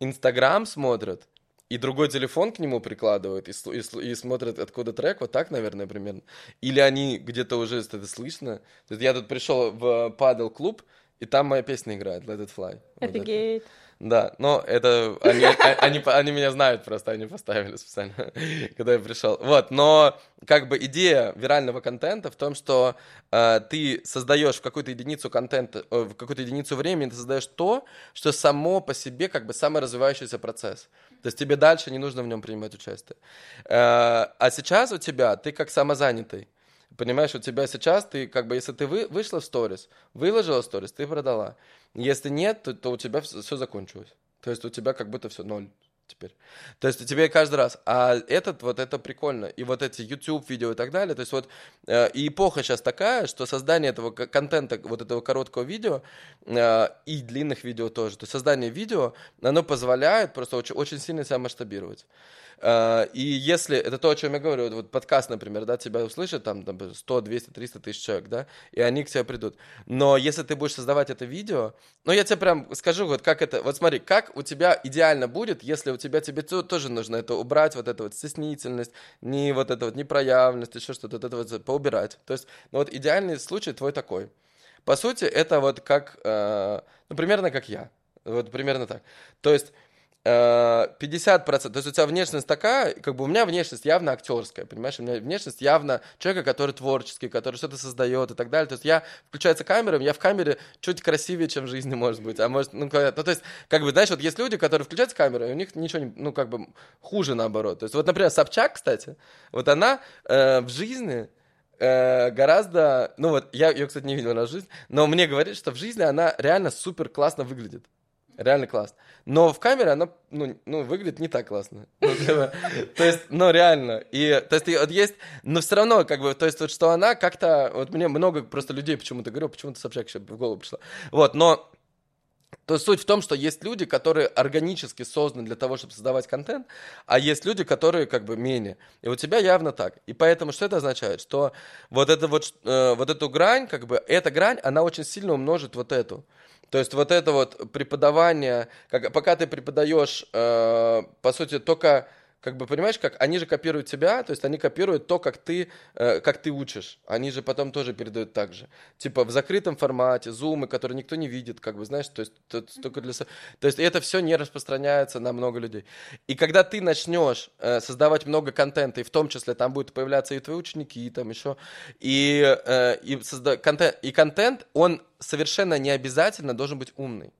Инстаграм смотрят, и другой телефон к нему прикладывают, и, и, и смотрят, откуда трек, вот так, наверное, примерно. Или они где-то уже это слышно. Я тут пришел в падал клуб, и там моя песня играет, Let It Fly. Офигеть. Вот да, но это они, а, они, они меня знают просто, они поставили специально, когда я пришел. Вот, но как бы идея вирального контента в том, что э, ты создаешь в какую-то единицу контента, э, в какую-то единицу времени, ты создаешь то, что само по себе как бы саморазвивающийся процесс. То есть тебе дальше не нужно в нем принимать участие. Э, а сейчас у тебя, ты как самозанятый, Понимаешь, у тебя сейчас, ты как бы, если ты вы, вышла в сторис, выложила сторис, ты продала. Если нет, то, то у тебя все, закончилось. То есть у тебя как будто все ноль теперь. То есть у тебя каждый раз. А этот вот это прикольно. И вот эти YouTube видео и так далее. То есть вот э, эпоха сейчас такая, что создание этого контента, вот этого короткого видео э, и длинных видео тоже. То есть создание видео, оно позволяет просто очень, очень сильно себя масштабировать. Э, и если, это то, о чем я говорю, вот подкаст, например, да, тебя услышат там, там 100, 200, 300 тысяч человек, да, и они к тебе придут. Но если ты будешь создавать это видео, ну, я тебе прям скажу, вот как это, вот смотри, как у тебя идеально будет, если у тебя, тебе тоже нужно это убрать, вот эту вот стеснительность, не вот это вот непроявленность, еще что-то, вот это вот поубирать. То есть, ну, вот идеальный случай твой такой. По сути, это вот как, э, ну, примерно как я. Вот примерно так. То есть 50%, то есть у тебя внешность такая, как бы у меня внешность явно актерская, понимаешь, у меня внешность явно человека, который творческий, который что-то создает и так далее, то есть я, включается камера, я в камере чуть красивее, чем в жизни, может быть, а может, ну, ну, то есть, как бы, знаешь, вот есть люди, которые включаются камеру, и у них ничего не, ну, как бы, хуже наоборот, то есть, вот, например, Собчак, кстати, вот она э, в жизни, э, гораздо, ну вот, я ее, кстати, не видел на жизнь, но мне говорит, что в жизни она реально супер классно выглядит. Реально классно. Но в камере она, ну, ну выглядит не так классно. Ну, типа, то есть, ну, реально. И, то есть, вот есть, но все равно, как бы, то есть, вот, что она как-то, вот мне много просто людей почему-то говорю, почему-то Собчак еще в голову пришло. Вот, но то суть в том, что есть люди, которые органически созданы для того, чтобы создавать контент, а есть люди, которые как бы менее. И у тебя явно так. И поэтому что это означает? Что вот, это вот, э, вот эту грань, как бы, эта грань, она очень сильно умножит вот эту. То есть вот это вот преподавание, как, пока ты преподаешь, э, по сути, только как бы понимаешь, как они же копируют тебя, то есть они копируют то, как ты, э, как ты учишь. Они же потом тоже передают так же. Типа в закрытом формате, зумы, которые никто не видит, как бы, знаешь, то есть то, только для... То есть это все не распространяется на много людей. И когда ты начнешь э, создавать много контента, и в том числе там будут появляться и твои ученики, и там еще, и, э, и, созда... контент, и контент, он совершенно не обязательно должен быть умный.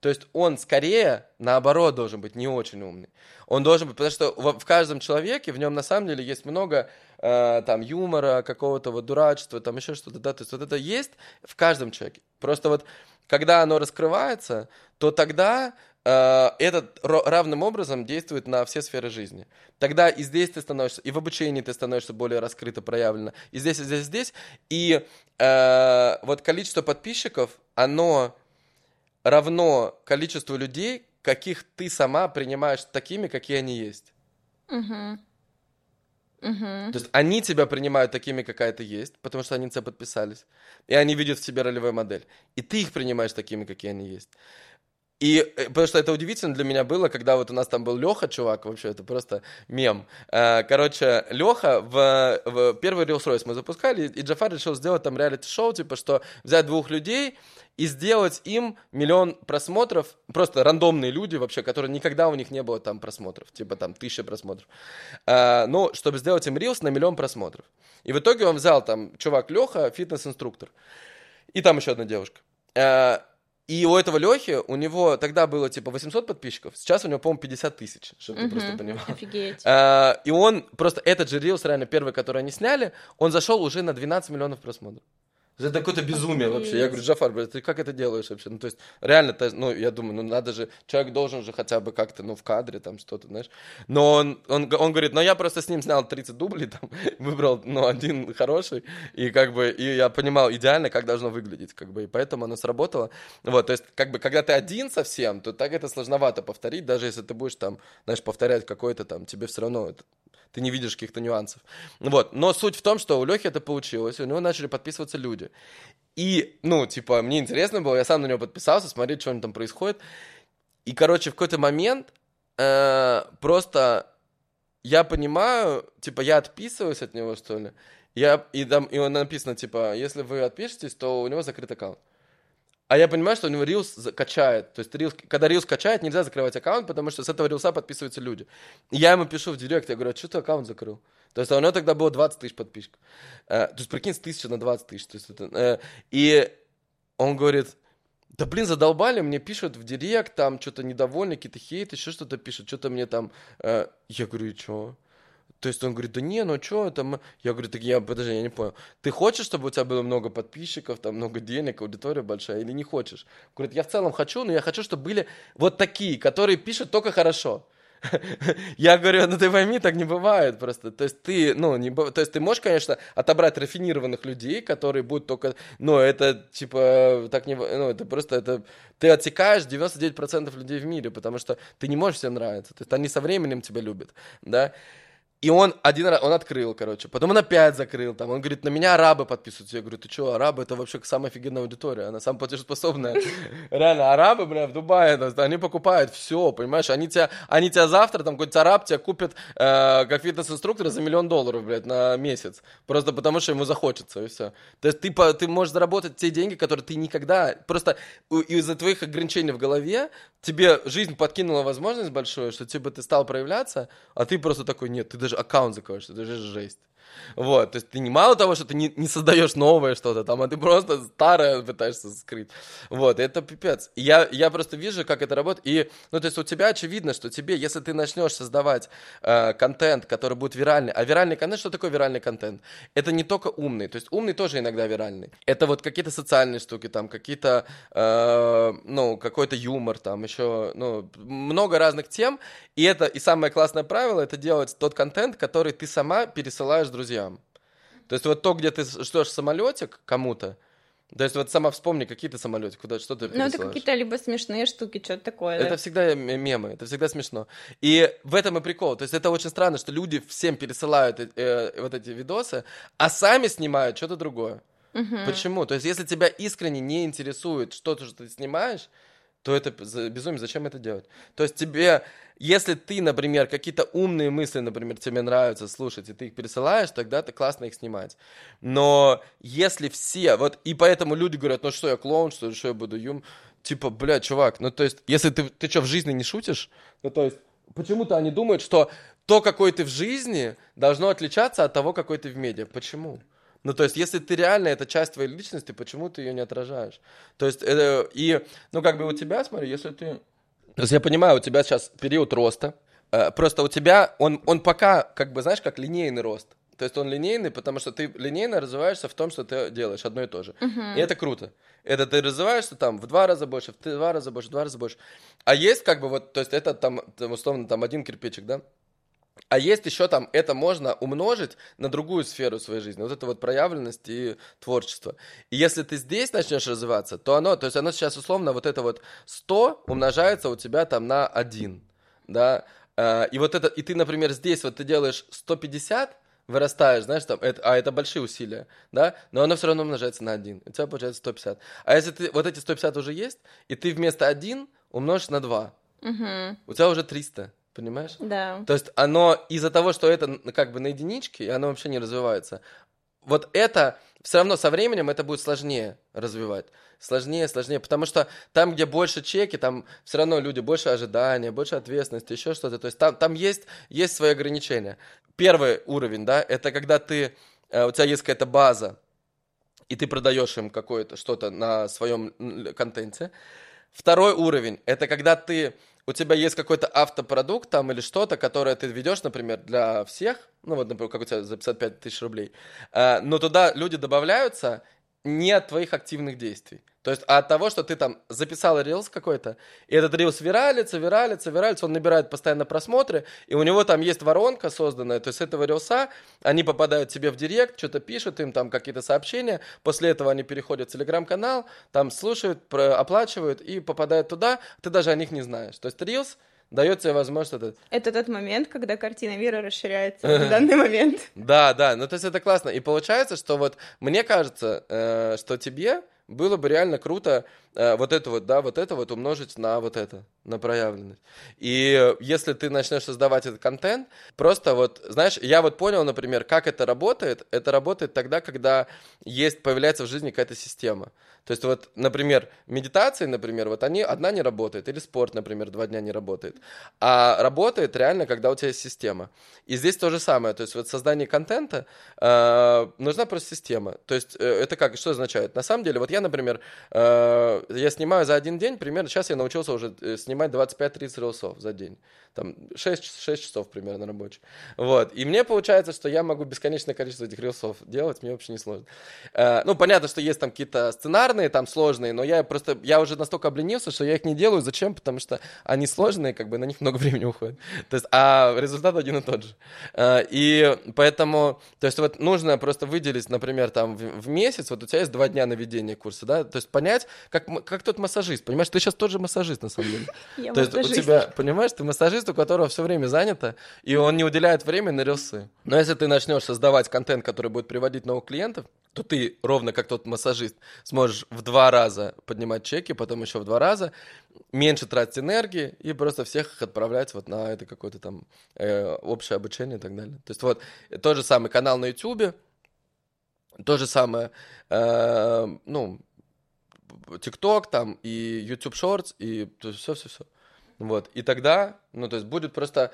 То есть он скорее, наоборот, должен быть не очень умный. Он должен быть, потому что в, каждом человеке, в нем на самом деле есть много э, там юмора, какого-то вот дурачества, там еще что-то, да, то есть вот это есть в каждом человеке. Просто вот когда оно раскрывается, то тогда э, этот равным образом действует на все сферы жизни. Тогда и здесь ты становишься, и в обучении ты становишься более раскрыто, проявлено, и здесь, и здесь, и здесь. И э, вот количество подписчиков, оно равно количеству людей, каких ты сама принимаешь такими, какие они есть. Угу. Угу. То есть они тебя принимают такими, какая ты есть, потому что они на тебя подписались. И они видят в тебе ролевую модель. И ты их принимаешь такими, какие они есть. И э, потому что это удивительно для меня было, когда вот у нас там был Леха, чувак, вообще это просто мем. Э, короче, Леха в, в первый Reels мы запускали, и Джафар решил сделать там реалити-шоу, типа, что взять двух людей и сделать им миллион просмотров, просто рандомные люди вообще, которые никогда у них не было там просмотров, типа там тысяча просмотров. А, ну, чтобы сделать им рилс на миллион просмотров. И в итоге он взял там чувак Леха, фитнес-инструктор, и там еще одна девушка. А, и у этого Лехи, у него тогда было типа 800 подписчиков, сейчас у него, по-моему, 50 тысяч, чтобы ты просто понимал. Офигеть. А, и он просто, этот же рилс, реально первый, который они сняли, он зашел уже на 12 миллионов просмотров. Это какое-то безумие вообще. Я говорю, Джафар, блядь, ты как это делаешь вообще? Ну, то есть, реально, ну, я думаю, ну, надо же, человек должен же хотя бы как-то, ну, в кадре там что-то, знаешь. Но он, он, он говорит, ну, я просто с ним снял 30 дублей, там, выбрал, ну, один хороший, и как бы, и я понимал идеально, как должно выглядеть, как бы, и поэтому оно сработало. Вот, то есть, как бы, когда ты один совсем, то так это сложновато повторить, даже если ты будешь там, знаешь, повторять какой-то там, тебе все равно это ты не видишь каких-то нюансов. Вот. Но суть в том, что у Лехи это получилось, у него начали подписываться люди. И, ну, типа, мне интересно было, я сам на него подписался, смотреть, что там происходит. И, короче, в какой-то момент э, просто я понимаю, типа, я отписываюсь от него, что ли. Я, и, там, и он написано, типа, если вы отпишетесь, то у него закрыт аккаунт. А я понимаю, что у него Reels качает. То есть Reels, когда Reels качает, нельзя закрывать аккаунт, потому что с этого Reels подписываются люди. И я ему пишу в директ, я говорю, а что ты аккаунт закрыл? То есть у него тогда было 20 тысяч подписчиков. Э, то есть прикинь, с тысячи на 20 тысяч. То есть, это, э, и он говорит, да блин, задолбали, мне пишут в директ, там что-то недовольны, какие-то хейт, еще что-то пишут, что-то мне там... Э, я говорю, и что? То есть он говорит, да не, ну что это. Я говорю, так я, подожди, я не понял. Ты хочешь, чтобы у тебя было много подписчиков, там много денег, аудитория большая, или не хочешь? Говорит, я в целом хочу, но я хочу, чтобы были вот такие, которые пишут только хорошо. Я говорю, ну ты пойми, так не бывает просто. То есть ты, ну, не, то есть ты можешь, конечно, отобрать рафинированных людей, которые будут только, ну, это типа, так не, ну, это просто, это, ты отсекаешь 99% людей в мире, потому что ты не можешь всем нравиться. То есть они со временем тебя любят, да. И он один раз, он открыл, короче, потом он опять закрыл, там, он говорит, на меня арабы подписываются. Я говорю, ты что, арабы, это вообще самая офигенная аудитория, она самая платежеспособная. Реально, арабы, бля, в Дубае, они покупают все, понимаешь, они тебя, они тебя завтра, там, какой-то араб тебя купит, э, как фитнес-инструктора за миллион долларов, блядь, на месяц, просто потому что ему захочется, и все. То есть ты, ты можешь заработать те деньги, которые ты никогда, просто из-за твоих ограничений в голове тебе жизнь подкинула возможность большую, что типа ты стал проявляться, а ты просто такой, нет, ты даже аккаунт закроешь, это же жесть. Вот, то есть ты не мало того, что ты не, не создаешь новое что-то там, а ты просто старое пытаешься скрыть. Вот, это пипец. И я, я просто вижу, как это работает. И, ну, то есть у тебя очевидно, что тебе, если ты начнешь создавать э, контент, который будет виральный, а виральный контент, что такое виральный контент? Это не только умный, то есть умный тоже иногда виральный. Это вот какие-то социальные штуки, там, какие-то, э, ну, какой-то юмор, там, еще, ну, много разных тем. И это, и самое классное правило, это делать тот контент, который ты сама пересылаешь друзьям. То есть вот то, где ты ждешь самолетик кому-то, то есть вот сама вспомни, какие ты самолеты, куда что ты Ну, это какие-то либо смешные штуки, что-то такое. Это да? всегда мемы, это всегда смешно. И в этом и прикол. То есть это очень странно, что люди всем пересылают э, э вот эти видосы, а сами снимают что-то другое. Угу. Почему? То есть если тебя искренне не интересует что-то, что ты снимаешь, то это безумие, зачем это делать? То есть тебе, если ты, например, какие-то умные мысли, например, тебе нравится слушать, и ты их пересылаешь, тогда ты классно их снимать. Но если все, вот, и поэтому люди говорят, ну что, я клоун, что, что я буду юм? Типа, бля, чувак, ну то есть, если ты, ты что, в жизни не шутишь? Ну то есть, почему-то они думают, что то, какой ты в жизни, должно отличаться от того, какой ты в медиа. Почему? Ну, то есть, если ты реально, это часть твоей личности, почему ты ее не отражаешь? То есть, это, и, ну, как бы у тебя, смотри, если ты... То есть, я понимаю, у тебя сейчас период роста, э, просто у тебя, он, он пока, как бы, знаешь, как линейный рост. То есть он линейный, потому что ты линейно развиваешься в том, что ты делаешь одно и то же. Uh-huh. И это круто. Это ты развиваешься там в два раза больше, в два раза больше, в два раза больше. А есть как бы вот, то есть это там, условно, там один кирпичик, да? А есть еще там, это можно умножить на другую сферу своей жизни. Вот это вот проявленность и творчество. И если ты здесь начнешь развиваться, то оно, то есть оно сейчас условно вот это вот 100 умножается у тебя там на 1, да. А, и вот это, и ты, например, здесь вот ты делаешь 150, вырастаешь, знаешь, там, это, а это большие усилия, да, но оно все равно умножается на 1, у тебя получается 150. А если ты, вот эти 150 уже есть, и ты вместо 1 умножишь на 2, угу. у тебя уже 300. Понимаешь? Да. То есть оно из-за того, что это как бы на единичке, оно вообще не развивается. Вот это все равно со временем это будет сложнее развивать. Сложнее, сложнее. Потому что там, где больше чеки, там все равно люди больше ожидания, больше ответственности, еще что-то. То есть там, там есть, есть свои ограничения. Первый уровень, да, это когда ты, э, у тебя есть какая-то база, и ты продаешь им какое-то что-то на своем контенте. Второй уровень, это когда ты у тебя есть какой-то автопродукт там или что-то, которое ты ведешь, например, для всех, ну вот, например, как у тебя за 55 тысяч рублей, э, но туда люди добавляются не от твоих активных действий. То есть от того, что ты там записал рилс какой-то, и этот рилс виралится, виралится, виралится, он набирает постоянно просмотры, и у него там есть воронка созданная, то есть с этого рилса они попадают тебе в директ, что-то пишут им там какие-то сообщения, после этого они переходят в телеграм-канал, там слушают, оплачивают и попадают туда, ты даже о них не знаешь. То есть рилс дает тебе возможность это... Это тот момент, когда картина мира расширяется в данный момент. Да, да, ну то есть это классно. И получается, что вот мне кажется, э, что тебе было бы реально круто вот это вот, да, вот это вот умножить на вот это, на проявленность. И если ты начнешь создавать этот контент, просто вот, знаешь, я вот понял, например, как это работает. Это работает тогда, когда есть, появляется в жизни какая-то система. То есть вот, например, медитации, например, вот они, одна не работает, или спорт, например, два дня не работает. А работает реально, когда у тебя есть система. И здесь то же самое. То есть вот создание контента э, нужна просто система. То есть э, это как, что означает? На самом деле, вот я, например, э, я снимаю за один день, примерно, сейчас я научился уже э, снимать 25-30 рилсов за день там 6, 6 часов примерно рабочий. Вот. И мне получается, что я могу бесконечное количество этих рилсов делать, мне вообще не сложно. Э, ну, понятно, что есть там какие-то сценарные, там сложные, но я просто, я уже настолько обленился, что я их не делаю. Зачем? Потому что они сложные, как бы на них много времени уходит. То есть, а результат один и тот же. Э, и поэтому, то есть вот нужно просто выделить, например, там в, месяц, вот у тебя есть два дня на ведение курса, да, то есть понять, как, как тот массажист, понимаешь, ты сейчас тот же массажист на самом деле. Я то есть у тебя, понимаешь, ты массажист, массажист, у которого все время занято, и он не уделяет время на рилсы. Но если ты начнешь создавать контент, который будет приводить новых клиентов, то ты, ровно как тот массажист, сможешь в два раза поднимать чеки, потом еще в два раза, меньше тратить энергии и просто всех их отправлять вот на это какое-то там э, общее обучение и так далее. То есть вот тот же самый канал на YouTube, то же самое, э, ну, ТикТок там и YouTube Shorts и все-все-все. Вот. И тогда, ну, то есть будет просто...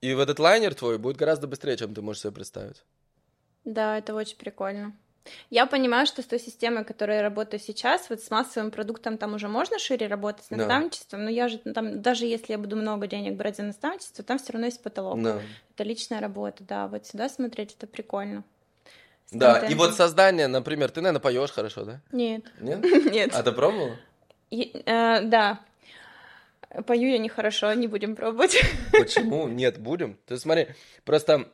И в этот лайнер твой будет гораздо быстрее, чем ты можешь себе представить. Да, это очень прикольно. Я понимаю, что с той системой, которой я работаю сейчас, вот с массовым продуктом там уже можно шире работать с наставничеством, да. но я же там, даже если я буду много денег брать за наставничество, там все равно есть потолок. Да. Это личная работа, да, вот сюда смотреть, это прикольно. Да, и вот создание, например, ты, наверное, поешь хорошо, да? Нет. Нет? Нет. А ты пробовала? Э, да. Пою я нехорошо, не будем пробовать. Почему? Нет, будем. Ты смотри, просто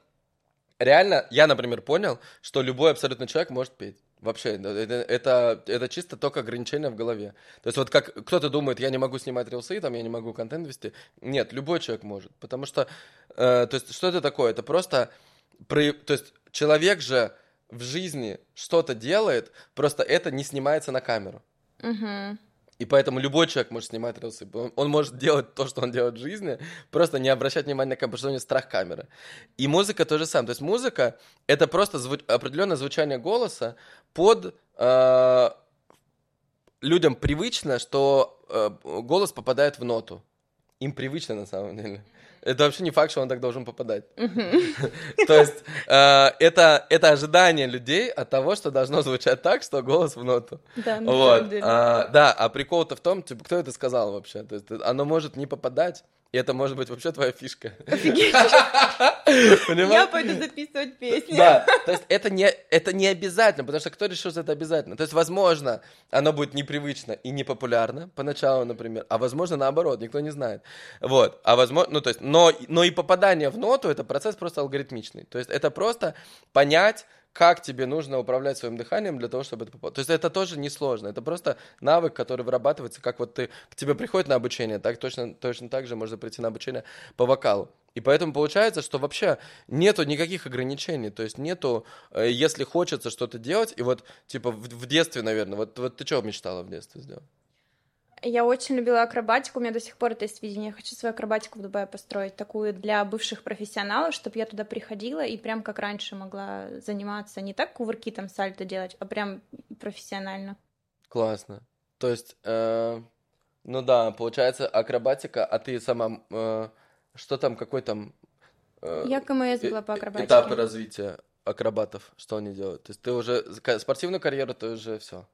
реально, я, например, понял, что любой абсолютно человек может петь. Вообще, это, это, это чисто только ограничение в голове. То есть вот как кто-то думает, я не могу снимать рилсы, там, я не могу контент вести. Нет, любой человек может. Потому что, э, то есть что это такое? Это просто, при, то есть человек же в жизни что-то делает, просто это не снимается на камеру. Угу. И поэтому любой человек может снимать рилсы. Он, он может делать то, что он делает в жизни, просто не обращать внимания на камеру, потому что у него страх камеры. И музыка то же самое. То есть музыка — это просто зву... определенное звучание голоса под... Э, людям привычно, что э, голос попадает в ноту. Им привычно на самом деле. Это вообще не факт, что он так должен попадать. То есть э, это, ожидание людей от того, что должно звучать так, что голос в ноту. Да, на вот. деле. А, да, а прикол-то в том, типа, кто это сказал вообще? То есть оно может не попадать, и это может быть вообще твоя фишка. Я пойду записывать песни. Да, то есть это не, это не обязательно, потому что кто решил, что это обязательно? То есть, возможно, оно будет непривычно и непопулярно поначалу, например, а возможно, наоборот, никто не знает. Вот, а возможно, ну, то есть, но, но и попадание в ноту, это процесс просто алгоритмичный. То есть, это просто понять, как тебе нужно управлять своим дыханием для того, чтобы это попало. То есть это тоже несложно, это просто навык, который вырабатывается, как вот ты, к тебе приходит на обучение, так точно, точно так же можно прийти на обучение по вокалу. И поэтому получается, что вообще нету никаких ограничений, то есть нету, э, если хочется что-то делать, и вот типа в, в детстве, наверное, вот, вот ты что мечтала в детстве сделать? Я очень любила акробатику, у меня до сих пор это есть видение. Я хочу свою акробатику в Дубае построить, такую для бывших профессионалов, чтобы я туда приходила и прям как раньше могла заниматься, не так кувырки там сальто делать, а прям профессионально. Классно. То есть, э, ну да, получается акробатика, а ты сама, э, что там, какой там... Э, я КМС была по акробатике. Этапы развития акробатов, что они делают? То есть ты уже спортивную карьеру, ты уже все.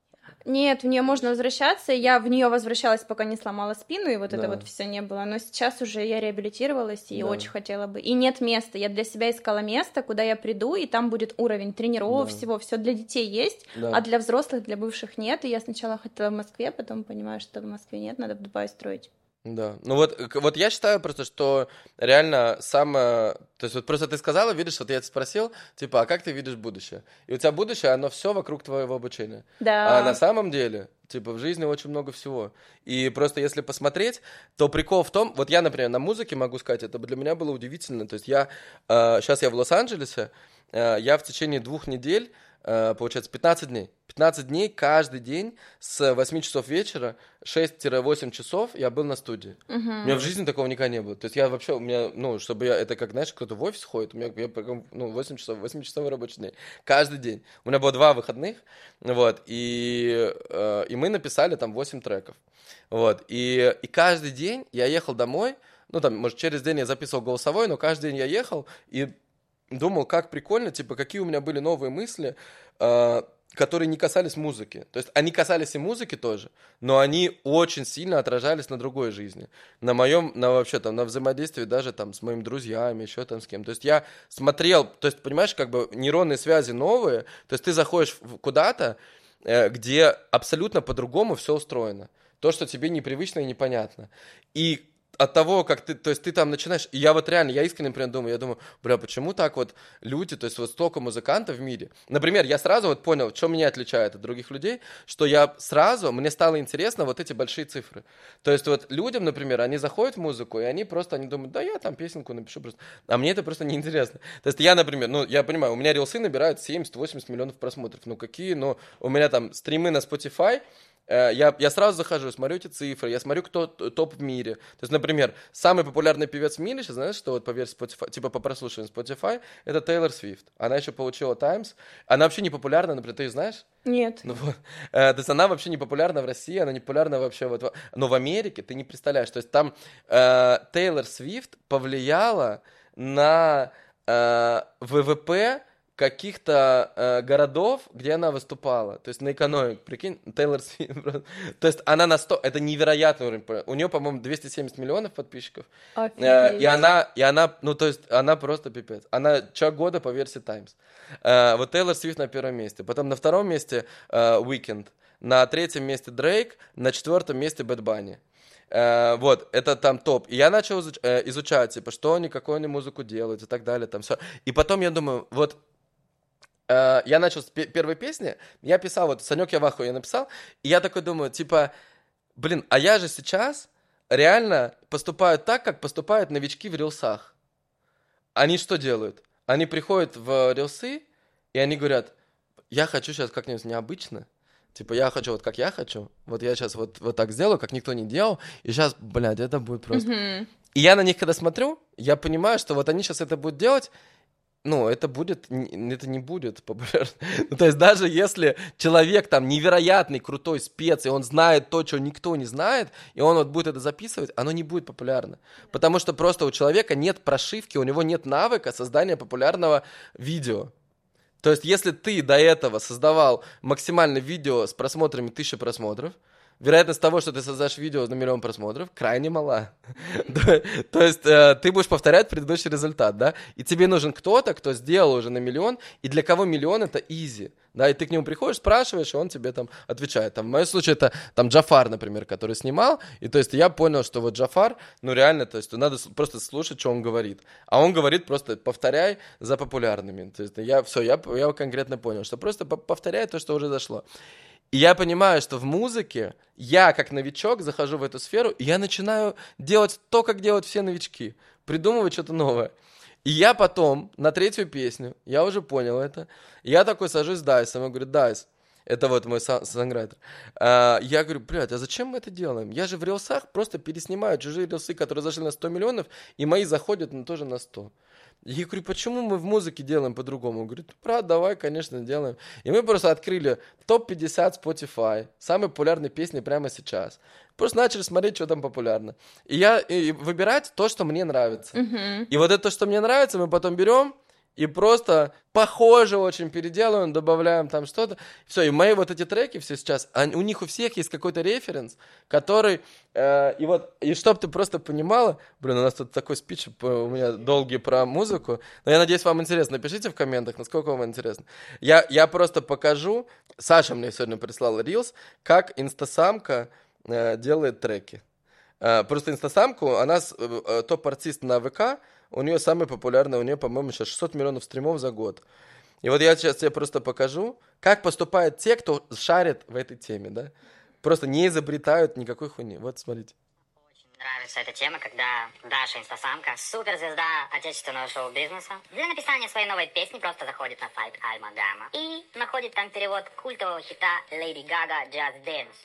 Нет, в нее можно возвращаться. Я в нее возвращалась, пока не сломала спину, и вот да. это вот все не было. Но сейчас уже я реабилитировалась и да. очень хотела бы. И нет места. Я для себя искала место, куда я приду, и там будет уровень тренировок, да. всего. Все для детей есть, да. а для взрослых, для бывших нет. И я сначала хотела в Москве, потом понимаю, что в Москве нет, надо в Дубае строить. Да. Ну вот, вот я считаю просто, что реально самое... То есть вот просто ты сказала, видишь, вот я тебя спросил, типа, а как ты видишь будущее? И у тебя будущее, оно все вокруг твоего обучения. Да. А на самом деле, типа, в жизни очень много всего. И просто если посмотреть, то прикол в том, вот я, например, на музыке могу сказать, это для меня было удивительно. То есть я, э, сейчас я в Лос-Анджелесе, э, я в течение двух недель получается, 15 дней. 15 дней каждый день с 8 часов вечера, 6-8 часов я был на студии. Uh-huh. У меня в жизни такого никогда не было. То есть я вообще, у меня, ну, чтобы я, это как, знаешь, кто-то в офис ходит, у меня, я, ну, 8 часов, 8 часов рабочий день. Каждый день. У меня было два выходных, вот, и, э, и мы написали там 8 треков. Вот, и, и каждый день я ехал домой, ну, там, может, через день я записывал голосовой, но каждый день я ехал, и думал, как прикольно, типа, какие у меня были новые мысли, э, которые не касались музыки. То есть они касались и музыки тоже, но они очень сильно отражались на другой жизни. На моем, на вообще там, на взаимодействии даже там с моими друзьями, еще там с кем. То есть я смотрел, то есть, понимаешь, как бы нейронные связи новые, то есть ты заходишь куда-то, э, где абсолютно по-другому все устроено. То, что тебе непривычно и непонятно. И от того, как ты, то есть ты там начинаешь, и я вот реально, я искренне, например, думаю, я думаю, бля, почему так вот люди, то есть вот столько музыкантов в мире. Например, я сразу вот понял, что меня отличает от других людей, что я сразу, мне стало интересно вот эти большие цифры. То есть вот людям, например, они заходят в музыку, и они просто, они думают, да я там песенку напишу просто. А мне это просто неинтересно. То есть я, например, ну, я понимаю, у меня рилсы набирают 70-80 миллионов просмотров. Ну, какие, ну, у меня там стримы на Spotify, я, я сразу захожу, смотрю эти цифры, я смотрю, кто топ в мире. То есть, например, самый популярный певец в мире, сейчас знаешь, что вот по версии Spotify, типа по прослушиванию Spotify, это Тейлор Свифт. Она еще получила Times. Она вообще не популярна, например, ты ее знаешь? Нет. Ну, вот. э, то есть она вообще не популярна в России, она не популярна вообще вот... Но в Америке ты не представляешь. То есть там э, Тейлор Свифт повлияла на э, ВВП каких-то э, городов, где она выступала. То есть на экономику, прикинь, Тейлор Свифт. То есть она на 100, это невероятный уровень. У нее, по-моему, 270 миллионов подписчиков. Э, и она, и она, ну то есть она просто пипец. Она человек года по версии Times. Э, вот Тейлор Свифт на первом месте. Потом на втором месте э, Weekend. На третьем месте Дрейк. На четвертом месте Бэт Банни. Uh, вот, это там топ. И я начал изуч- э, изучать, типа, что они, какую они музыку делают и так далее, там все. И потом я думаю, вот Э, я начал с первой песни, я писал, вот «Санек, я в я написал, и я такой думаю, типа, блин, а я же сейчас реально поступаю так, как поступают новички в рилсах. Они что делают? Они приходят в рилсы, и они говорят, я хочу сейчас как-нибудь необычно, Типа, я хочу вот как я хочу. Вот я сейчас вот, вот так сделаю, как никто не делал. И сейчас, блядь, это будет просто... Mm-hmm. И я на них, когда смотрю, я понимаю, что вот они сейчас это будут делать, ну, это будет, это не будет популярно. ну, то есть даже если человек там невероятный, крутой спец, и он знает то, что никто не знает, и он вот будет это записывать, оно не будет популярно. Потому что просто у человека нет прошивки, у него нет навыка создания популярного видео. То есть если ты до этого создавал максимально видео с просмотрами тысячи просмотров, вероятность того, что ты создашь видео на миллион просмотров, крайне мала. То есть э, ты будешь повторять предыдущий результат, да? И тебе нужен кто-то, кто сделал уже на миллион, и для кого миллион это изи. Да, и ты к нему приходишь, спрашиваешь, и он тебе там отвечает. Там, в моем случае это там Джафар, например, который снимал, и то есть я понял, что вот Джафар, ну реально, то есть надо просто слушать, что он говорит. А он говорит просто повторяй за популярными. То есть я все, я, я конкретно понял, что просто повторяй то, что уже зашло. И я понимаю, что в музыке я, как новичок, захожу в эту сферу, и я начинаю делать то, как делают все новички. Придумывать что-то новое. И я потом, на третью песню, я уже понял это, я такой сажусь с Дайсом, и говорю, Дайс, это вот мой санграйтер. А, я говорю, блядь, а зачем мы это делаем? Я же в рилсах просто переснимаю чужие рилсы, которые зашли на 100 миллионов, и мои заходят ну, тоже на 100. Я говорю, почему мы в музыке делаем по-другому? Он говорит, правда, давай, конечно, делаем. И мы просто открыли топ-50 Spotify, самые популярные песни прямо сейчас. Просто начали смотреть, что там популярно. И я и выбирать то, что мне нравится. Mm-hmm. И вот это, то, что мне нравится, мы потом берем, и просто похоже очень переделываем, добавляем там что-то. Все, и мои вот эти треки все сейчас, они, у них у всех есть какой-то референс, который, э, и вот, и чтобы ты просто понимала, блин, у нас тут такой спич у меня долгий про музыку, но я надеюсь, вам интересно. Напишите в комментах, насколько вам интересно. Я, я просто покажу, Саша мне сегодня прислал рилс, как инстасамка э, делает треки. Э, просто инстасамку, она э, э топ-артист на ВК, у нее самый популярный, у нее, по-моему, сейчас 600 миллионов стримов за год. И вот я сейчас тебе просто покажу, как поступают те, кто шарит в этой теме, да? Просто не изобретают никакой хуйни. Вот, смотрите. Нравится эта тема, когда Даша Инстасамка, суперзвезда отечественного шоу-бизнеса, для написания своей новой песни просто заходит на сайт Альма Гамма и находит там перевод культового хита Lady Gaga Just Dance.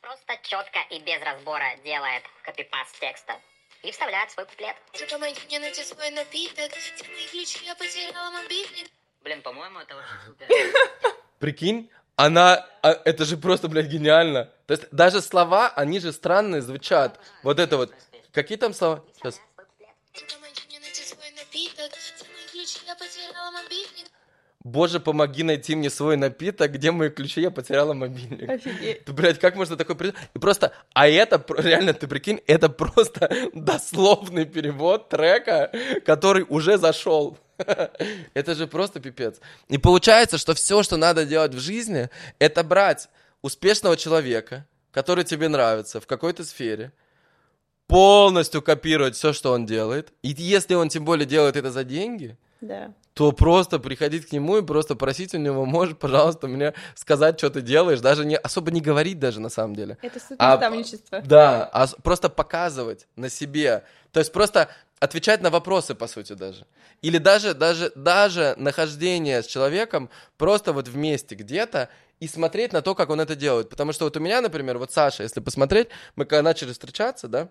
Просто четко и без разбора делает копипаст текста и вставляет свой куплет. Помоги мне найти свой напиток, мои ключи, я потеряла мобильник. Блин, по-моему, это очень супер. Прикинь, она, а, это же просто, блядь, гениально. То есть даже слова, они же странные звучат. Вот это вот. Какие там слова? Сейчас. Боже, помоги найти мне свой напиток, где мои ключи, я потеряла мобильник. Офигеть. Ты, блядь, как можно такой придумать? И просто, а это, реально, ты прикинь, это просто дословный перевод трека, который уже зашел. Это же просто пипец. И получается, что все, что надо делать в жизни, это брать успешного человека, который тебе нравится в какой-то сфере, полностью копировать все, что он делает. И если он тем более делает это за деньги, да то просто приходить к нему и просто просить у него, может, пожалуйста, мне сказать, что ты делаешь, даже не особо не говорить даже на самом деле. Это суть а. Да, а просто показывать на себе. То есть просто отвечать на вопросы, по сути, даже. Или даже, даже, даже нахождение с человеком просто вот вместе где-то и смотреть на то, как он это делает. Потому что вот у меня, например, вот Саша, если посмотреть, мы когда начали встречаться, да,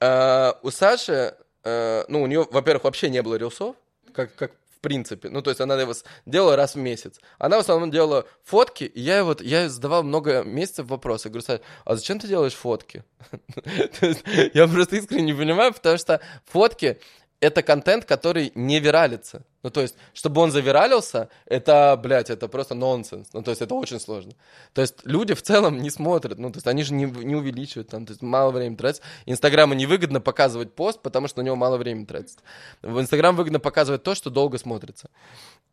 э, у Саши, э, ну, у нее, во-первых, вообще не было рилсов, как, как принципе. Ну, то есть она его делала раз в месяц. Она в основном делала фотки, и я вот, я задавал много месяцев вопросы. Говорю, Саш, а зачем ты делаешь фотки? Я просто искренне не понимаю, потому что фотки это контент, который не виралится. Ну, то есть, чтобы он завиралился, это, блядь, это просто нонсенс. Ну, то есть, это очень сложно. То есть, люди в целом не смотрят. Ну, то есть, они же не, не увеличивают там, то есть, мало времени тратят. Инстаграму невыгодно показывать пост, потому что на него мало времени тратится. В Инстаграм выгодно показывать то, что долго смотрится.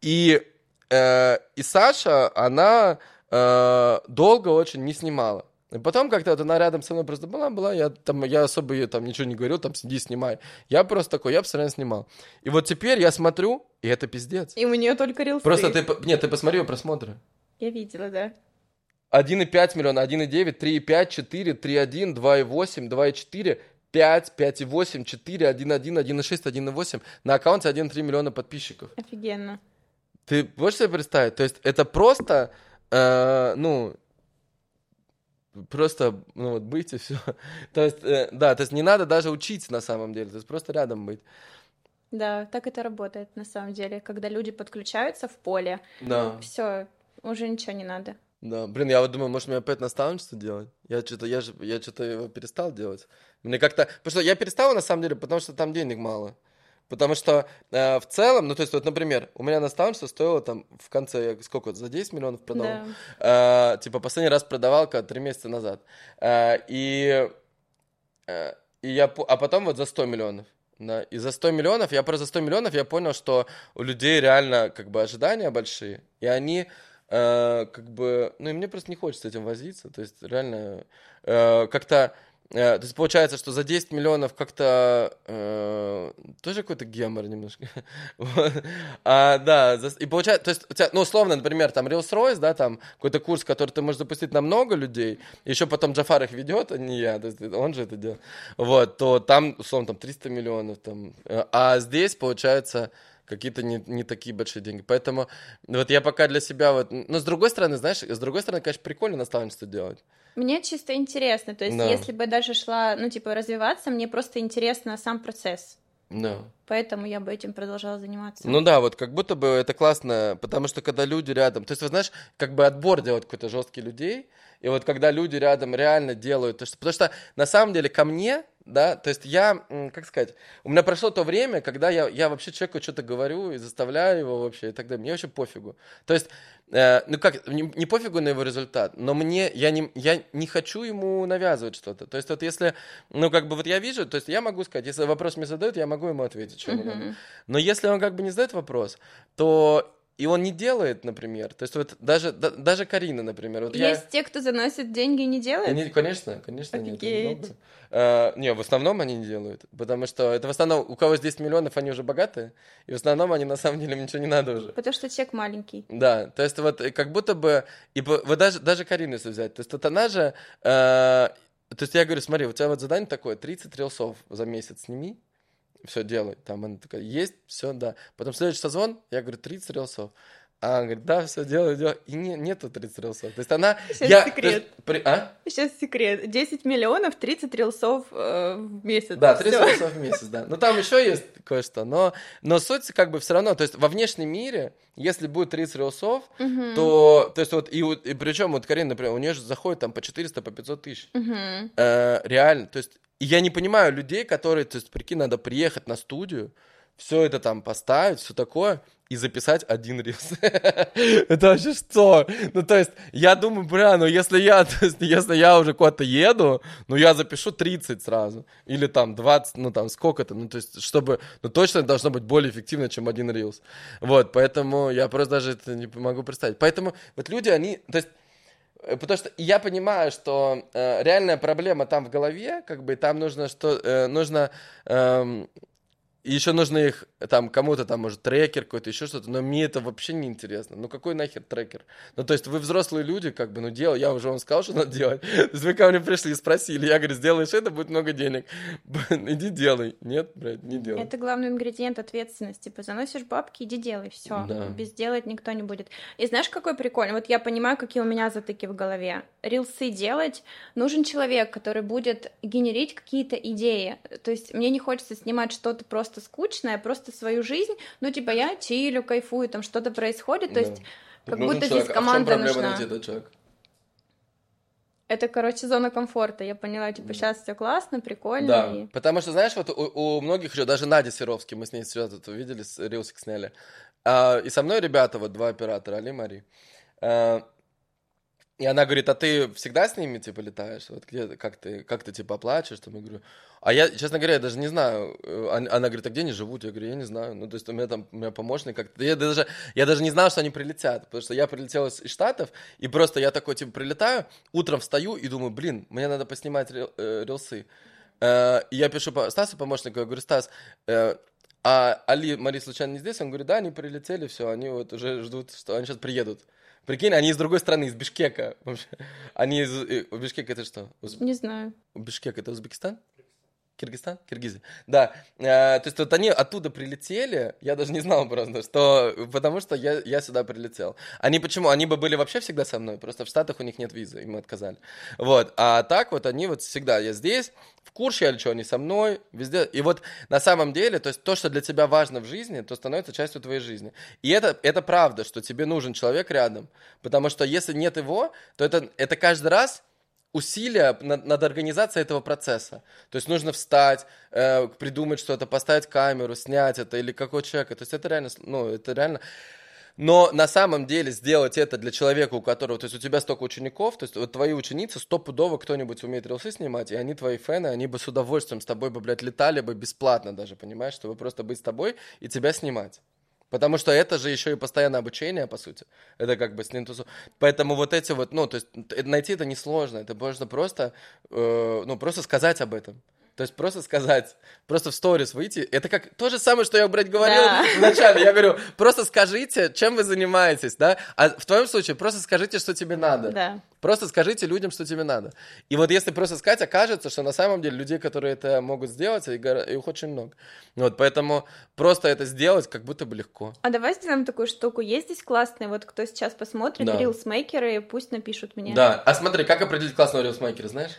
И, э, и Саша, она э, долго очень не снимала. И потом как-то вот она рядом со мной просто была, была, я там, я особо ей там ничего не говорил, там сиди, снимай. Я просто такой, я постоянно снимал. И вот теперь я смотрю, и это пиздец. И у нее только рилсы. Просто ты, нет, ты посмотри ее просмотры. Я видела, да. 1,5 миллиона, 1,9, 3,5, 4, 3,1, 2,8, 2,4, 5, 5,8, 4, 1,1, 1,6, 1,8. На аккаунте 1,3 миллиона подписчиков. Офигенно. Ты можешь себе представить? То есть это просто, э, ну, просто, ну, вот быть и все. то есть, э, да, то есть не надо даже учиться на самом деле, то есть просто рядом быть. Да, так это работает на самом деле, когда люди подключаются в поле. Да. Все, уже ничего не надо. Да, блин, я вот думаю, может мне опять наставничество делать? Я что-то, я же, я что-то его перестал делать. Мне как-то, потому что я перестал на самом деле, потому что там денег мало. Потому что э, в целом, ну, то есть, вот, например, у меня наставничество стоило там в конце, я сколько, за 10 миллионов продавал? Да. Э, типа, последний раз продавал как три месяца назад. Э, и, э, и я, а потом вот за 100 миллионов. Да, и за 100 миллионов, я просто за 100 миллионов я понял, что у людей реально как бы ожидания большие, и они э, как бы, ну и мне просто не хочется этим возиться, то есть реально э, как-то то есть получается, что за 10 миллионов как-то э, тоже какой-то гемор немножко. а, да, за, и получается, то есть, у тебя, ну, условно, например, там Rolls-Royce, да, там какой-то курс, который ты можешь запустить на много людей, еще потом Джафар их ведет, а не я, то есть он же это делает, вот, то там, условно, там 300 миллионов, там, э, а здесь, получается, какие-то не, не такие большие деньги. Поэтому вот я пока для себя вот... Но с другой стороны, знаешь, с другой стороны, конечно, прикольно наставничество делать. Мне чисто интересно, то есть да. если бы даже шла, ну, типа, развиваться, мне просто интересно сам процесс. Да. Поэтому я бы этим продолжала заниматься. Ну да, вот как будто бы это классно, потому что когда люди рядом, то есть, вы знаешь, как бы отбор делать какой-то жесткий людей, и вот когда люди рядом реально делают, то, что, потому что на самом деле ко мне, да, то есть я, как сказать, у меня прошло то время, когда я, я вообще человеку что-то говорю и заставляю его вообще и так далее, мне вообще пофигу. То есть, э, ну как, не, не пофигу на его результат, но мне, я не, я не хочу ему навязывать что-то. То есть вот если, ну как бы вот я вижу, то есть я могу сказать, если вопрос мне задают, я могу ему ответить, что uh-huh. Но если он как бы не задает вопрос, то и он не делает, например. То есть вот даже, да, даже Карина, например. Вот Есть я... те, кто заносит деньги и не делает? Они, конечно, конечно, Офигеть. нет. А, не, в основном они не делают, потому что это в основном, у кого здесь миллионов, они уже богатые, и в основном они на самом деле ничего не надо уже. Потому что чек маленький. Да, то есть вот как будто бы, и вот даже, даже Карину если взять, то есть вот она же, э, то есть я говорю, смотри, у тебя вот задание такое, 30 рилсов за месяц сними, все делай. Там она такая, есть, все, да. Потом следующий созвон, я говорю, 30 рилсов. А она говорит, да, все, делаю, делаю. И не, нету 30 рилсов. То есть она... Сейчас я, секрет. Есть, при, а? Сейчас секрет. 10 миллионов, 30 рилсов э, в месяц. Да, 30 все. рилсов в месяц, да. Ну там еще есть кое-что. Но, но суть как бы все равно, то есть во внешнем мире, если будет 30 рилсов, угу. то, то есть вот, и, и причем вот Карина, например, у нее же заходит там по 400, по 500 тысяч. Угу. Э, реально, то есть и я не понимаю людей, которые, то есть, прикинь, надо приехать на студию, все это там поставить, все такое, и записать один рилс. это вообще что? Ну, то есть, я думаю, бля, ну, если я, то есть, если я уже куда-то еду, ну, я запишу 30 сразу. Или там 20, ну, там, сколько-то. Ну, то есть, чтобы, ну, точно должно быть более эффективно, чем один рилс. Вот, поэтому я просто даже это не могу представить. Поэтому вот люди, они, то есть, потому что я понимаю, что э, реальная проблема там в голове, как бы там нужно что э, нужно э, и еще нужно их, там, кому-то там, может, трекер какой-то, еще что-то, но мне это вообще не интересно. Ну, какой нахер трекер? Ну, то есть вы взрослые люди, как бы, ну, делай, я уже вам сказал, что надо делать. То есть вы ко мне пришли и спросили, я говорю, сделаешь это, будет много денег. Иди делай. Нет, блядь, не делай. Это главный ингредиент ответственности. Типа, заносишь бабки, иди делай, все. Да. Без делать никто не будет. И знаешь, какой прикольный? Вот я понимаю, какие у меня затыки в голове. Рилсы делать нужен человек, который будет генерить какие-то идеи. То есть мне не хочется снимать что-то просто просто скучная, просто свою жизнь, ну, типа, я чилю, кайфую, там что-то происходит, то да. есть как будто человек. здесь команда а в чем нужна. найти этот человек? Это, короче, зона комфорта. Я поняла, типа, сейчас все классно, прикольно. Да, и- потому что, знаешь, вот у, у многих еще, даже Надя Серовский, мы с ней сейчас тут увидели, с- рилсик сняли. А, и со мной ребята, вот два оператора, Али, Мари. А, и она говорит, а ты всегда с ними, типа, летаешь? Вот где, как ты, как ты, типа, оплачиваешь? Там, я говорю, а я, честно говоря, я даже не знаю. Э, он- Она говорит, а где они живут? Я говорю, я не знаю. Ну, то есть у меня там, у меня помощник как-то. Я даже, я даже не знал, что они прилетят, потому что я прилетел из Штатов, и просто я такой, типа, прилетаю, утром встаю и думаю, блин, мне надо поснимать рил- э, рилсы. Э, И я пишу по- Стасу, помощнику, я говорю, Стас, э, а Али, Мари случайно не здесь? Он говорит, да, они прилетели, все, они вот уже ждут, что они сейчас приедут. Прикинь, они из другой страны, из Бишкека. вообще. Они из... э, Бишкек это что? Уз- Не знаю. Бишкек это Узбекистан? Киргизстан? Киргизия. Да. Э, то есть вот они оттуда прилетели, я даже не знал просто, что... Потому что я, я сюда прилетел. Они почему? Они бы были вообще всегда со мной, просто в Штатах у них нет визы, им отказали. Вот. А так вот они вот всегда, я здесь, в Курше я лечу, они со мной, везде. И вот на самом деле, то есть то, что для тебя важно в жизни, то становится частью твоей жизни. И это, это правда, что тебе нужен человек рядом. Потому что если нет его, то это, это каждый раз усилия над, над организацией этого процесса. То есть нужно встать, э, придумать что-то, поставить камеру, снять это или какой человек. То есть это реально, ну, это реально... Но на самом деле сделать это для человека, у которого, то есть у тебя столько учеников, то есть вот твои ученицы, стопудово кто-нибудь умеет рилсы снимать, и они твои фэны, они бы с удовольствием с тобой бы, блядь, летали бы бесплатно даже, понимаешь, чтобы просто быть с тобой и тебя снимать. Потому что это же еще и постоянное обучение, по сути. Это как бы с нинтусу. Поэтому вот эти вот, ну, то есть найти это несложно. Это можно просто, э, ну, просто сказать об этом. То есть просто сказать, просто в сторис выйти. Это как то же самое, что я, блядь, говорил Да. вначале. Я говорю, просто скажите, чем вы занимаетесь, да? А в твоем случае просто скажите, что тебе надо. Да. Просто скажите людям, что тебе надо. И вот если просто сказать, окажется, что на самом деле людей, которые это могут сделать, их очень много. Вот, поэтому просто это сделать как будто бы легко. А давай сделаем такую штуку. Есть здесь классные, вот кто сейчас посмотрит, Да. рилсмейкеры, пусть напишут мне. Да. А смотри, как определить классного рилсмейкера, знаешь?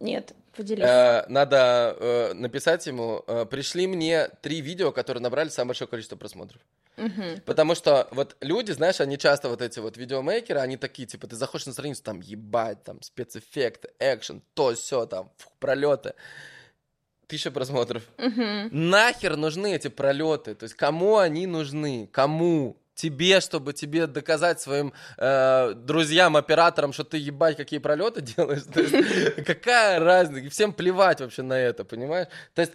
Нет, поделись. Э, надо э, написать ему, э, пришли мне три видео, которые набрали самое большое количество просмотров. Мгм. Потому что вот люди, знаешь, они часто вот эти вот видеомейкеры, они такие, типа, ты заходишь на страницу, там, ебать, там, спецэффекты, экшен, то, все, там, фух, пролеты. Тысяча просмотров. Мгм. Нахер нужны эти пролеты? То есть кому они нужны? Кому? Тебе, чтобы тебе доказать своим э, друзьям, операторам, что ты ебать какие пролеты делаешь? То есть, какая разница? Всем плевать вообще на это, понимаешь? То есть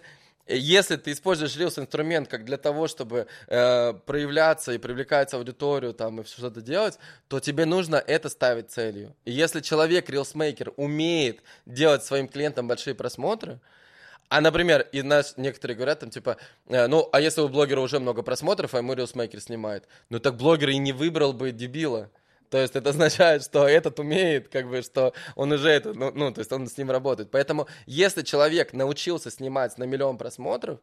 если ты используешь Reels инструмент как для того, чтобы э, проявляться и привлекать аудиторию там и всё что-то делать, то тебе нужно это ставить целью. И если человек, рилсмейкер, умеет делать своим клиентам большие просмотры, а, например, и нас некоторые говорят там, типа, э, ну, а если у блогера уже много просмотров, а ему рилсмейкер снимает, ну, так блогер и не выбрал бы дебила. То есть это означает, что этот умеет, как бы, что он уже это, ну, ну, то есть он с ним работает. Поэтому, если человек научился снимать на миллион просмотров,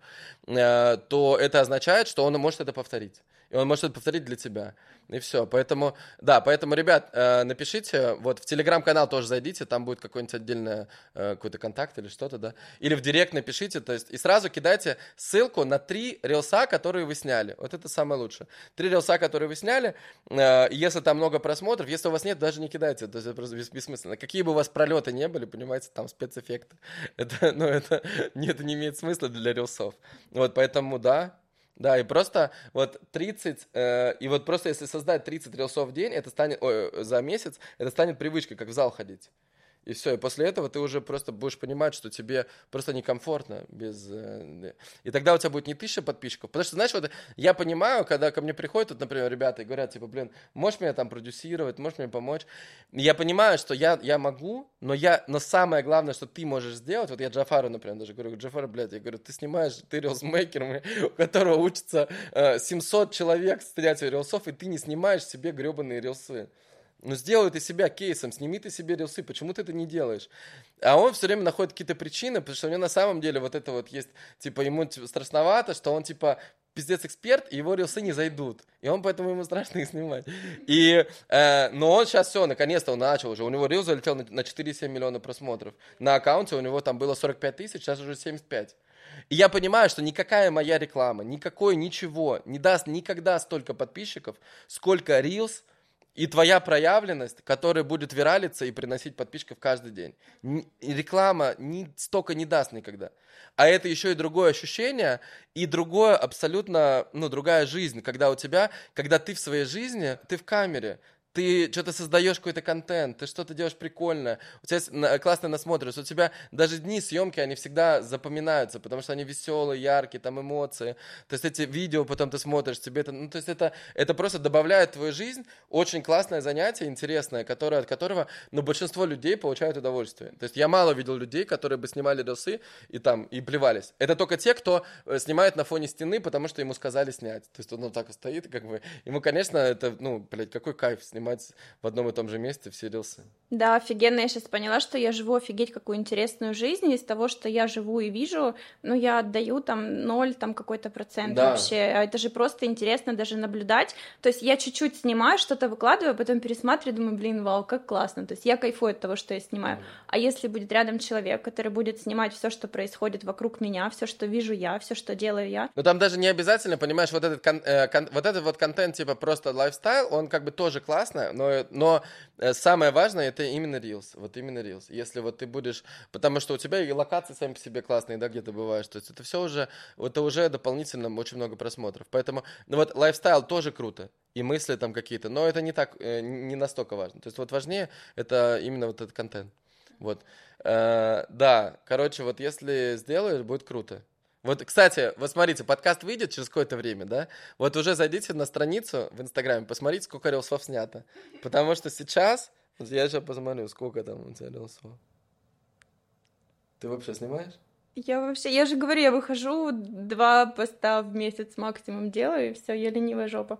э, то это означает, что он может это повторить. И он может это повторить для тебя. И все. Поэтому, да, поэтому, ребят, э, напишите, вот в телеграм-канал тоже зайдите, там будет какой-нибудь отдельный э, какой-то контакт или что-то, да. Или в директ напишите, то есть, и сразу кидайте ссылку на три рилса, которые вы сняли. Вот это самое лучшее. Три рилса, которые вы сняли, э, если там много просмотров, если у вас нет, даже не кидайте, то есть это просто бес- бессмысленно. Какие бы у вас пролеты не были, понимаете, там спецэффекты. Это, ну, это, не- это не имеет смысла для рилсов. Вот, поэтому, да, да, и просто вот 30, э, и вот просто если создать 30 рилсов в день, это станет, ой, за месяц, это станет привычкой, как в зал ходить. И все, и после этого ты уже просто будешь понимать, что тебе просто некомфортно без... э, И тогда у тебя будет не тысяча подписчиков. Потому что, знаешь, вот я понимаю, когда ко мне приходят, вот, например, ребята и говорят, типа, блин, можешь меня там продюсировать, можешь мне помочь? Я понимаю, что я, я могу, но, я, но самое главное, что ты можешь сделать, вот я Джафару, например, даже говорю, Джафар, блядь, я говорю, ты снимаешь, ты рилсмейкер, у которого учится э, 700 человек снять рилсов, и ты не снимаешь себе гребаные рилсы. Ну, сделай ты себя кейсом, сними ты себе рилсы, почему ты это не делаешь? А он все время находит какие-то причины, потому что у него на самом деле вот это вот есть, типа, ему типа, страшновато, что он, типа, пиздец эксперт, и его рилсы не зайдут. И он поэтому ему страшно их снимать. И, э, но он сейчас все, наконец-то он начал уже. У него рил залетел на, на 4,7 миллиона просмотров. На аккаунте у него там было 45 тысяч, сейчас уже 75. И я понимаю, что никакая моя реклама, никакой ничего не даст никогда столько подписчиков, сколько Reels и твоя проявленность, которая будет виралиться и приносить подписчиков каждый день. Реклама ни, столько не даст никогда. А это еще и другое ощущение, и другое абсолютно, ну, другая жизнь, когда у тебя, когда ты в своей жизни, ты в камере, ты что-то создаешь какой-то контент, ты что-то делаешь прикольное, у тебя классно насмотришь, у тебя даже дни съемки, они всегда запоминаются, потому что они веселые, яркие, там эмоции, то есть эти видео потом ты смотришь, тебе это, ну то есть это, это просто добавляет в твою жизнь очень классное занятие, интересное, которое, от которого, ну, большинство людей получают удовольствие. То есть я мало видел людей, которые бы снимали рилсы и там, и плевались. Это только те, кто э, снимает на фоне стены, потому что ему сказали снять. То есть он вот так стоит, как бы, ему, конечно, это, ну, блядь, какой кайф снимать снимать в одном и том же месте все рилсы. Да, офигенно. Я сейчас поняла, что я живу офигеть какую интересную жизнь. Из того, что я живу и вижу, ну, я отдаю там ноль, там какой-то процент да. вообще. А это же просто интересно даже наблюдать. То есть я чуть-чуть снимаю, что-то выкладываю, потом пересматриваю, думаю, блин, вау, как классно. То есть я кайфую от того, что я снимаю. Mm. А если будет рядом человек, который будет снимать все, что происходит вокруг меня, все, что вижу я, все, что делаю я. Ну, там даже не обязательно, понимаешь, вот этот, кон- э, кон- вот этот вот контент, типа просто лайфстайл, он как бы тоже классно, но, но э, самое важное это именно Reels, вот именно Reels. Если вот ты будешь, потому что у тебя и локации сами по себе классные, да, где ты бываешь, то есть это все уже, это уже дополнительно очень много просмотров. Поэтому, ну вот лайфстайл тоже круто, и мысли там какие-то, но это не так, э, не настолько важно. То есть вот важнее это именно вот этот контент. Вот. Э, да, короче, вот если сделаешь, будет круто. Вот, кстати, вот смотрите, подкаст выйдет через какое-то время, да? Вот уже зайдите на страницу в Инстаграме, посмотрите, сколько рилсов снято. Потому что сейчас, я сейчас посмотрю, сколько там у тебя рилсов. Ты вообще снимаешь? Я вообще, я же говорю, я выхожу, два поста в месяц максимум делаю, и все, я ленивая жопа.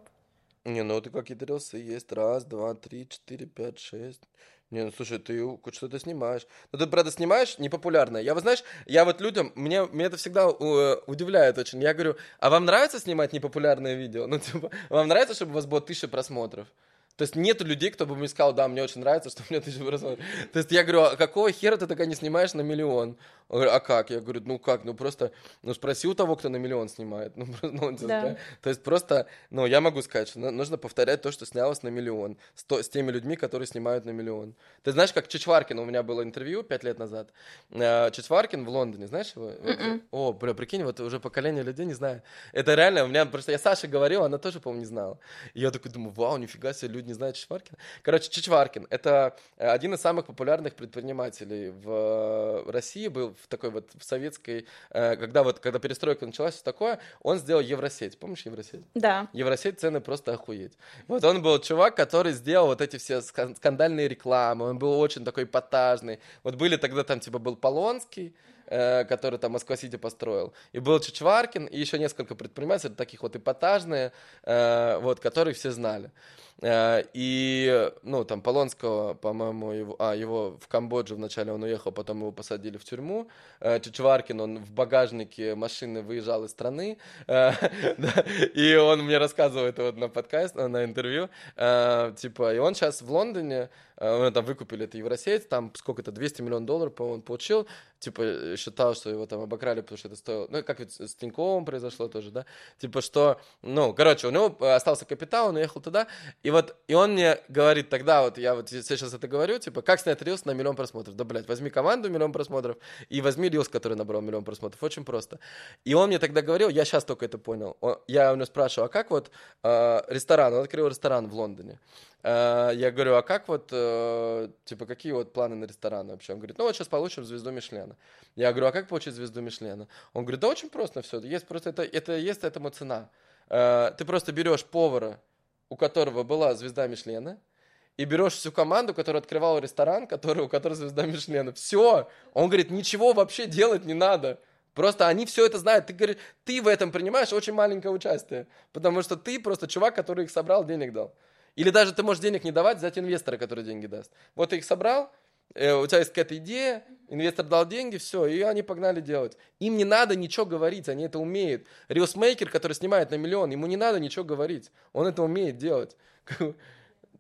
Не, ну ты какие-то рилсы есть. Раз, два, три, четыре, пять, шесть. Не, ну слушай, ты что-то снимаешь. Ну ты, правда, снимаешь непопулярное. Я, вот знаешь, я вот людям, мне, мне это всегда э, удивляет очень. Я говорю, а вам нравится снимать непопулярное видео? Ну, типа, вам нравится, чтобы у вас было тысяча просмотров? То есть нету людей, кто бы мне сказал, да, мне очень нравится, что у меня тысяча просмотров. То есть я говорю, а какого хера ты такая не снимаешь на миллион? Он говорит, а как? Я говорю, ну как, ну просто, ну спроси у того, кто на миллион снимает. Ну, ну, да. То есть просто, ну я могу сказать, что нужно повторять то, что снялось на миллион, с, то, с теми людьми, которые снимают на миллион. Ты знаешь, как Чичваркин, у меня было интервью пять лет назад. Э, Чичваркин в Лондоне, знаешь его? Mm-mm. О, бля, прикинь, вот уже поколение людей не знает. Это реально, у меня просто, я Саше говорил, она тоже, по-моему, не знала. И я такой думаю, вау, нифига себе, люди не знают Чичваркина. Короче, Чичваркин, это э, один из самых популярных предпринимателей в э, России был в такой вот в советской, э, когда вот, когда перестройка началась, все такое, он сделал Евросеть. Помнишь Евросеть? Да. Евросеть цены просто охуеть. Вот он был чувак, который сделал вот эти все скандальные рекламы, он был очень такой эпатажный. Вот были тогда там, типа, был Полонский, который там Москва-Сити построил. И был Чичваркин, и еще несколько предпринимателей, таких вот эпатажные, вот, которые все знали. Э, и, ну, там, Полонского, по-моему, его, а, его в Камбодже вначале он уехал, потом его посадили в тюрьму. Э, Чичваркин, он в багажнике машины выезжал из страны. Э, и он мне рассказывал это вот на подкаст, на интервью. Типа, и он сейчас в Лондоне, мы там выкупили это Евросеть, там сколько-то, 200 миллионов долларов, по-моему, он получил. Типа, считал, что его там обокрали, потому что это стоило... Ну, как ведь с Тиньковым произошло тоже, да? Типа, что... Ну, короче, у него остался капитал, он уехал туда, и вот, и он мне говорит тогда, вот я вот сейчас это говорю, типа, как снять рилс на миллион просмотров? Да, блядь, возьми команду миллион просмотров и возьми рилс, который набрал миллион просмотров. Очень просто. И он мне тогда говорил, я сейчас только это понял. Он, я у него спрашиваю, а как вот э, ресторан, он открыл ресторан в Лондоне. Э, я говорю, а как вот, э, типа, какие вот планы на ресторан вообще? Он говорит, ну вот сейчас получим звезду Мишлена. Я говорю, а как получить звезду Мишлена? Он говорит, да очень просто все, есть просто это, это есть этому цена. Э, ты просто берешь повара, у которого была звезда Мишлена, и берешь всю команду, которая открывала ресторан, который, у которого звезда Мишлена. Все. Он говорит, ничего вообще делать не надо. Просто они все это знают. Ты, говоришь, ты в этом принимаешь очень маленькое участие. Потому что ты просто чувак, который их собрал, денег дал. Или даже ты можешь денег не давать, взять инвестора, который деньги даст. Вот ты их собрал, э, у тебя есть какая-то идея, инвестор дал деньги, все, и они погнали делать. Им не надо ничего говорить, они это умеют. Рилсмейкер, который снимает на миллион, ему не надо ничего говорить, он это умеет делать.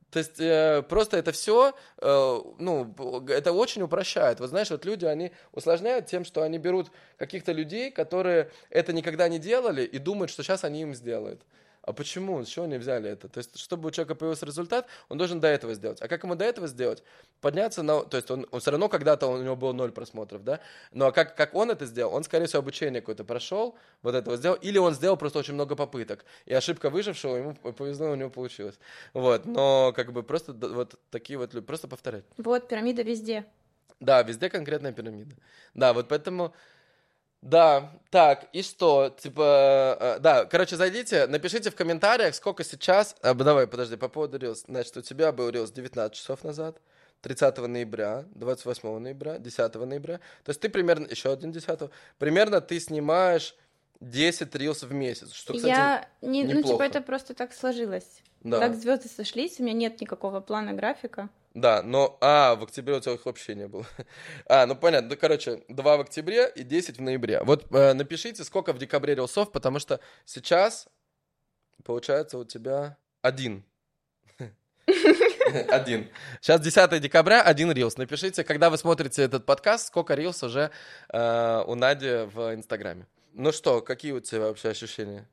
То есть э, просто это все, э, ну, это очень упрощает. Вот знаешь, вот люди, они усложняют тем, что они берут каких-то людей, которые это никогда не делали, и думают, что сейчас они им сделают. А почему, с чего они взяли это? То есть, чтобы у человека появился результат, он должен до этого сделать. А как ему до этого сделать? Подняться на... То есть, он, он все равно когда-то у него было ноль просмотров, да? Ну, а как, как он это сделал? Он, скорее всего, обучение какое-то прошел, вот этого сделал, или он сделал просто очень много попыток. И ошибка выжившего, ему повезло, у него получилось. Вот, но как бы просто вот такие вот люди, просто повторять. Вот, пирамида везде. Да, везде конкретная пирамида. Да, вот поэтому да, так, и что? Типа, э, да, короче, зайдите, напишите в комментариях, сколько сейчас... А, давай, подожди, по поводу Reels. Значит, у тебя был Reels 19 часов назад, 30 ноября, 28 ноября, 10 ноября. То есть ты примерно... Еще один 10 Примерно ты снимаешь 10 Reels в месяц, что, кстати, Я не... неплохо. Ну, типа, это просто так сложилось. Да. Так звезды сошлись, у меня нет никакого плана графика. Да, но... А, в октябре у тебя их вообще не было. А, ну понятно. Ну, короче, 2 в октябре и 10 в ноябре. Вот э, напишите, сколько в декабре рилсов, потому что сейчас, получается, у тебя один. Один. Сейчас 10 декабря, один рилс. Напишите, когда вы смотрите этот подкаст, сколько рилс уже э, у Нади в Инстаграме. Ну что, какие у тебя вообще ощущения?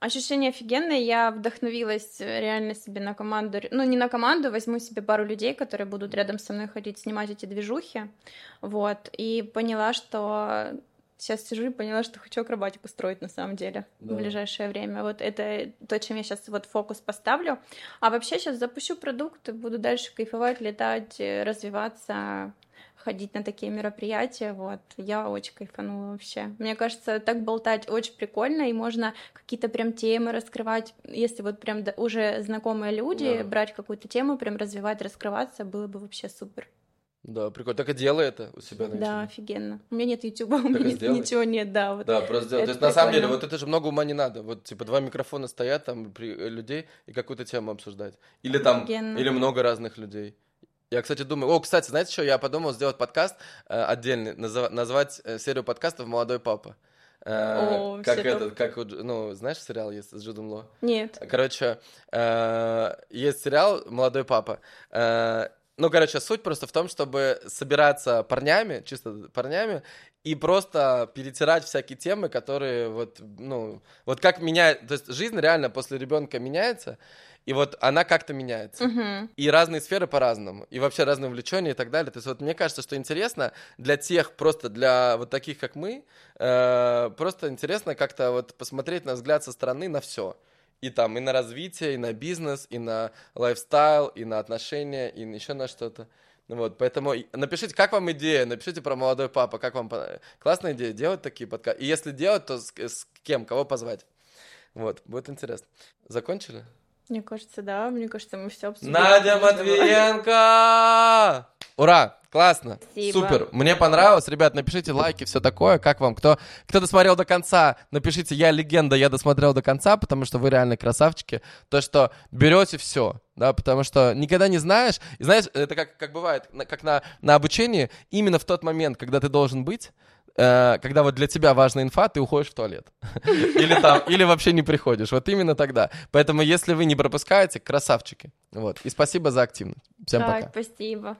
Ощущение офигенное, я вдохновилась э, реально себе на команду, ну не на команду, возьму себе пару людей, которые будут рядом со мной ходить, снимать эти движухи, вот, и поняла, что сейчас сижу и поняла, что хочу акробатику строить на самом деле да. в ближайшее время. Вот это то, чем я сейчас вот фокус поставлю. А вообще сейчас запущу продукт, буду дальше кайфовать, летать, э, развиваться, ходить на такие мероприятия, вот, я очень кайфанула вообще. Мне кажется, так болтать очень прикольно, и можно какие-то прям темы раскрывать, если вот прям уже знакомые люди, да. брать какую-то тему, прям развивать, раскрываться, было бы вообще супер. Да, прикольно. Так и делай это у себя на Да, офигенно. У меня нет ютуба, у меня нет, ничего нет, да. Вот да, просто сделай. То есть, на самом деле, вот это же много ума не надо. Вот, типа, два микрофона стоят там при э, людей и какую-то тему обсуждать. Или там, Офигенно. или много разных людей. Я, кстати, думаю... О, кстати, знаете что? Я подумал сделать подкаст э, отдельный, назов... назвать э, серию подкастов «Молодой папа». Э, О, как этот, как, ну, знаешь, сериал есть с Джудом Ло? Нет. Короче, э, есть сериал «Молодой папа». Э, ну, короче, суть просто в том, чтобы собираться парнями, чисто парнями, и просто перетирать всякие темы, которые вот, ну, вот как меняет, то есть жизнь реально после ребенка меняется, и вот она как-то меняется. Угу. И разные сферы по-разному, и вообще разные увлечения и так далее. То есть вот мне кажется, что интересно для тех, просто для вот таких, как мы, э, просто интересно как-то вот посмотреть на взгляд со стороны на все. И там, и на развитие, и на бизнес, и на лайфстайл, и на отношения, и еще на что-то. Вот, поэтому напишите, как вам идея, напишите про молодой папа, как вам классная идея делать такие подкасты. И если делать, то с, с кем, кого позвать. Вот, будет интересно. Закончили? Мне кажется, да. Мне кажется, мы все обсудили. Надя Матвиенко! Ура! Классно. Спасибо. Супер. Мне понравилось. Ребят, напишите лайки, все такое. Как вам? Кто, кто досмотрел до конца, напишите «Я легенда, я досмотрел до конца», потому что вы реально красавчики. То, что берете все, да, потому что никогда не знаешь. И знаешь, это как, как бывает, как на, на обучении, именно в тот момент, когда ты должен быть, когда вот для тебя важна инфа, ты уходишь в туалет. Или там, или вообще не приходишь. Вот именно тогда. Поэтому, если вы не пропускаете, красавчики. Вот. И спасибо за активность. Всем пока. спасибо.